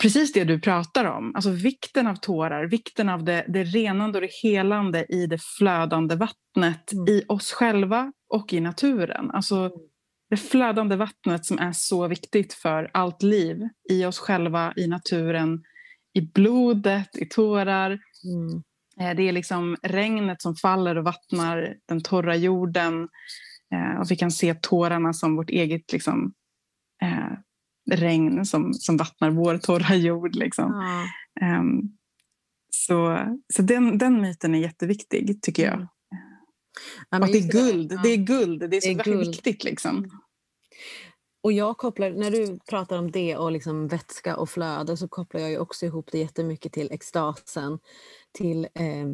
Speaker 1: precis det du pratar om. Alltså vikten av tårar, vikten av det, det renande och det helande i det flödande vattnet
Speaker 2: Mm.
Speaker 1: i oss själva och i naturen. Alltså
Speaker 2: Mm.
Speaker 1: Det flödande vattnet som är så viktigt för allt liv i oss själva, i naturen, i blodet, i tårar.
Speaker 2: Mm.
Speaker 1: Eh, Det är liksom regnet som faller och vattnar den torra jorden. Eh, Och vi kan se tårarna som vårt eget liksom, eh, regn som, som vattnar vår torra jord. Liksom.
Speaker 2: Ja.
Speaker 1: Ehm, så så den, den myten är jätteviktig, tycker jag.
Speaker 2: Ja,
Speaker 1: att det är guld.
Speaker 2: ja.
Speaker 1: Det är guld. Det är så
Speaker 2: Det är
Speaker 1: viktigt. Liksom.
Speaker 2: Och jag kopplar, när du pratar om det och liksom vätska och flöde så kopplar jag ju också ihop det jättemycket till extasen, till eh,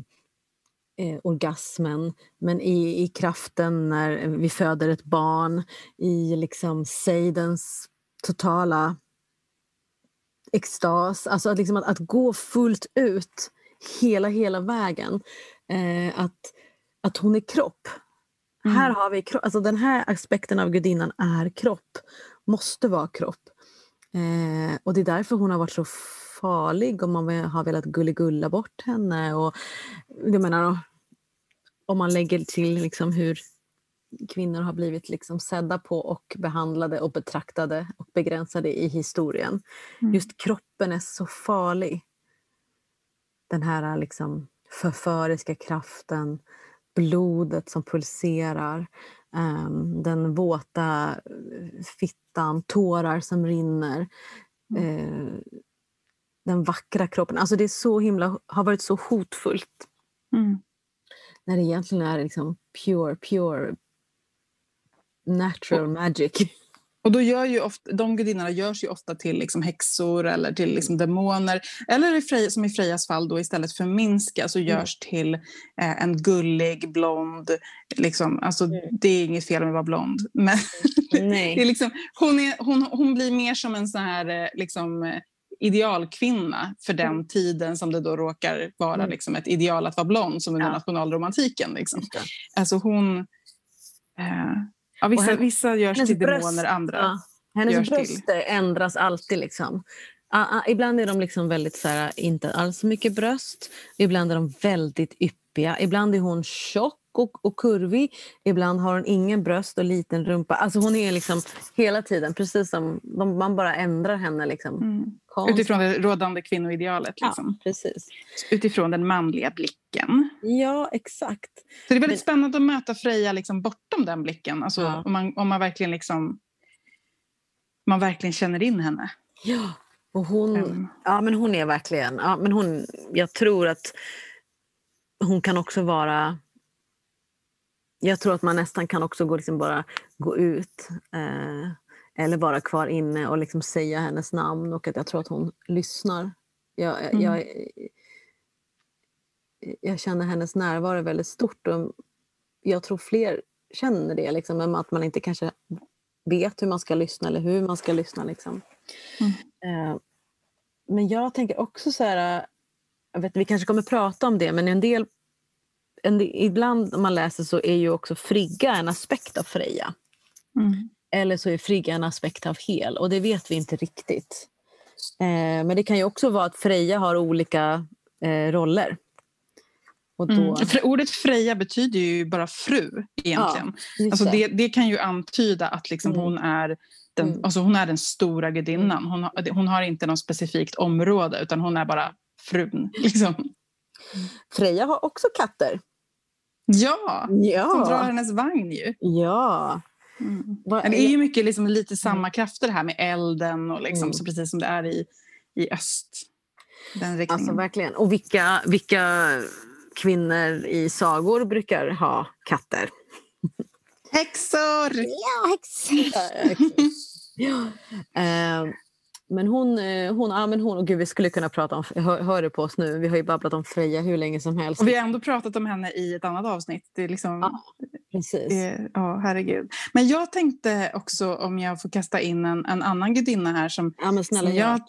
Speaker 2: eh, orgasmen, men i, i kraften när vi föder ett barn, i liksom sejdens totala extas. Alltså att, liksom att, att gå fullt ut hela, hela vägen. Eh, att, att hon är kropp.
Speaker 1: Mm.
Speaker 2: Här har vi kro- alltså den här aspekten av gudinnan är kropp, måste vara kropp. Eh, och det är därför hon har varit så farlig om man har velat gulligulla bort henne. Och, jag menar, om man lägger till liksom hur kvinnor har blivit liksom sedda på och behandlade och betraktade och begränsade i historien.
Speaker 1: Mm.
Speaker 2: Just kroppen är så farlig. Den här liksom förföriska kraften, blodet som pulserar, ehm, den våta eh, fittan, tårar som rinner. eh, den vackra kroppen. Alltså det är så himla, har varit så hotfullt
Speaker 1: Mm.
Speaker 2: när det egentligen är liksom pure, pure natural magic.
Speaker 1: Och då gör ju ofta, de gudinnorna görs ju ofta till liksom häxor eller till liksom demoner. Eller i Freja, som i Frejas fall då istället förminskas och görs till eh, en gullig, blond. Liksom, alltså,
Speaker 2: Mm.
Speaker 1: Det är inget fel med att vara blond. <laughs> Men det är liksom, hon, är, hon, hon blir mer som en sån här eh, liksom, eh, idealkvinna för den tiden som det då råkar vara
Speaker 2: Mm.
Speaker 1: liksom, ett ideal att vara blond som under
Speaker 2: Ja.
Speaker 1: nationalromantiken. Liksom. Alltså hon... Eh, ja, vissa,
Speaker 2: hennes-
Speaker 1: vissa görs till
Speaker 2: bröst,
Speaker 1: demoner, andra.
Speaker 2: Ja. Hennes
Speaker 1: görs
Speaker 2: bröst ändras alltid. Liksom. Ah, ah, ibland är de liksom väldigt så här, inte alls så mycket bröst. Ibland är de väldigt yppiga. Ibland är hon tjock och, och kurvig. Ibland har hon ingen bröst och liten rumpa. Alltså hon är liksom hela tiden, precis som de, man bara ändrar henne. Liksom.
Speaker 1: Mm.
Speaker 2: Konstigt.
Speaker 1: Utifrån det rådande kvinnoidealet. Liksom.
Speaker 2: Ja, precis.
Speaker 1: Utifrån den manliga blicken.
Speaker 2: Ja, exakt.
Speaker 1: Så det är väldigt
Speaker 2: Men-
Speaker 1: spännande att möta Freja liksom bortom den blicken. Alltså,
Speaker 2: Ja.
Speaker 1: om, man, om man verkligen liksom man verkligen känner in henne.
Speaker 2: Ja, och hon,
Speaker 1: Mm.
Speaker 2: ja, men hon är verkligen... Ja, men hon, jag tror att hon kan också vara... Jag tror att man nästan kan också gå, liksom bara gå ut eh, eller vara kvar inne och liksom säga hennes namn och att jag tror att hon lyssnar. Jag,
Speaker 1: Mm.
Speaker 2: jag, jag känner hennes närvaro väldigt stort och jag tror fler känner det, liksom, men att man inte kanske vet hur man ska lyssna eller hur man ska lyssna. Liksom.
Speaker 1: Mm.
Speaker 2: Eh, men jag tänker också så här, jag vet, vi kanske kommer prata om det, men en del, en ibland när man läser så är ju också Frigga en aspekt av Freja.
Speaker 1: Mm.
Speaker 2: Eller så är Frigga en aspekt av Hel och det vet vi inte riktigt. Eh, men det kan ju också vara att Freja har olika eh, roller. Då,
Speaker 1: Mm. Ordet Freja betyder ju bara fru egentligen.
Speaker 2: just
Speaker 1: Alltså
Speaker 2: det.
Speaker 1: det, kan ju antyda att liksom
Speaker 2: Mm.
Speaker 1: hon, är den,
Speaker 2: Mm.
Speaker 1: alltså hon är den stora gudinnan. Hon har, hon har inte något specifikt område utan hon är bara frun. <laughs> Liksom.
Speaker 2: Freja har också katter.
Speaker 1: Ja, som drar
Speaker 2: Ja.
Speaker 1: hennes vagn ju.
Speaker 2: ja.
Speaker 1: Mm. Men det är ju mycket liksom lite samma krafter här med elden och liksom,
Speaker 2: Mm.
Speaker 1: så precis som det är i, i öst. Den riktningen.
Speaker 2: Alltså verkligen. Och vilka, vilka kvinnor i sagor brukar ha katter?
Speaker 1: Häxor!
Speaker 2: Ja, ja. <laughs> <laughs> Eh, men hon, eh, hon, ja, men hon, och gud vi skulle kunna prata om, hör, hör du på oss nu, vi har ju babblat om Freja hur länge som helst.
Speaker 1: Och vi har ändå pratat om henne i ett annat avsnitt. Det är liksom,
Speaker 2: Ja, Precis.
Speaker 1: Eh, Ja, herregud. Men jag tänkte också om jag får kasta in en, en annan gudinna här som,
Speaker 2: Ja men snälla
Speaker 1: som jag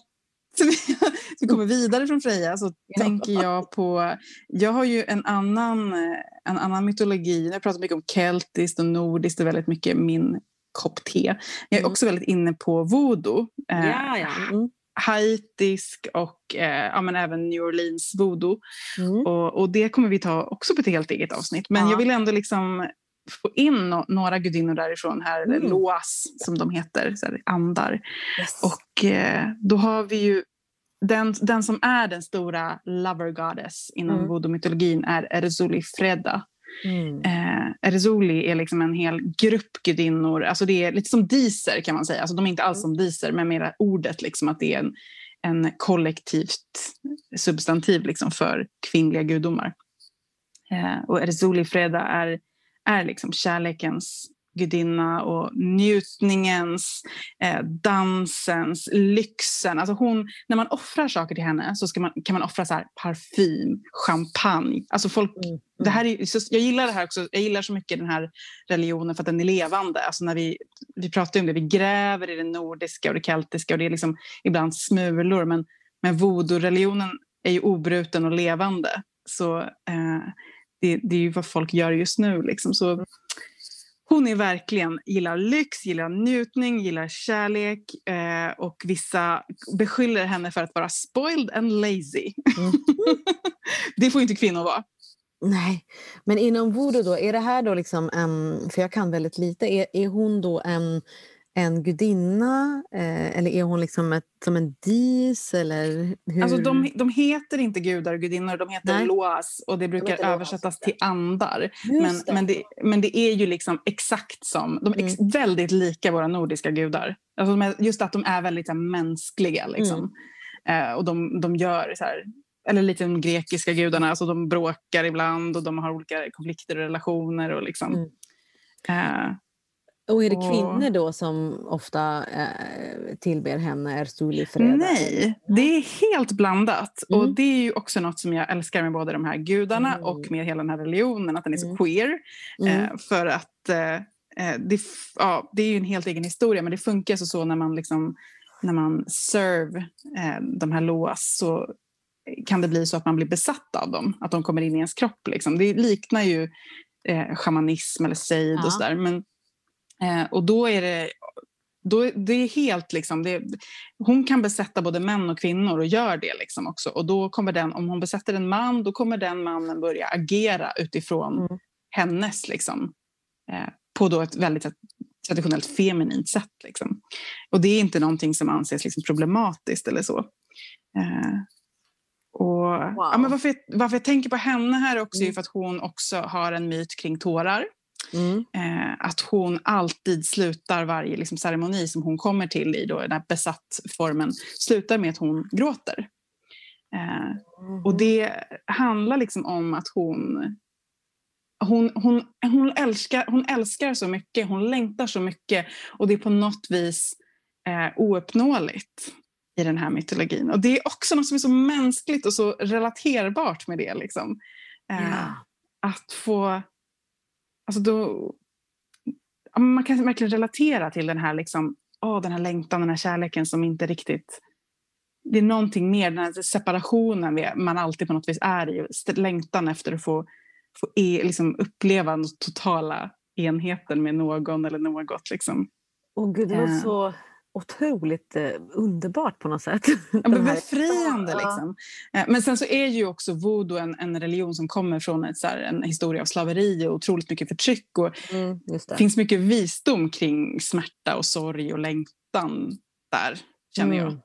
Speaker 1: <laughs> som kommer vidare från Freja så
Speaker 2: Ja.
Speaker 1: tänker jag på... Jag har ju en annan, eh, en annan mytologi. Jag pratar mycket om keltiskt och nordiskt. Det är väldigt mycket min kopp te. Jag är
Speaker 2: Mm.
Speaker 1: också väldigt inne på voodoo. Eh,
Speaker 2: Ja, ja. Mm.
Speaker 1: Haitisk och eh, ja, men även New Orleans voodoo.
Speaker 2: Mm.
Speaker 1: Och, och det kommer vi ta också på ett helt eget avsnitt. Men
Speaker 2: Ja.
Speaker 1: jag vill ändå liksom få in no några gudinnor därifrån här, eller
Speaker 2: Mm.
Speaker 1: loas som de heter, så här, andar.
Speaker 2: Yes.
Speaker 1: Och eh, då har vi ju den, den som är den stora lover goddess inom
Speaker 2: Mm.
Speaker 1: voodoo-mytologin är Erzuli Freda.
Speaker 2: Mm.
Speaker 1: Eh, Erzuli är liksom en hel grupp gudinnor. Alltså det är lite som diser kan man säga. Alltså de är inte alls som diser, men mera ordet liksom att det är en, en kollektivt substantiv liksom för kvinnliga gudomar. Eh, och Erzuli Freda är, är liksom kärlekens gudinna och njutningens, eh, dansens, lyxen. Alltså hon, när man offrar saker till henne så ska man, kan man offra så här parfym, champagne. Alltså folk,
Speaker 2: Mm.
Speaker 1: det här är, så, jag gillar det här också. Jag gillar så mycket den här religionen för att den är levande. Alltså när vi, vi pratar om det, vi gräver i det nordiska och det keltiska och det är liksom ibland smulor. Men, men voodoo-religionen är ju obruten och levande. Så eh, det, det är ju vad folk gör just nu. Liksom. Så, hon är verkligen, gillar lyx, gillar njutning, gillar kärlek eh, och vissa beskyller henne för att vara spoiled and lazy.
Speaker 2: Mm. <laughs>
Speaker 1: det får inte kvinnor vara.
Speaker 2: Nej, men inom voodoo då, är det här då liksom en, för jag kan väldigt lite, är, är hon då en, en gudinna eh, eller är hon liksom ett, som en dis eller hur?
Speaker 1: Alltså de, de heter inte gudar och gudinnor, de heter
Speaker 2: Nej.
Speaker 1: loas och det brukar
Speaker 2: loas,
Speaker 1: översättas till andar. Men,
Speaker 2: det.
Speaker 1: men, det, men det är ju liksom exakt som, de är ex,
Speaker 2: Mm.
Speaker 1: väldigt lika våra nordiska gudar. Alltså de är, just att de är väldigt här, mänskliga. Liksom.
Speaker 2: Mm.
Speaker 1: Eh, och de, de gör så här, eller lite de grekiska gudarna, alltså de bråkar ibland och de har olika konflikter och relationer. Och liksom.
Speaker 2: Mm.
Speaker 1: Eh,
Speaker 2: Och är det kvinnor då som ofta eh, tillber henne, Erzuli Freda?
Speaker 1: Nej, det är helt blandat.
Speaker 2: Mm.
Speaker 1: Och det är ju också något som jag älskar med både de här gudarna
Speaker 2: Mm.
Speaker 1: och med hela den här religionen, att den är så
Speaker 2: Mm.
Speaker 1: queer.
Speaker 2: Mm.
Speaker 1: Eh, för att eh, eh, det, ja, det är ju en helt egen historia, men det funkar så, så när man liksom när man serve eh, de här loas så kan det bli så att man blir besatt av dem, att de kommer in i ens kropp. Liksom. Det liknar ju eh, shamanism eller sejd
Speaker 2: Ja.
Speaker 1: och sådär. Men, eh, och då är det då, är- det är helt liksom, det, hon kan besätta både män och kvinnor och gör det liksom också. Och då kommer den, om hon besätter en man, då kommer den mannen börja agera utifrån
Speaker 2: Mm.
Speaker 1: hennes, liksom, eh, på då ett väldigt traditionellt feminint sätt. Liksom. Och det är inte någonting som anses liksom, problematiskt eller så. Eh, och, ja, men varför, jag, varför jag tänker på henne här också är
Speaker 2: Mm.
Speaker 1: för att hon också har en myt kring tårar.
Speaker 2: Mm.
Speaker 1: Eh, att hon alltid slutar varje liksom, ceremoni som hon kommer till i då, den här besatt formen, slutar med att hon gråter. Eh, och det handlar liksom om att hon, hon, hon, hon, älskar, hon älskar så mycket, hon längtar så mycket och det är på något vis eh, ouppnåeligt i den här mytologin. Och det är också något som är så mänskligt och så relaterbart med det. Liksom. Eh,
Speaker 2: Ja.
Speaker 1: Att få... Alltså då, man kan verkligen relatera till den här, liksom, åh, den här längtan, den här kärleken som inte riktigt... Det är någonting mer, den här separationen man alltid på något vis är i. Längtan efter att få, få e, liksom uppleva den totala enheten med någon eller något. Liksom.
Speaker 2: Åh gud, det var
Speaker 1: Eh.
Speaker 2: så otroligt eh, underbart på något sätt. <laughs>
Speaker 1: Ja, men befriande liksom. Eh, Men sen så är ju också voodoo en, en religion som kommer från ett, så här, en historia av slaveri och otroligt mycket förtryck. Och
Speaker 2: Mm,
Speaker 1: det finns mycket visdom kring smärta och sorg och längtan där, känner jag.
Speaker 2: Mm.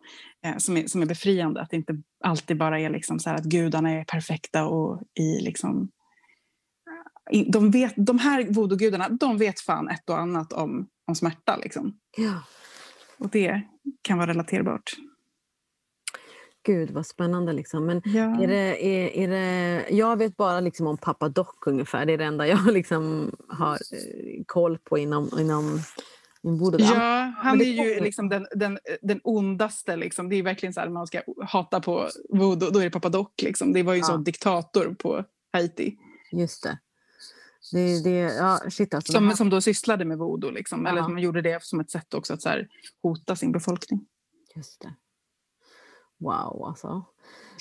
Speaker 1: Eh, Som är, som är befriande. Att det inte alltid bara är liksom så här att gudarna är perfekta och i liksom... De, vet, de här voodoo-gudarna, de vet fan ett och annat om, om smärta. Liksom.
Speaker 2: Ja.
Speaker 1: Och det kan vara relaterbart.
Speaker 2: Gud vad spännande liksom. Men
Speaker 1: Ja.
Speaker 2: är det, är, är det, jag vet bara liksom om pappa Doc ungefär. Det är det enda jag <laughs> liksom har eh, koll på inom, inom.
Speaker 1: Ja, han är ju liksom den, den, den ondaste. Liksom. Det är verkligen så här, man ska hata på voodoo, då är det pappa Doc. Liksom. Det var ju
Speaker 2: Ja.
Speaker 1: sån diktator på Haiti
Speaker 2: Just det. Det, det ja, shit alltså.
Speaker 1: som, som då sysslade med voodoo. Liksom. Eller
Speaker 2: Ja.
Speaker 1: som gjorde det som ett sätt också att så här, hota sin befolkning.
Speaker 2: Just det. Wow alltså.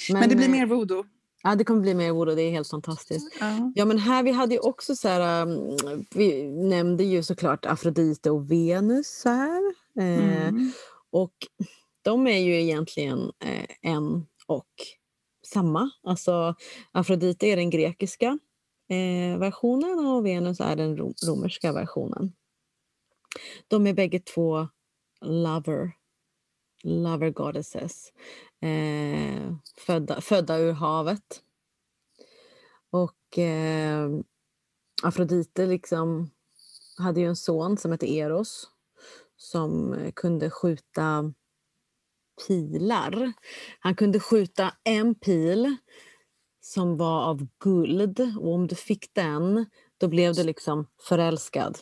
Speaker 1: Men, det blir
Speaker 2: eh,
Speaker 1: mer voodoo.
Speaker 2: Ja, det kommer bli mer voodoo. Det är helt fantastiskt.
Speaker 1: Ja.
Speaker 2: Ja, men här vi hade ju också så här, um, vi nämnde ju såklart Afrodite och Venus här. Eh,
Speaker 1: Mm.
Speaker 2: Och de är ju egentligen eh, en och samma. Alltså Afrodite är den grekiska eh, versionen och Venus är den romerska versionen. De är bägge två lover, lover goddesses. Eh, födda, födda ur havet. Och eh, Afrodite liksom hade ju en son som hette Eros som kunde skjuta pilar. Han kunde skjuta en pil som var av guld och om du fick den då blev du liksom förälskad.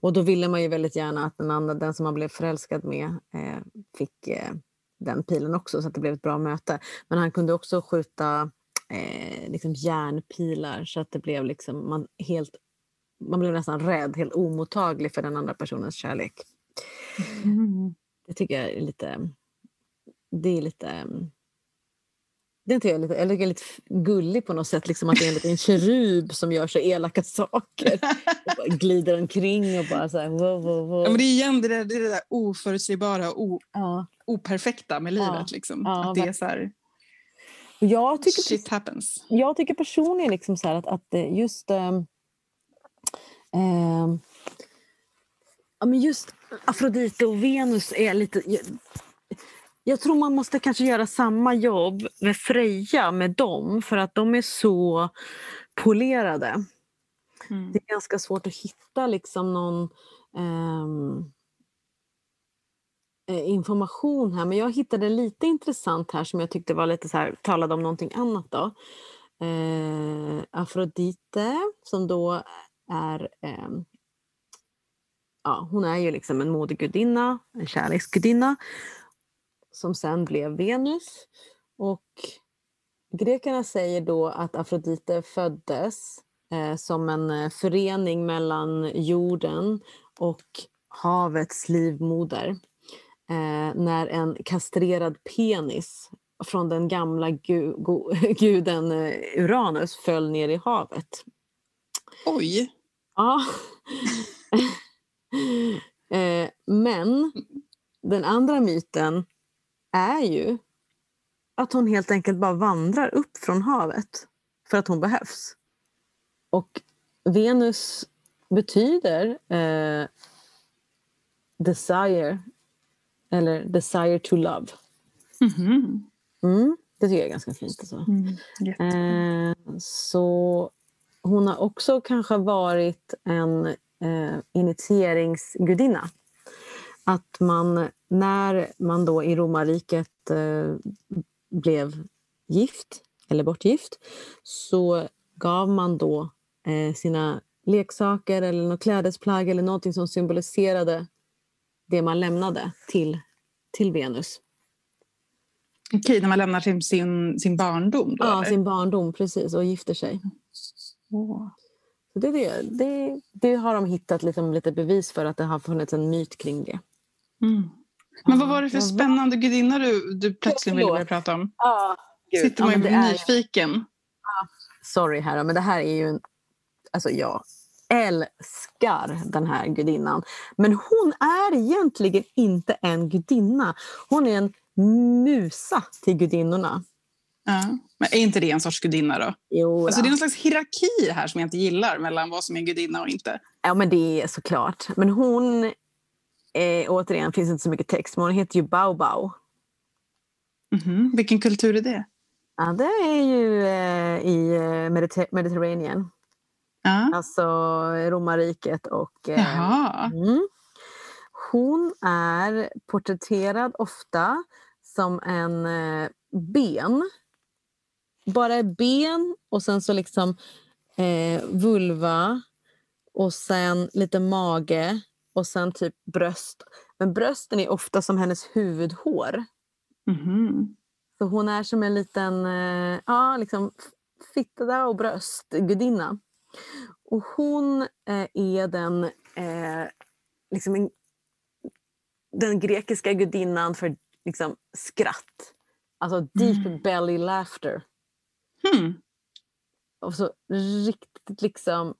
Speaker 2: Och då ville man ju väldigt gärna att den, andra, den som man blev förälskad med eh, fick eh, den pilen också så att det blev ett bra möte. Men han kunde också skjuta eh, liksom järnpilar så att det blev liksom man helt man blev nästan rädd, helt omottaglig för den andra personens kärlek.
Speaker 1: Mm. <laughs>
Speaker 2: Det tycker jag är lite... Det är lite... Det tycker jag är lite, jag tycker är lite gullig på något sätt, liksom att det är en liten <laughs> kerub som gör så elaka saker. Och glider omkring och bara så här... Wow, wow, wow.
Speaker 1: Ja, men det är igen det där, det är det där oförutsägbara och o,
Speaker 2: ja.
Speaker 1: operfekta med livet.
Speaker 2: Ja.
Speaker 1: Liksom.
Speaker 2: Ja,
Speaker 1: att det är så här,
Speaker 2: jag, tycker,
Speaker 1: shit happens.
Speaker 2: jag tycker personligen liksom så här att, att just... ehm, ehm, ja, men just Afrodite och Venus är lite... Jag, tror man måste kanske göra samma jobb med Freja, med dem, för att de är så polerade.
Speaker 1: Mm.
Speaker 2: Det är ganska svårt att hitta liksom någon ehm, eh, information här. Men jag hittade lite intressant här som jag tyckte var lite så här, talade om någonting annat. Då. Eh, Afrodite som då är ehm, ja, hon är ju liksom en modegudinna, en kärleksgudinna som sen blev Venus. Och grekerna säger då att Afrodite föddes eh, som en eh, förening mellan jorden och havets livmoder. Eh, när en kastrerad penis från den gamla gu <laughs> guden eh, Uranus föll ner i havet.
Speaker 1: Oj!
Speaker 2: Ja. <laughs> eh, men den andra myten är ju att hon helt enkelt bara vandrar upp från havet för att hon behövs. Och Venus betyder eh, desire eller desire to love.
Speaker 1: Mhm.
Speaker 2: Mm, det tycker jag är ganska fint. Alltså.
Speaker 1: Mm.
Speaker 2: Eh, så hon har också kanske varit en eh, initieringsgudinna. Att man, när man då i romarriket eh, blev gift eller bortgift så gav man då eh, sina leksaker eller något klädesplagg eller någonting som symboliserade det man lämnade till, till Venus.
Speaker 1: Okej, när man lämnar sin, sin, sin barndom? Då,
Speaker 2: ja,
Speaker 1: eller?
Speaker 2: sin barndom precis och gifter sig.
Speaker 1: Åh.
Speaker 2: Så det, det, det, det har de hittat liksom lite bevis för att det har funnits en myt kring det.
Speaker 1: Mm. Men vad var det för
Speaker 2: Ja,
Speaker 1: spännande gudinna du, du plötsligt ville börja prata om?
Speaker 2: Ja,
Speaker 1: Sitter man
Speaker 2: ja,
Speaker 1: ju
Speaker 2: det är-
Speaker 1: nyfiken.
Speaker 2: Sorry här, men det här är ju en... Alltså jag älskar den här gudinnan. Men hon är egentligen inte en gudinna. Hon är en musa till gudinnorna.
Speaker 1: Ja. Men är inte det en sorts gudinna då?
Speaker 2: Jo,
Speaker 1: Alltså
Speaker 2: då.
Speaker 1: det är någon slags hierarki här som jag inte gillar mellan vad som är en gudinna och inte.
Speaker 2: Ja, men det är såklart. Men hon, eh, återigen finns inte så mycket text, men hon heter ju Baobao.
Speaker 1: Mhm. Vilken kultur är det?
Speaker 2: Ja, det är ju eh, i eh, Mediter- Mediterranean.
Speaker 1: Ja.
Speaker 2: Alltså romarriket och... Eh,
Speaker 1: Jaha.
Speaker 2: mm. Hon är porträtterad ofta som en eh, ben. Bara ben och sen så liksom eh, vulva och sen lite mage och sen typ bröst. Men brösten är ofta som hennes huvudhår.
Speaker 1: Mhm.
Speaker 2: Så hon är som en liten eh, ja, liksom fitta och bröstgudinna. Och hon eh, är den, eh, liksom en, den grekiska gudinnan för liksom, skratt. Alltså deep
Speaker 1: Mm.
Speaker 2: belly laughter.
Speaker 1: Hmm.
Speaker 2: Och så riktigt liksom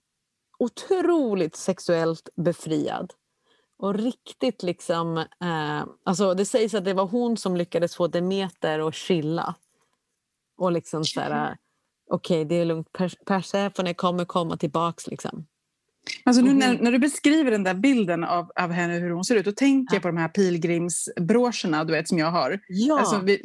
Speaker 2: otroligt sexuellt befriad. Och riktigt liksom... Eh, alltså det sägs att det var hon som lyckades få Demeter att chilla. Och liksom så här... Okej, det är lugnt. Pers- Persephone kommer komma tillbaks liksom.
Speaker 1: Alltså nu när,
Speaker 2: hon-
Speaker 1: när du beskriver den där bilden av, av henne, hur hon ser ut, då tänker jag på de här pilgrimsbroscherna du vet, som jag har.
Speaker 2: Ja!
Speaker 1: Alltså, vi,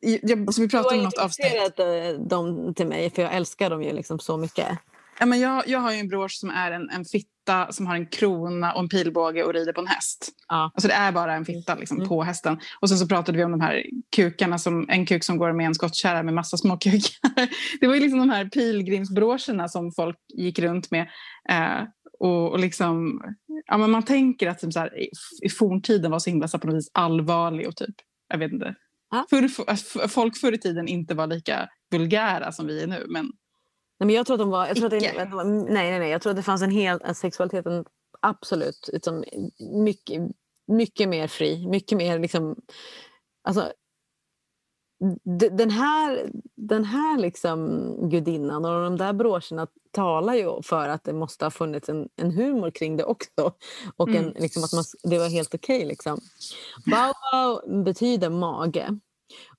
Speaker 1: jag, som vi pratade om något avsnitt.
Speaker 2: avsnitt. dem till mig för jag älskar dem ju liksom så mycket.
Speaker 1: Ja, men jag, jag har ju en brosch som är en, en fitta som har en krona och en pilbåge och rider på en häst.
Speaker 2: Ja.
Speaker 1: Alltså det är bara en fitta liksom,
Speaker 2: Mm.
Speaker 1: på hästen. Och sen så pratade vi om de här kukarna, som, en kuk som går med en skottkärra med massa små kukar. <laughs> Det var ju liksom de här pilgrimsbroscherna som folk gick runt med. Eh, och, och liksom, ja, men man tänker att typ, så här, i, i forntiden var så himla så på något vis allvarlig och typ, jag vet inte.
Speaker 2: Ja.
Speaker 1: Förr, f- folk förr i tiden inte var lika vulgära som vi är nu. Men
Speaker 2: Nej, men jag tror att de var... Jag tror att det, nej, nej, nej. Jag tror att det fanns en hel... Att sexualiteten absolut liksom, mycket, mycket mer fri. Mycket mer liksom... Alltså, den här, den här liksom gudinnan och de där broscherna talar ju för att det måste ha funnits en, en humor kring det också. Och en,
Speaker 1: Mm.
Speaker 2: liksom, att man, det var helt okej. liksom. Bao bao betyder mage.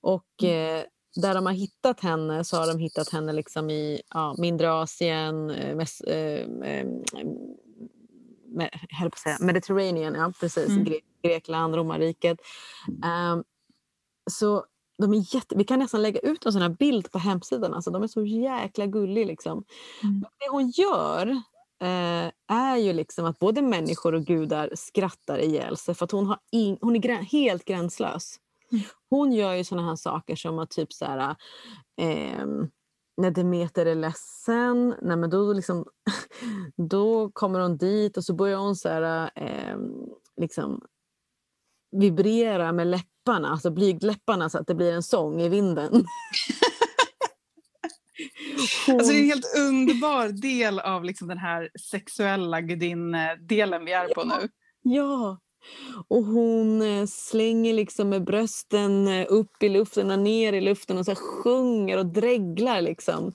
Speaker 2: Och eh, där de har hittat henne så har de hittat henne liksom i ja, mindre Asien, eh, mes, eh, eh, med, på att säga, Mediterranean, ja precis,
Speaker 1: Mm.
Speaker 2: Gre- Grekland, romarriket. Ehm, så de är jätte, vi kan nästan lägga ut en sån här bild på hemsidan, alltså, de är så jäkla gulliga. Liksom.
Speaker 1: Mm.
Speaker 2: Det hon gör eh, är ju liksom att både människor och gudar skrattar ihjäl sig för att hon, har in, hon är helt gränslös.
Speaker 1: Mm.
Speaker 2: Hon gör ju såna här saker som att typ så här, ehm, när Demeter är ledsen, nej men då, liksom, <laughs> då kommer hon dit och så börjar hon så här, ehm, liksom, vibrera med läpparna, alltså blygdläpparna så att det blir en sång i vinden. Hon, <laughs>
Speaker 1: Alltså det är en helt underbar del av liksom den här sexuella gudinne-delen vi är på nu.
Speaker 2: Ja! Och hon eh, slänger liksom med brösten eh, upp i luften och ner i luften och så här sjunger och dreglar. Liksom.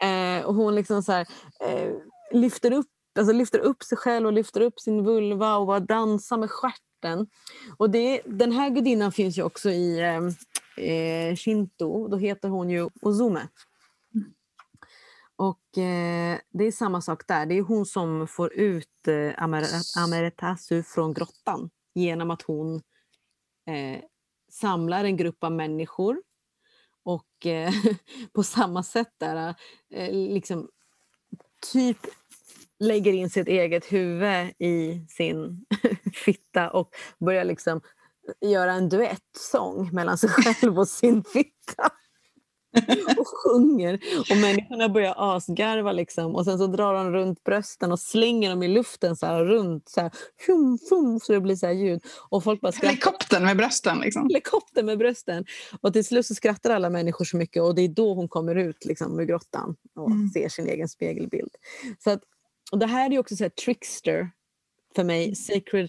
Speaker 2: Eh, och hon liksom så här, eh, lyfter, upp, alltså lyfter upp sig själv och lyfter upp sin vulva och bara dansar med stjärten. Och det, den här gudinnan finns ju också i eh, eh shinto. Då heter hon ju Ozume. Och eh, det är samma sak där. Det är hon som får ut eh, Ameretasu från grottan genom att hon eh, samlar en grupp av människor och eh, <laughs> på samma sätt där eh, liksom typ lägger in sitt eget huvud i sin <laughs> fitta och börjar liksom eh, göra en duettsång mellan sig <laughs> själv och sin fitta. <laughs> och sjunger. Och människorna börjar asgarva liksom. Och sen så drar han runt brösten och slänger dem i luften så här runt. Så, här, fum, fum, så det blir så här ljud. Och folk bara skrattar.
Speaker 1: Helikoptern med brösten. Liksom.
Speaker 2: Helikoptern med brösten. Och till slut så skrattar alla människor så mycket och det är då hon kommer ut liksom, ur grottan och
Speaker 1: Mm.
Speaker 2: ser sin egen spegelbild. Så att, och det här är ju också så här trickster för mig. Sacred,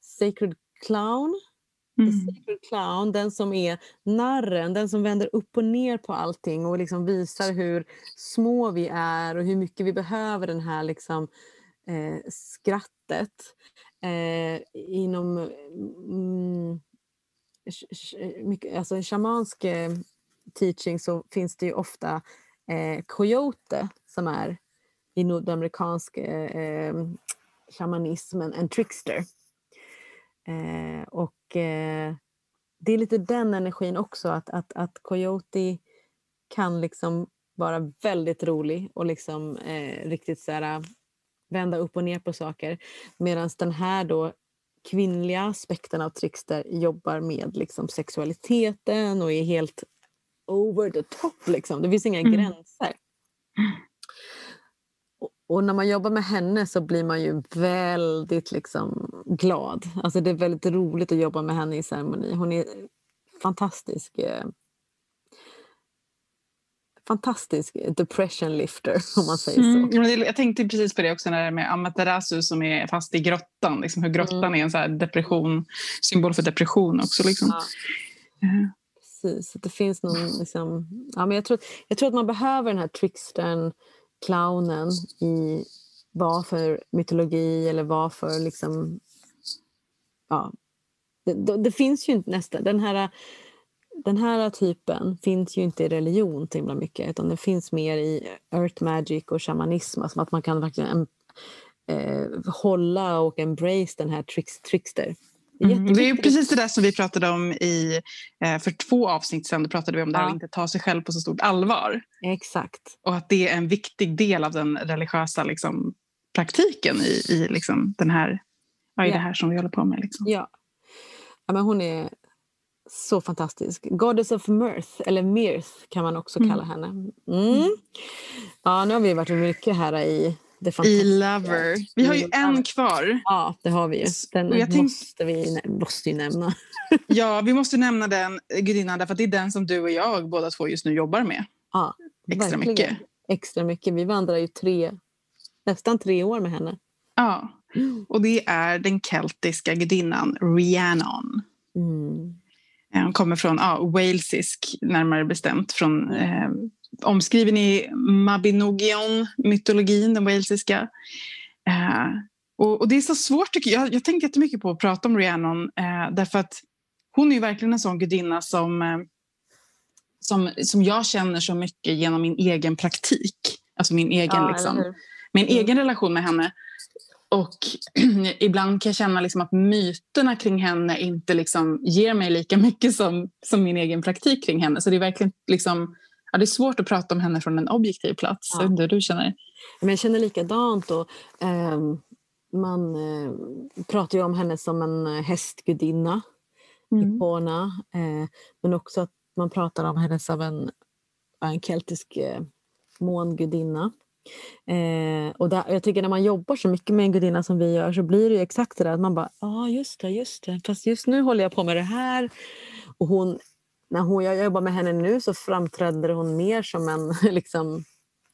Speaker 2: sacred clown. The
Speaker 1: Mm.
Speaker 2: Sacred Clown, den som är narren, den som vänder upp och ner på allting och liksom visar hur små vi är och hur mycket vi behöver den här liksom, eh, skrattet. Eh, inom mm, mycket, alltså, shamansk eh, teaching så finns det ju ofta eh, coyote som är i nordamerikansk eh, eh, shamanismen en trickster. Eh, och eh, det är lite den energin också, att, att, att Coyote kan liksom vara väldigt rolig och liksom eh, riktigt så här, vända upp och ner på saker. Medan den här då kvinnliga aspekten av Trickster jobbar med liksom sexualiteten och är helt over the top. Liksom. Det finns inga
Speaker 1: Mm.
Speaker 2: gränser. Och, när man jobbar med henne så blir man ju väldigt liksom glad. Alltså det är väldigt roligt att jobba med henne i ceremoni. Hon är fantastisk. Eh, fantastisk depression lifter <laughs> om man säger så.
Speaker 1: Mm. Jag tänkte precis på det också när det med Amaterasu som är fast i grottan. Liksom hur grottan
Speaker 2: Mm.
Speaker 1: är en så här depression, symbol för depression också. Liksom.
Speaker 2: Ja. Precis, att det finns någon... Liksom, ja, men jag, tror, jag tror att man behöver den här trickstern, clownen i vad för mytologi eller vad för... Liksom, ja, det, det, det finns ju inte nästan... Den här, den här typen finns ju inte i religion så himla mycket utan den finns mer i earth magic och shamanism. Alltså att man kan verkligen eh, hålla och embrace den här tricks, trickster. Det är
Speaker 1: Mm. Det är precis det där som vi pratade om i, eh, för två avsnitt sedan. Då pratade vi om det här
Speaker 2: Ja.
Speaker 1: att inte ta sig själv på så stort allvar.
Speaker 2: Exakt.
Speaker 1: Och att det är en viktig del av den religiösa liksom, praktiken i, i liksom, den här, ja, i
Speaker 2: Ja.
Speaker 1: det här som vi håller på med. Liksom.
Speaker 2: Ja. ja men hon är så fantastisk. Goddess of Mirth, eller Mirth kan man också
Speaker 1: Mm.
Speaker 2: kalla henne. Mm. Ja, nu har vi varit mycket här i
Speaker 1: I. Lover. Vi har ju
Speaker 2: I
Speaker 1: en kvar.
Speaker 2: Ja, det har vi ju. Den
Speaker 1: jag tänk-
Speaker 2: måste vi nä- måste ju nämna. <laughs>
Speaker 1: Ja, vi måste nämna den gudinnan därför att det är den som du och jag båda två just nu jobbar med.
Speaker 2: Ja,
Speaker 1: Extra
Speaker 2: verkligen.
Speaker 1: mycket.
Speaker 2: Extra mycket. Vi vandrar ju tre, nästan tre år med henne.
Speaker 1: Ja, och det är den keltiska gudinnan Rhiannon.
Speaker 2: Mm.
Speaker 1: Eh, Hon kommer från ja, walesisk, närmare bestämt. Från, eh, omskriven i Mabinogion-mytologin, den walesiska. Eh, och, och det är så svårt, tycker jag. Jag, jag tänker jättemycket på att prata om Rhiannon eh, därför att hon är ju verkligen en sån gudinna som, eh, som, som jag känner så mycket genom min egen praktik. Alltså min egen,
Speaker 2: Ja,
Speaker 1: liksom, min
Speaker 2: Mm.
Speaker 1: egen relation med henne. Och <clears throat> ibland kan jag känna liksom att myterna kring henne inte liksom ger mig lika mycket som, som min egen praktik kring henne. Så det är verkligen liksom, ja, det är svårt att prata om henne från en objektiv plats.
Speaker 2: Ja.
Speaker 1: Hur du känner.
Speaker 2: Men jag känner likadant. Och, ehm, man eh, pratar ju om henne som en eh, hästgudinna,
Speaker 1: Mm.
Speaker 2: Ipona. Eh, men också att man pratar om henne som en, en keltisk eh, mångudinna. Eh, och där, jag tycker när man jobbar så mycket med en gudinna som vi gör så blir det exakt det där att man bara, ja ah, just det, just det. Fast just nu håller jag på med det här. Och hon, när hon, jag jobbar med henne nu så framträder hon mer som en <laughs> liksom,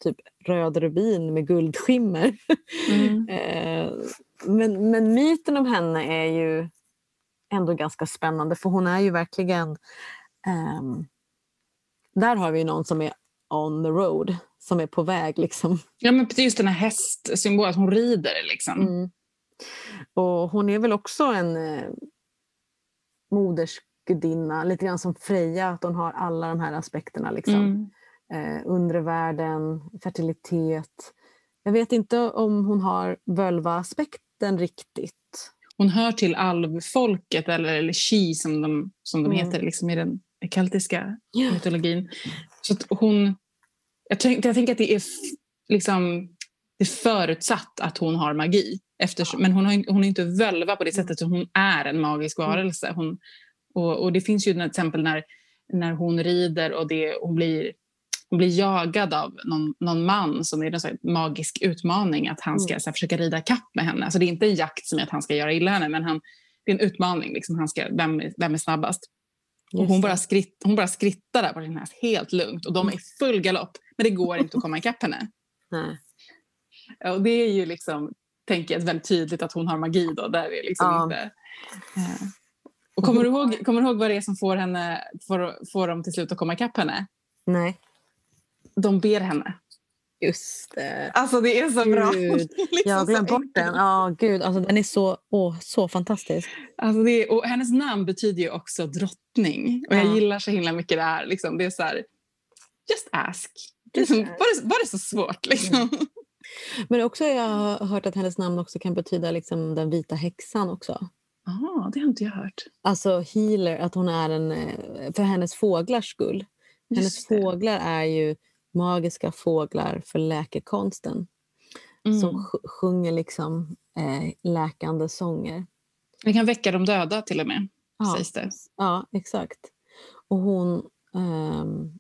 Speaker 2: typ röd rubin med guldskimmer.
Speaker 1: Mm. <laughs>
Speaker 2: Eh, men, men myten om henne är ju ändå ganska spännande för hon är ju verkligen... ehm, där har vi någon som är on the road, som är på väg. Liksom.
Speaker 1: Ja, men just den här hästsymbolen, att hon rider. Liksom.
Speaker 2: Mm. Och hon är väl också en eh, modersgudinna, lite grann som Freja, att hon har alla de här aspekterna. Liksom.
Speaker 1: Mm.
Speaker 2: eh, undre världen, fertilitet. Jag vet inte om hon har völva-aspekten riktigt.
Speaker 1: Hon hör till alvfolket, eller, eller chi som de, som de
Speaker 2: Mm.
Speaker 1: heter liksom, i den keltiska mytologin. Så hon, jag, tänk, jag tänker att det är liksom, det är förutsatt att hon har magi. Eftersom, Men hon, har, hon är inte völva på det
Speaker 2: Mm.
Speaker 1: sättet. Hon är en magisk
Speaker 2: Mm.
Speaker 1: varelse. Hon, och, och det finns ju till exempel när, när hon rider och det, hon blir hon blir jagad av någon, någon man som är en sån magisk utmaning att han ska
Speaker 2: Mm.
Speaker 1: så här, försöka rida kapp med henne. Alltså det är inte en jakt som är att han ska göra illa henne men han, det är en utmaning. Liksom, han ska, vem, vem är snabbast? Och hon, bara skritt, hon bara skrittar där på sin häst helt lugnt och de är i full galopp men det går inte att komma ikapp henne. <laughs>
Speaker 2: Nej.
Speaker 1: Och det är ju liksom, tänker jag, väldigt tydligt att hon har magi då. Där är liksom
Speaker 2: Ja.
Speaker 1: inte, eh. Och kommer, du ihåg, kommer du ihåg vad det är som får, henne, får, får dem till slut att komma ikapp henne?
Speaker 2: Nej.
Speaker 1: De ber henne.
Speaker 2: Just det.
Speaker 1: Alltså det är så bra.
Speaker 2: Gud, <laughs>
Speaker 1: är liksom
Speaker 2: Jag har glömt bort den. Ja, gud. Alltså, den är så, åh, så fantastisk.
Speaker 1: Alltså det är, och hennes namn betyder ju också drottning. Och jag
Speaker 2: Ja.
Speaker 1: gillar så himla mycket det här. Liksom, det är så här, just ask.
Speaker 2: Just
Speaker 1: Liksom,
Speaker 2: ask.
Speaker 1: var, det, var det så svårt? Liksom?
Speaker 2: Men också jag har hört att hennes namn också kan betyda liksom den vita häxan också.
Speaker 1: Ah, det har inte jag hört.
Speaker 2: Alltså healer, att hon är en... eh, För hennes fåglars skull. Hennes
Speaker 1: Just det.
Speaker 2: fåglar är ju magiska fåglar för läkekonsten.
Speaker 1: Mm.
Speaker 2: Som sj- sjunger liksom eh, läkande sånger.
Speaker 1: Det kan väcka de döda till och med,
Speaker 2: Ja,
Speaker 1: sägs det.
Speaker 2: ja exakt. Och hon, ehm,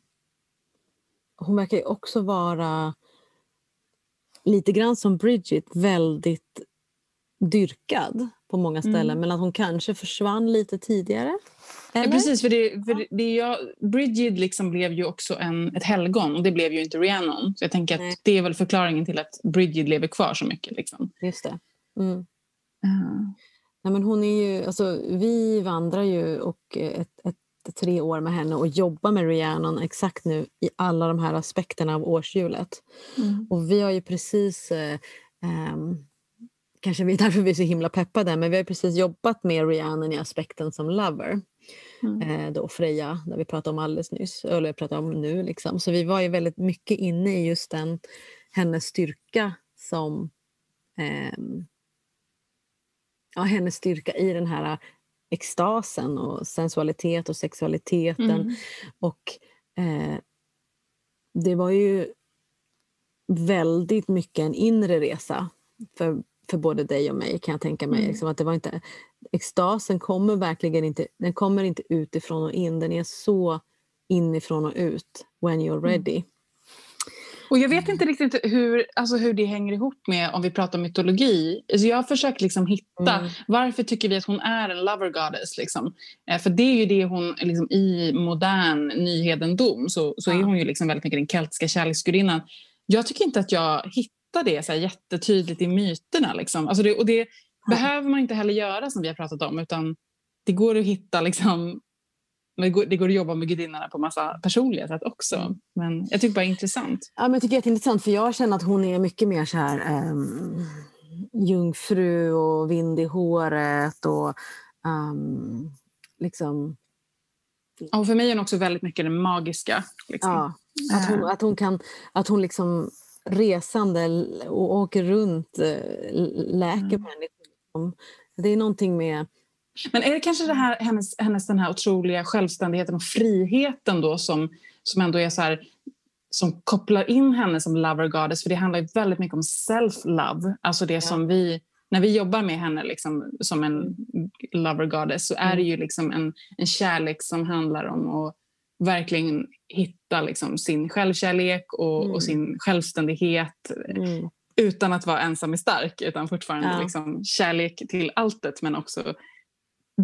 Speaker 2: hon verkar ju också vara lite grann som Bridget, väldigt dyrkad på många ställen.
Speaker 1: Mm.
Speaker 2: Men att hon kanske försvann lite tidigare.
Speaker 1: Ja,
Speaker 2: Eller?
Speaker 1: precis, för, det, för det, jag, Bridget liksom blev ju också en, ett helgon och det blev ju inte Rhiannon. Så jag tänker att
Speaker 2: Nej.
Speaker 1: det är väl förklaringen till att Bridget lever kvar så mycket. Liksom.
Speaker 2: Just det. Mm.
Speaker 1: Ja.
Speaker 2: Nej, men hon är ju, alltså, vi vandrar ju och eh, ett, ett, tre år med henne och jobbar med Rhiannon exakt nu i alla de här aspekterna av årshjulet.
Speaker 1: Mm.
Speaker 2: Och vi har ju precis, eh, ehm, kanske vi, därför vi är så himla peppade, men vi har precis jobbat med Rhiannon i aspekten som lover.
Speaker 1: Mm.
Speaker 2: Eh, då Freja, där vi pratade om alldeles nyss, eller pratade om nu. Liksom. Så vi var ju väldigt mycket inne i just den, hennes styrka som ehm, ja, hennes styrka i den här extasen och sensualitet och sexualiteten.
Speaker 1: Mm.
Speaker 2: Och eh, det var ju väldigt mycket en inre resa för, för både dig och mig kan jag tänka mig.
Speaker 1: Mm.
Speaker 2: Liksom att det var inte, extasen kommer verkligen inte, den kommer inte utifrån och in, den är så inifrån och ut when you're ready.
Speaker 1: Och jag vet inte riktigt hur, alltså hur det hänger ihop med om vi pratar mytologi. Alltså jag har försökt liksom hitta
Speaker 2: Mm.
Speaker 1: varför tycker vi att hon är en lover goddess. Liksom? Eh, för det är ju det hon liksom, i modern nyhedendom så, så är
Speaker 2: Ja.
Speaker 1: hon ju liksom väldigt mycket den keltiska kärleksgudinnan. Jag tycker inte att jag hittar det så här jättetydligt i myterna. Liksom. Alltså det, och det behöver man inte heller göra som vi har pratat om utan det går att hitta liksom, det går, det går att jobba med gudinnorna på massa personliga sätt också.
Speaker 2: Mm.
Speaker 1: Men jag tycker bara det är intressant.
Speaker 2: Ja, men jag tycker det är jätteintressant för jag känner att hon är mycket mer så här um, jungfru och vind i håret och ehm, liksom
Speaker 1: Och för mig är hon också väldigt mycket den magiska. Liksom.
Speaker 2: Ja, att hon, att hon kan, att hon liksom resande och åker runt, eh, läker
Speaker 1: Mm.
Speaker 2: människor. Det är någonting med...
Speaker 1: Men är det kanske det här, hennes, hennes den här otroliga självständigheten och friheten då som, som ändå är så här som kopplar in henne som lover goddess för det handlar ju väldigt mycket om self-love. Alltså det som vi, när vi jobbar med henne liksom, som en lover goddess så är det ju liksom en, en kärlek som handlar om att verkligen hitta liksom sin självkärlek och,
Speaker 2: Mm.
Speaker 1: och sin självständighet
Speaker 2: Mm,
Speaker 1: utan att vara ensam är stark utan fortfarande
Speaker 2: Ja.
Speaker 1: liksom kärlek till alltet men också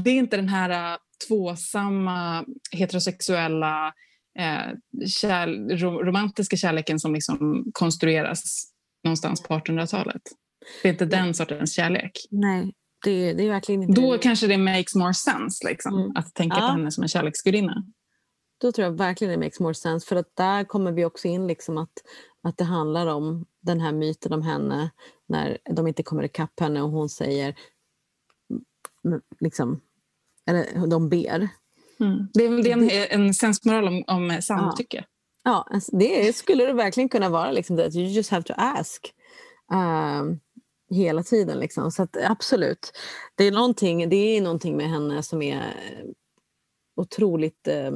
Speaker 1: det är inte den här äh, tvåsamma heterosexuella eh, kär, ro, romantiska kärleken som liksom konstrueras någonstans på 1800-talet. Det är inte den sortens kärlek.
Speaker 2: nej, det, det är verkligen inte
Speaker 1: Då
Speaker 2: det.
Speaker 1: kanske det makes more sense liksom,
Speaker 2: Mm.
Speaker 1: att tänka
Speaker 2: Ja.
Speaker 1: på henne som en kärleksgudinna.
Speaker 2: Då tror jag verkligen det makes more sense. För att där kommer vi också in liksom att, att det handlar om den här myten om henne när de inte kommer ikapp henne och hon säger mm, liksom, eller de ber.
Speaker 1: Mm. Det är väl det en, en sensmoral om, om samtycke.
Speaker 2: Ja, alltså det skulle det verkligen kunna vara. Liksom, that you just have to ask. Um, hela tiden. Liksom. Så att, absolut. Det är, någonting, det är någonting med henne som är otroligt, eh,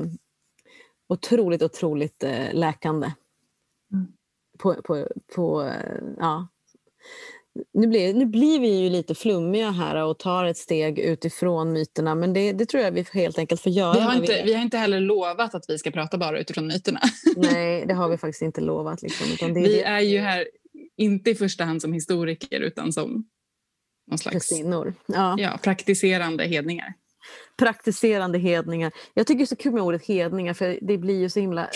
Speaker 2: otroligt, otroligt eh, läkande.
Speaker 1: Mm.
Speaker 2: På, på, på, eh, ja. nu, blir, nu blir vi ju lite flummiga här och tar ett steg utifrån myterna men det, det tror jag vi helt enkelt får göra.
Speaker 1: Vi har, inte, vi... vi har inte heller lovat att vi ska prata bara utifrån myterna. <laughs>
Speaker 2: Nej, det har vi faktiskt inte lovat. Liksom,
Speaker 1: vi det... är ju här inte i första hand som historiker utan som någon slags
Speaker 2: ja.
Speaker 1: Ja, praktiserande hedningar
Speaker 2: praktiserande hedningar. Jag tycker det är så kul med ordet hedningar för det blir ju så himla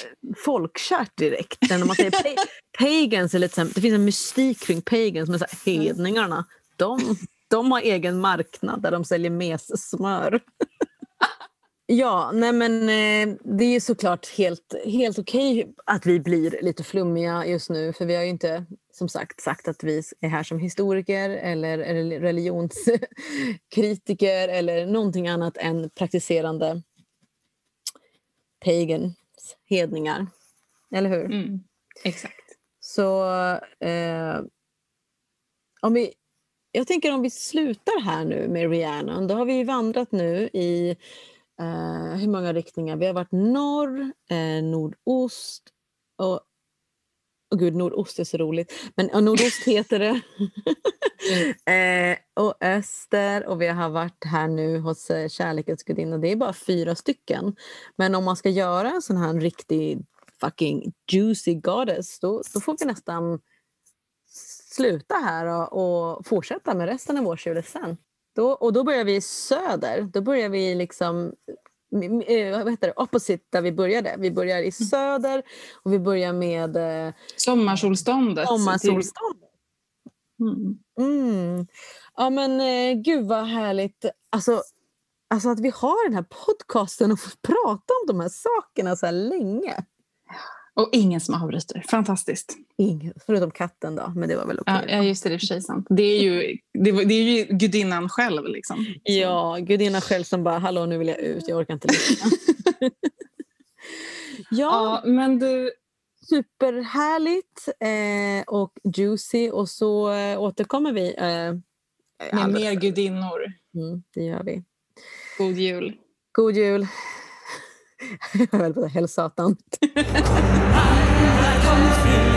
Speaker 2: folkkärt direkt. När man säger <laughs> pagans, är lite det finns en mystik kring pagans, men så här, hedningarna, de, de har egen marknad där de säljer messmör. <laughs> Ja, nej men eh, det är såklart helt, helt okej okay att vi blir lite flummiga just nu för vi har ju inte som sagt sagt att vi är här som historiker eller religionskritiker eller någonting annat än praktiserande pagans, hedningar. Eller hur?
Speaker 1: Mm, exakt.
Speaker 2: Så eh, om vi, jag tänker om vi slutar här nu med Rhiannon, då har vi vandrat nu i eh, hur många riktningar? Vi har varit norr, eh, nordost och Oh, gud, nordost är så roligt. Men och nordost heter det. <laughs> eh, och öster och vi har varit här nu hos eh, kärlekens gudinna. Det är bara fyra stycken. Men om man ska göra en sån här riktig fucking juicy goddess då, då får vi nästan sluta här och, och fortsätta med resten av årshjulet sen. Då, och då börjar vi söder. Då börjar vi liksom vad heter det, opposite där vi började. Vi börjar i söder och vi börjar med eh,
Speaker 1: sommarsolståndet.
Speaker 2: sommarsolståndet. Mm. Mm. Ja men eh, gud vad härligt. Alltså, alltså att vi har den här podcasten och får prata om de här sakerna så här länge.
Speaker 1: Och ingen som avbryter. Fantastiskt.
Speaker 2: Ingen, förutom katten då, men det var väl okej.
Speaker 1: Okay. Ja, just det, det är för sig sant. Det är ju, det, det är ju gudinnan själv. Liksom.
Speaker 2: Ja, gudinnan själv som bara, hallå nu vill jag ut, jag orkar inte lyssna. <laughs>
Speaker 1: ja, ja, men du...
Speaker 2: Superhärligt eh, och juicy och så eh, återkommer vi. Eh,
Speaker 1: Med mer gudinnor.
Speaker 2: Mm, det gör vi.
Speaker 1: God jul.
Speaker 2: God jul. <laughs> Jag höll på att säga, Satan. <laughs>